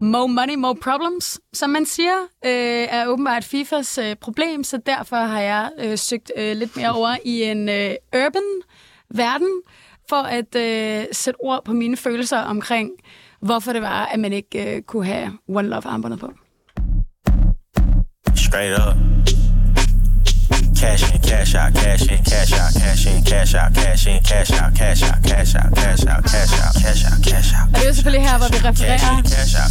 Speaker 3: More money, more problems, som man siger, øh, er åbenbart FIFAs øh, problem, så derfor har jeg øh, søgt øh, lidt mere over i en øh, urban verden, for at øh, sætte ord på mine følelser omkring, hvorfor det var, at man ikke øh, kunne have One Love armbåndet på.
Speaker 13: Straight up. Cash in, cash out, cash in, cash out, cash in, cash out, cash in, cash out, cash out, cash out, cash out, cash out, cash out, cash out.
Speaker 3: Og det er jo selvfølgelig her, hvor vi refererer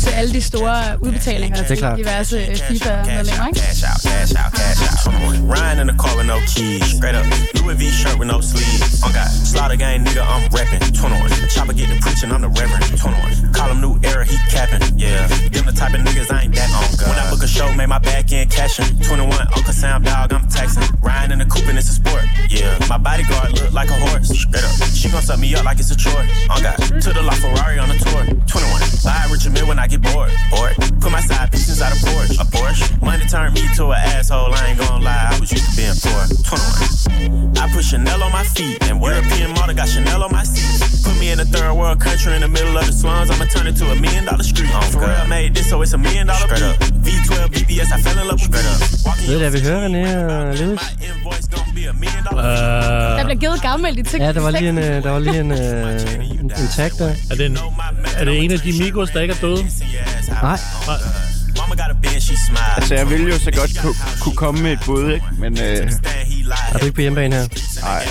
Speaker 3: til alle de store udbetalinger
Speaker 13: er
Speaker 3: til diverse øh, FIFA-medlemmer, ikke?
Speaker 13: Cash out, cash out, cash out. Ryan in the car with no keys. Straight up. Louis V shirt with no sleeves. On God. Slaughter gang nigga, I'm reppin'. 21. Chopper get the preaching, I'm the reverend. 21. Call him new era, he capping. Yeah. Them the type of niggas I ain't that on. When I book a show, make my back end cashin'. 21. Uncle Sam dog, I'm taxing. Ryan in the coupe and it's a sport. Yeah. My bodyguard look like a horse. Straight up. She gon' suck me up like it's a chore. On God. To the La Ferrari on a tour. 21. Buy a Richard Mille when I get bored. Bored. Put my side piece inside a Porsche. A Porsche. Money turned me to an asshole. I ain't gonna lie. I was used to being poor. 21. I put Chanel on my feet. And European model got Chanel on my seat. Put me in a third world country in the middle of the slums. I'ma turn it to a million dollar street. I'm for real, I made this, so it's a million dollar beat. V12 BBS, I fell in love with Straight up.
Speaker 2: Ved du, hvad vi hører, René Lewis?
Speaker 3: Der bliver givet gammelt i ting.
Speaker 2: Ja, der var lige en, øh, der var lige en, øh, en, en tag der.
Speaker 4: Er det, en, er det en af de Migos, der ikke er døde?
Speaker 2: Nej.
Speaker 5: Altså, jeg ville jo så godt ku, kunne komme med et bud, ikke? Men øh,
Speaker 2: Er du ikke på hjemmebane her?
Speaker 5: nej.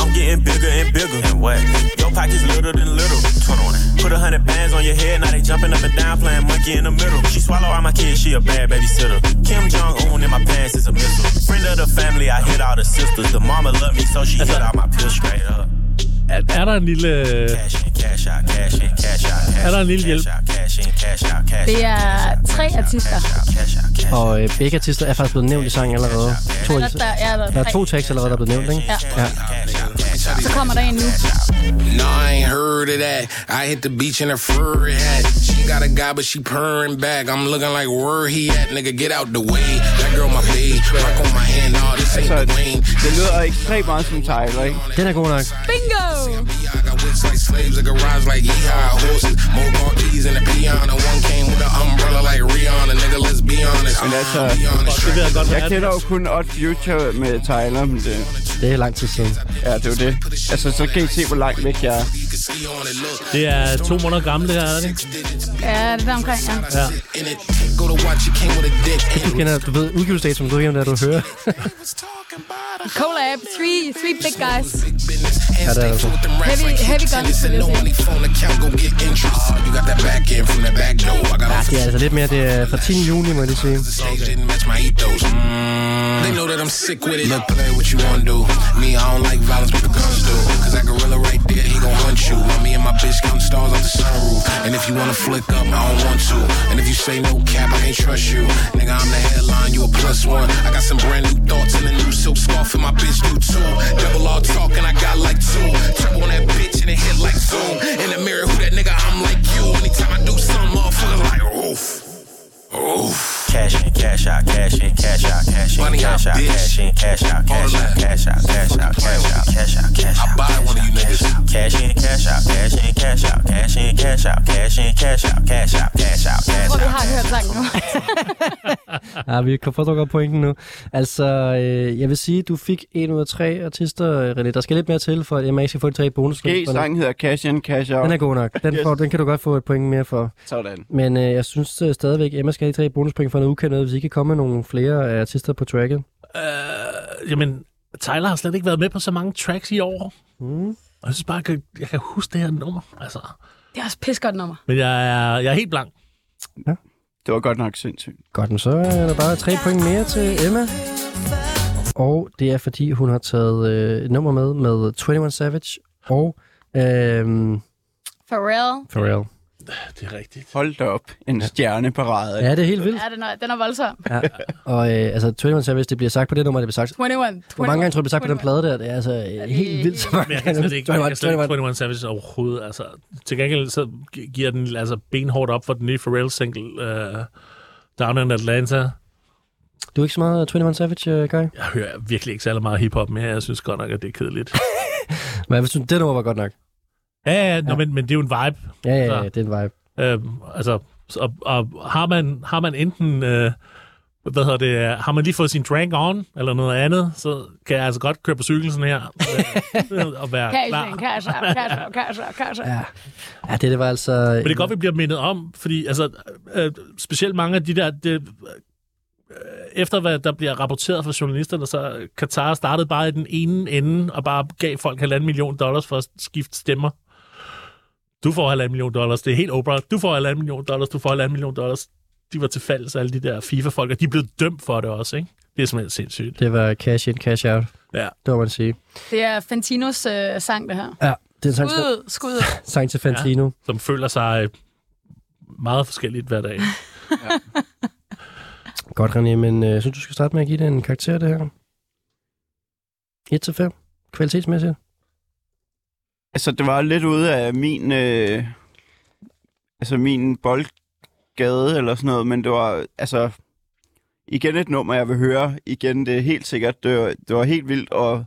Speaker 13: I'm getting bigger and bigger. And what? Your pockets little than little. 21. Put a hundred bands on your head, now they jumping up and down, playing monkey in the middle. She swallow all my kids, she a bad babysitter. Kim Jong Un in my pants is a missile. Friend of the family, I hit all the sisters. The mama love me, so she hit all my pills straight up.
Speaker 4: Er, er der en lille...
Speaker 13: Cash in, cash out, cash in, cash out, cash
Speaker 4: Er der en lille hjælp?
Speaker 13: cash in, cash out, cash
Speaker 3: Det er tre artister.
Speaker 2: Og øh, begge artister er faktisk blevet nævnt i sangen allerede. To,
Speaker 3: Der, der, ja, der,
Speaker 2: der er to tekster allerede, der er blevet nævnt, ikke?
Speaker 3: Ja.
Speaker 2: ja.
Speaker 3: Så kommer der en nu.
Speaker 14: No, I ain't heard of that. I hit the beach in a furry hat. She got a guy, but she purring back. I'm looking like where he at, nigga. Get out the way. That girl my babe. Rock on my hand. All this ain't
Speaker 5: Altså,
Speaker 14: Dwayne.
Speaker 5: det lyder ekstremt meget som Tyler, ikke?
Speaker 2: Den er god nok.
Speaker 3: Bingo!
Speaker 14: I got whips like slaves. A garage like yeehaw horses. More Maltese and a peon. And one came with an umbrella like Rihanna. Nigga, let's be honest.
Speaker 5: Men altså,
Speaker 4: Det ved jeg godt, hvad
Speaker 5: jeg
Speaker 4: er.
Speaker 5: kender jo kun Odd Future med Tyler, men det,
Speaker 2: Det er lang tid siden.
Speaker 5: ja, det er jo det. Altså, så kan I se, hvor langt væk jeg er.
Speaker 4: Det er to måneder gamle, det her, er det ikke?
Speaker 3: Ja, det er der omkring, ja.
Speaker 4: Ja.
Speaker 14: Go to watch. You came with a dick.
Speaker 2: Du kender, du ved udgivelsesdatum, du ved ikke, om det er, du hører.
Speaker 3: Collab, three, three big guys.
Speaker 2: ja, det er altså.
Speaker 3: Heavy, heavy guns, vil jeg sige.
Speaker 14: Phone account. Go get interest. You got that back end from the back door. I got
Speaker 2: Ja, det er altså lidt mere, det er fra 10. juni, må jeg lige sige.
Speaker 14: Mm, they know that I'm sick with it. Look, play what you wanna do. Me, I don't like violence, but the guns do. Cause that gorilla right there, he gon' hunt you. While me and my bitch counting stars off the sunroof. And if you wanna flick up, I don't want to. And if you say no cap, I can't trust you. Nigga, I'm the headline, you a plus one. I got some brand new thoughts and a new silk scarf, and my bitch do too. Double all talk, and I got like two. Turbo on that bitch, and it hit like zoom. In the mirror, who that nigga? I'm like you. Anytime I do something, motherfuckers like, oof. Oof.
Speaker 13: Cash cash out, cash in, cash out, cash in,
Speaker 14: Money
Speaker 13: cash
Speaker 14: out,
Speaker 13: out, cash in, cash out, cash out, cash out, cash out, cash out, cash out, cash out.
Speaker 14: I buy one of you niggas.
Speaker 13: Cash in, cash out, cash in, cash out, cash in, cash out, cash in, cash out, cash out, cash out,
Speaker 3: Jeg
Speaker 13: cash
Speaker 3: tror,
Speaker 13: out.
Speaker 3: har hørt sangen nu.
Speaker 2: Ja, vi kan få pointen nu. Altså, øh, jeg vil sige, du fik en ud af tre artister, René. Der skal lidt mere til, for at ikke skal få de tre bonus.
Speaker 5: G, sangen hedder Cash In, Cash Out.
Speaker 2: Den er god nok. Den,
Speaker 5: Yes.
Speaker 2: får, den kan du godt få et point mere for.
Speaker 5: Sådan.
Speaker 2: Men øh, jeg synes øh, stadigvæk, Emma skal have de tre bonuspoint for noget ukendt hvis I kan komme med nogle flere af artister på tracket.
Speaker 4: Øh, jamen, Tyler har slet ikke været med på så mange tracks i år.
Speaker 2: Mm.
Speaker 4: Og jeg synes bare, jeg kan, jeg kan huske det her nummer. Altså.
Speaker 3: Det er også pis godt nummer.
Speaker 4: Men jeg er, jeg er helt blank.
Speaker 5: Det var godt nok sindssygt.
Speaker 2: Godt, men så er der bare tre point mere til Emma. Og det er, fordi hun har taget øh, et nummer med med 21 Savage og øhm,
Speaker 3: Pharrell.
Speaker 2: Pharrell.
Speaker 4: Det er rigtigt.
Speaker 5: Hold da op. En stjerneparade.
Speaker 2: Ja, det er helt vildt.
Speaker 3: Ja, den er, den er voldsom.
Speaker 2: Ja. Og øh, altså, 21 Savage, det bliver sagt på det nummer, det bliver sagt.
Speaker 3: 21. 21
Speaker 2: Hvor mange gange tror du, det bliver sagt på den plade der? Det er altså øh, helt vildt. Så mange
Speaker 4: jeg kan slet ikke, jeg kan slet
Speaker 2: 21,
Speaker 4: ikke 21 Savage overhovedet. Altså, til gengæld så gi- giver den altså benhårdt op for den nye Pharrell-single uh, Down in Atlanta.
Speaker 2: Du er ikke så meget 21 Savage, øh, Guy?
Speaker 4: Jeg hører virkelig ikke særlig meget hiphop mere. Jeg synes godt nok, at det er kedeligt. (laughs)
Speaker 2: Men hvis du, det nummer var godt nok.
Speaker 4: Ja, ja, Nå, men, men det er jo en vibe.
Speaker 2: Ja, ja,
Speaker 4: Så,
Speaker 2: ja, det er en vibe.
Speaker 4: Øh, altså, og, og har, man, har man enten... Øh, hvad hedder det, har man lige fået sin drink on, eller noget andet, så kan jeg altså godt køre på cykel sådan her, øh, (laughs) og være klar.
Speaker 3: Cashen, casher, casher, casher, casher.
Speaker 2: Ja. Ja, det, det var altså...
Speaker 4: Men det er godt, vi bliver mindet om, fordi altså, øh, specielt mange af de der... Det, øh, efter hvad der bliver rapporteret fra journalisterne, så Katar startede bare i den ene ende, og bare gav folk halvanden million dollars for at skifte stemmer. Du får halvanden million dollars, det er helt Oprah. Du får halvanden million dollars, du får halvanden million dollars. De var til fælles, alle de der FIFA-folk, og de er blevet dømt for det også, ikke? Det er simpelthen sindssygt.
Speaker 2: Det var cash in, cash out.
Speaker 4: Ja.
Speaker 2: Det må man sige.
Speaker 3: Det er Fantinos øh, sang, det her.
Speaker 2: Ja, det er en sang,
Speaker 3: Skud ud, skud ud. (laughs)
Speaker 2: sang til Fantino. Ja.
Speaker 4: Som føler sig øh, meget forskelligt hver dag. (laughs)
Speaker 2: Godt, René, men øh, jeg synes, du skal starte med at give det en karakter, det her. 1-5, kvalitetsmæssigt.
Speaker 5: Altså, det var lidt ude af min... Øh, altså, min boldgade eller sådan noget, men det var... Altså, igen et nummer, jeg vil høre. Igen, det er helt sikkert. Det var, det var helt vildt, og...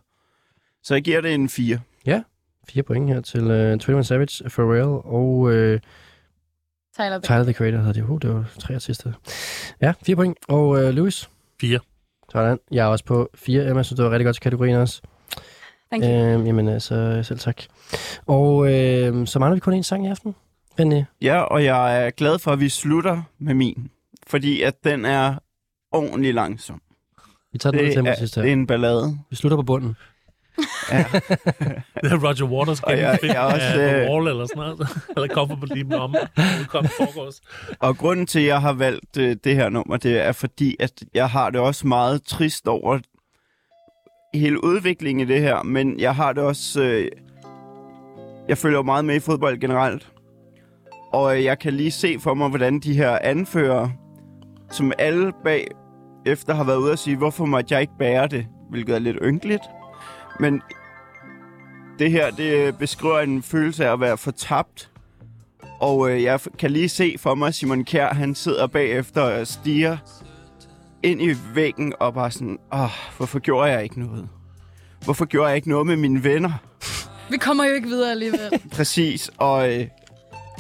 Speaker 5: Så jeg giver det en 4.
Speaker 2: Ja, fire point her til øh, 21 Savage, Pharrell og øh,
Speaker 3: Tyler, the
Speaker 2: Tyler, the Creator hedder det. Uh, det var tre artister. Ja, fire point. Og øh, Louis?
Speaker 4: Fire.
Speaker 2: Sådan. Jeg er også på fire. Emma, så det var rigtig godt til kategorien også.
Speaker 3: Thank you.
Speaker 2: Øhm, jamen altså, selv tak. Og øh, så mangler vi kun en sang i aften. René.
Speaker 5: Ja, og jeg er glad for, at vi slutter med min. Fordi at den er ordentlig langsom.
Speaker 2: Vi tager den
Speaker 5: det,
Speaker 2: til
Speaker 5: er,
Speaker 2: sidst her.
Speaker 5: det er en ballade.
Speaker 2: Vi slutter på bunden.
Speaker 5: Ja. (laughs)
Speaker 4: Det er Roger Waters
Speaker 5: Og jeg-
Speaker 4: gennemspil
Speaker 5: jeg er også,
Speaker 4: af The
Speaker 5: øh,
Speaker 4: Wall eller sådan noget. (laughs) eller kommer på lige om. Udkom forgårs.
Speaker 5: Og grunden til, at jeg har valgt øh, det her nummer, det er fordi, at jeg har det også meget trist over hele udviklingen i det her, men jeg har det også... Øh, jeg følger jo meget med i fodbold generelt, og øh, jeg kan lige se for mig, hvordan de her anfører, som alle bag efter har været ude og sige, hvorfor måtte jeg ikke bære det, hvilket er lidt ynkeligt. Men det her, det øh, beskriver en følelse af at være fortabt, og øh, jeg kan lige se for mig, at Simon Kjær, han sidder bagefter og stiger ind i væggen og bare sådan, åh, hvorfor gjorde jeg ikke noget? Hvorfor gjorde jeg ikke noget med mine venner?
Speaker 3: Vi kommer jo ikke videre alligevel. (laughs)
Speaker 5: Præcis, og, øh,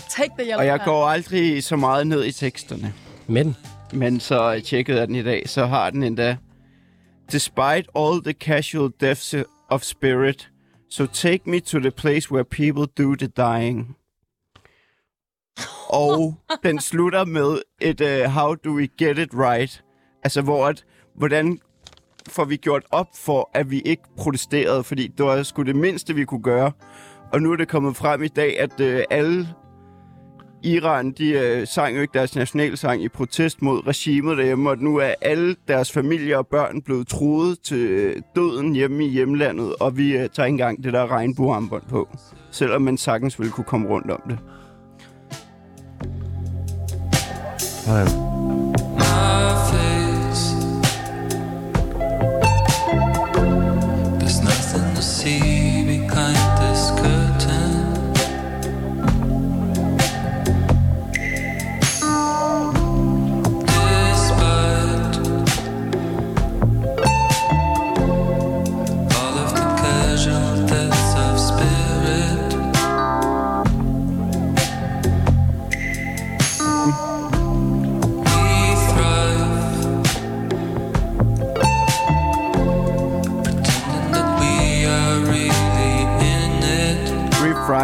Speaker 3: Take the yellow
Speaker 5: og jeg går aldrig så meget ned i teksterne.
Speaker 2: Men?
Speaker 5: Men så tjekkede jeg den i dag, så har den endda. Despite all the casual deaths of spirit, so take me to the place where people do the dying. Og (laughs) den slutter med et uh, How do we get it right? Altså, hvor at, hvordan får vi gjort op for, at vi ikke protesterede? Fordi det var sgu det mindste, vi kunne gøre. Og nu er det kommet frem i dag, at uh, alle Iran, de øh, sang jo ikke deres nationalsang i protest mod regimet derhjemme, og nu er alle deres familier og børn blevet truet til øh, døden hjemme i hjemlandet, og vi øh, tager ikke engang det der regnbuearmbånd på, selvom man sagtens ville kunne komme rundt om det.
Speaker 2: Sådan.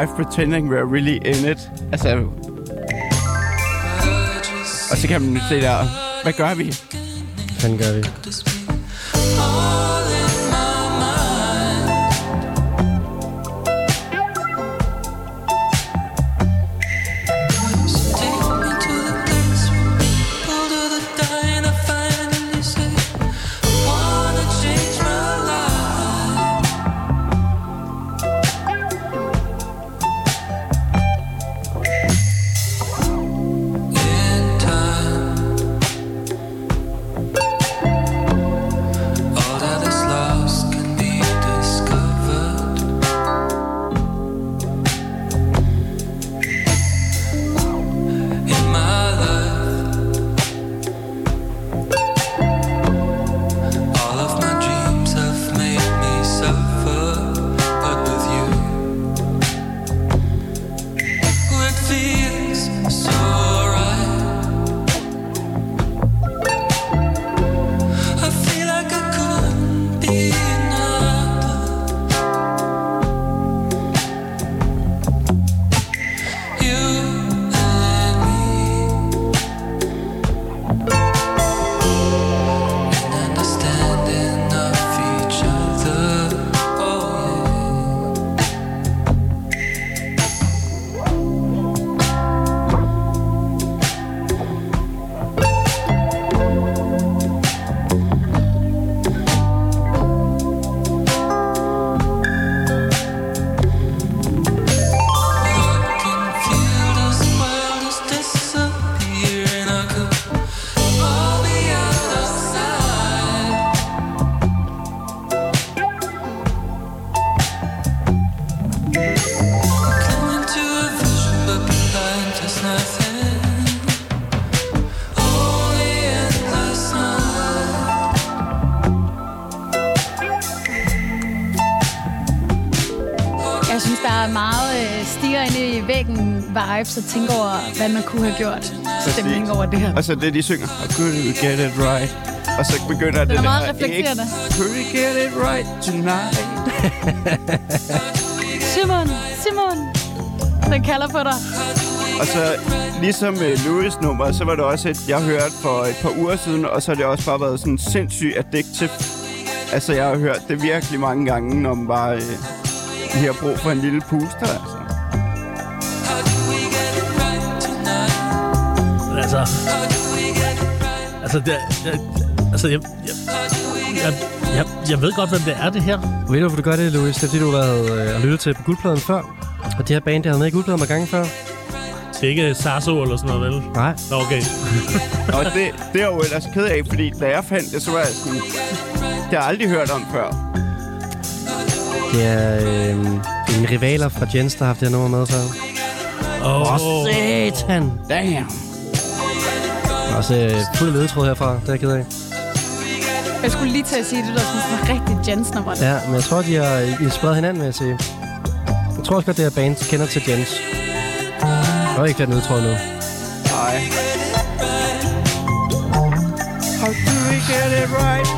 Speaker 12: It.
Speaker 5: Pretending we're really in it. Altså... Og så kan man se der, hvad gør vi?
Speaker 2: Hvad gør vi?
Speaker 3: Vibes og tænker over, hvad man kunne have gjort. Stemning over det her.
Speaker 5: Og så det, de synger. I couldn't get it right. Og så begynder det
Speaker 3: er meget
Speaker 5: der,
Speaker 3: reflekterende.
Speaker 5: Couldn't get it right tonight. (laughs)
Speaker 3: Simon, Simon, den kalder på dig.
Speaker 5: Og så ligesom med Louis nummer, så var det også et, jeg hørte for et par uger siden, og så har det også bare været sådan sindssygt addictive. Altså, jeg har hørt det virkelig mange gange, når man bare øh, lige har brug for en lille puster, altså.
Speaker 4: Altså... Det, jeg, altså jeg, jeg, jeg, jeg, jeg ved godt, hvem det er, det her.
Speaker 2: Ved du, hvorfor du gør det, Louis? Det er, fordi du har været øh, lyttet til på guldpladen før. Og det her band, der har med i guldpladen mange gange før.
Speaker 4: Det er ikke Sasso eller sådan noget, vel?
Speaker 2: Nej.
Speaker 4: Nå, okay.
Speaker 5: Og det, det er jo ellers ked af, fordi da jeg fandt det, så var jeg sådan... Det har jeg aldrig hørt om før.
Speaker 2: Det er øh, en rivaler fra Jens, der har haft det her nummer med før.
Speaker 4: Åh,
Speaker 2: oh, satan!
Speaker 5: Damn!
Speaker 2: Også øh, fuld ledetråd herfra, det er jeg ked af.
Speaker 3: Jeg skulle lige til at sige, at det der sådan en rigtig Jens nummer.
Speaker 2: Ja, men jeg tror, de har inspireret hinanden, vil jeg sige. Jeg tror også godt, det her band kender til Jens. Jeg har ikke den ledetråd nu.
Speaker 5: Nej. How do we get it right?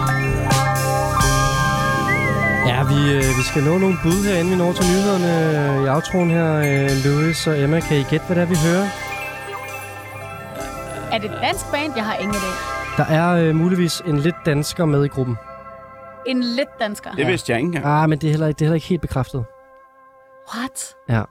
Speaker 2: Ja, vi, øh, vi skal nå nogle bud her, inden vi når til nyhederne øh, i outroen her. Øh, Louis og Emma, kan I gætte, hvad det er, vi hører?
Speaker 3: Er det et dansk band? Jeg har ingen idé.
Speaker 2: Der er øh, muligvis en lidt dansker med i gruppen.
Speaker 3: En lidt dansker.
Speaker 5: Det vidste jeg ikke engang.
Speaker 2: Ah, men det er heller ikke, det er heller ikke helt bekræftet.
Speaker 3: What?
Speaker 2: Ja.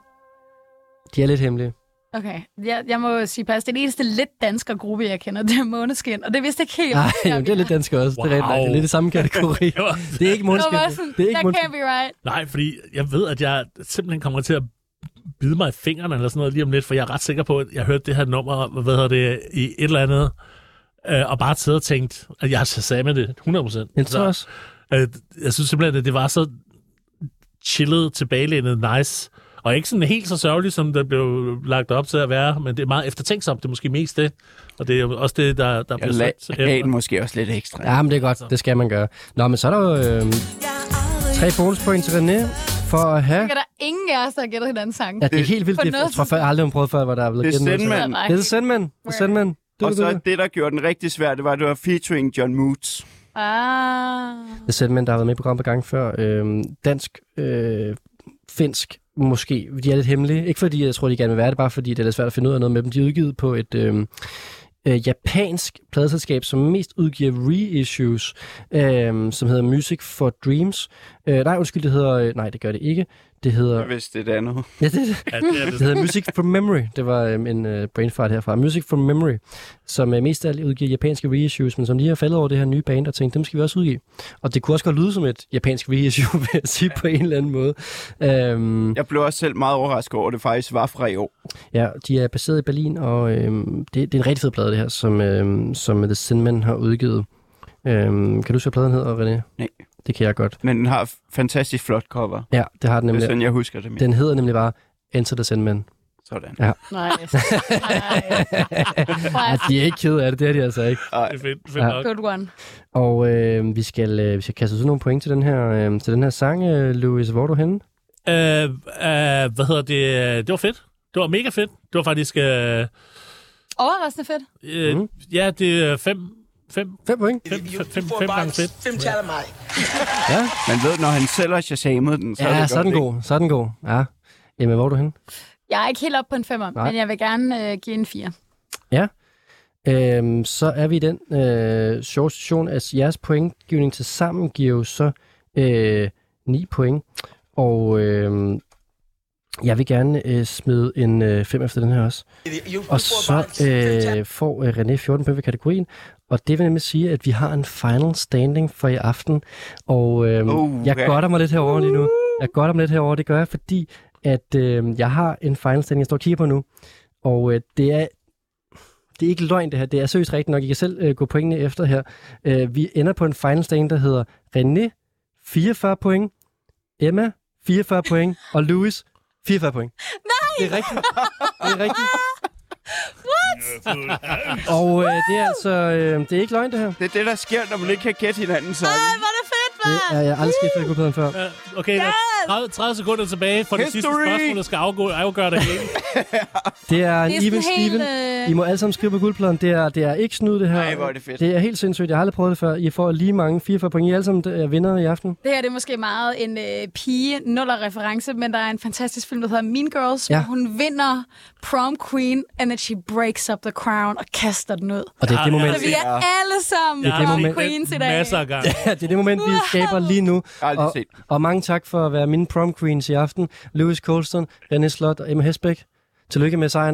Speaker 2: De er lidt hemmelige.
Speaker 3: Okay, jeg, jeg må sige pas. Det er den eneste lidt dansker gruppe, jeg kender. Det er Måneskin, og det vidste jeg ikke helt.
Speaker 2: Nej, jamen, det er lidt dansker også. Wow. Det er rigtigt. nok. Det er lidt i samme kategori. (laughs) det er ikke
Speaker 3: Det
Speaker 2: Måneskin.
Speaker 3: var bare sådan,
Speaker 2: Det er ikke
Speaker 3: that can't be right.
Speaker 4: Nej, fordi jeg ved, at jeg simpelthen kommer til at bide mig i fingrene eller sådan noget lige om lidt, for jeg er ret sikker på, at jeg hørte det her nummer, hvad hedder det, i et eller andet, øh, og bare siddet og tænkt, at jeg har sammen med det 100 procent.
Speaker 2: Jeg tror også.
Speaker 4: Øh, jeg synes simpelthen, at det var så chillet, tilbagelænet, nice. Og ikke sådan helt så sørgeligt, som det blev lagt op til at være, men det er meget eftertænksomt. Det er måske mest det. Og det er jo også det, der, der
Speaker 5: Jeg
Speaker 4: bliver
Speaker 5: la-
Speaker 4: sagt.
Speaker 5: gav den måske også lidt ekstra.
Speaker 2: Ja, men det er godt. Det skal man gøre. Nå, men så er der jo øh, tre bonuspoint til René for at have...
Speaker 3: Det er der ingen af os, der har gættet hinanden sang.
Speaker 2: Ja, det er helt vildt. Det, jeg tror før, jeg aldrig har prøvet før, hvor der er blevet
Speaker 5: Det er
Speaker 2: gættet noget.
Speaker 5: Sandman.
Speaker 2: Det er Sandman. Det er Sandman. Du,
Speaker 5: Og så
Speaker 2: du.
Speaker 5: det, der gjorde den rigtig svært, det var, at det var featuring John Moots.
Speaker 3: Ah.
Speaker 2: Det er Sandman, der har været med i programmet på gang før. Øhm, dansk, øh, finsk, måske. De er lidt hemmelige. Ikke fordi jeg tror, de gerne vil være det, bare fordi det er lidt svært at finde ud af noget med dem. De er udgivet på et øh, øh, japansk pladeselskab, som mest udgiver reissues, øh, som hedder Music for Dreams. Øh, nej, undskyld, det hedder... Øh, nej, det gør det ikke. Det hedder...
Speaker 5: Jeg vidste det er andet.
Speaker 2: Ja, det, det.
Speaker 4: Ja, det er det.
Speaker 2: det hedder Music from Memory. Det var øhm, en øh, brain fart herfra. Music from Memory, som øh, mest af alt udgiver japanske reissues, men som lige har faldet over det her nye band og tænkt, dem skal vi også udgive. Og det kunne også godt lyde som et japansk reissue, (laughs) vil jeg sige på en eller anden måde. Øhm,
Speaker 5: Jeg blev også selv meget overrasket over, at det faktisk var fra i år.
Speaker 2: ja, de er baseret i Berlin, og øhm, det, det er en rigtig fed plade, det her, som, øhm, som The Sinman har udgivet. Øhm, kan du huske, hvad pladen hedder, René?
Speaker 5: Nej.
Speaker 2: Det kan jeg godt.
Speaker 5: Men den har fantastisk flot cover.
Speaker 2: Ja, det har den
Speaker 5: Det er
Speaker 2: nemlig.
Speaker 5: sådan, jeg husker det mere.
Speaker 2: Den hedder nemlig bare Enter the Sandman.
Speaker 5: Sådan.
Speaker 2: Ja.
Speaker 3: Nice. (laughs)
Speaker 2: ja, de er ikke kede af det, det er de altså ikke.
Speaker 4: Det er fedt, fedt
Speaker 2: Ja.
Speaker 4: nok.
Speaker 3: Good one.
Speaker 2: Og øh, vi, skal, øh, vi skal kaste os ud nogle point til den her, øh, til den her sang, øh, Louis. Hvor er du henne?
Speaker 4: Øh, øh, hvad hedder det? Det var fedt. Det var mega fedt. Det var faktisk... Øh,
Speaker 3: Overraskende fedt.
Speaker 4: øh,
Speaker 2: Mhm.
Speaker 4: Ja, det er fem... Fem,
Speaker 2: fem point.
Speaker 4: Fem, fem, fem, fem gange fedt.
Speaker 9: Fem taler mig.
Speaker 2: Ja,
Speaker 5: Man ved, når han selv har shazamet den, så er
Speaker 2: ja
Speaker 5: det
Speaker 2: så er den
Speaker 5: godt,
Speaker 2: god. Så er den god. Ja. Jamen, hvor er du henne?
Speaker 3: Jeg er ikke helt oppe på en femmer,
Speaker 2: Nej.
Speaker 3: men jeg vil gerne øh, give en fire.
Speaker 2: Ja. Øhm, så er vi i den øh, sjove situation, at jeres pointgivning til sammen giver jo så øh, 9 point. Og øh, jeg vil gerne øh, smide en 5 efter den her også. Og så øh, får øh, René 14 point ved kategorien. Og det vil nemlig sige, at vi har en final standing for i aften. Og øh,
Speaker 5: Uh,
Speaker 2: jeg godter mig lidt herover lige nu. Jeg godter mig lidt herover. Det gør jeg, fordi at øh, jeg har en final standing, jeg står og kigger på nu. Og øh, det er det er ikke løgn, det her. Det er seriøst rigtigt nok. I kan selv øh, gå pointene efter her. Øh, vi ender på en final standing, der hedder René 44 point, Emma 44 point, og Louis 44 point.
Speaker 3: Nej!
Speaker 2: Det er rigtigt. Det er rigtigt. (laughs) Og øh, det er altså, øh, det er ikke løgn, det her.
Speaker 5: Det er det, der sker, når man ikke kan gætte hinanden sang.
Speaker 3: Ej, hvor det
Speaker 2: Det er jeg aldrig skidt for guldpladen før.
Speaker 4: Ja, okay, yes! 30, 30 sekunder tilbage for det sidste spørgsmål, der skal afgå, afgøre det hele. (laughs)
Speaker 2: Det er en
Speaker 3: Det er
Speaker 2: even
Speaker 3: sådan helt,
Speaker 2: Steven.
Speaker 3: øh,
Speaker 2: I må alle sammen skrive på guldpladen. Det er, det er ikke snyd, det her.
Speaker 5: Ej, hvor er det fedt.
Speaker 2: Det er helt sindssygt. Jeg har aldrig prøvet det før. I får lige mange 44 point. I er alle sammen øh, vinder i aften.
Speaker 3: Det her det er måske meget en øh, pige nuller reference, men der er en fantastisk film, der hedder Mean Girls,
Speaker 2: Ja.
Speaker 3: hvor hun vinder prom queen, and then she breaks up the crown og kaster den ud.
Speaker 2: Og det er det
Speaker 4: Ja,
Speaker 2: moment,
Speaker 3: Så vi er alle sammen
Speaker 2: Det er det
Speaker 3: prom queens i dag.
Speaker 4: Masser af gange. (laughs)
Speaker 2: Ja, det er det moment, vi skaber lige nu. Og,
Speaker 5: set.
Speaker 2: og mange tak for at være mine prom queens i aften. Louis Colston, René Slot og Emma Hesbæk. Tillykke med sejren.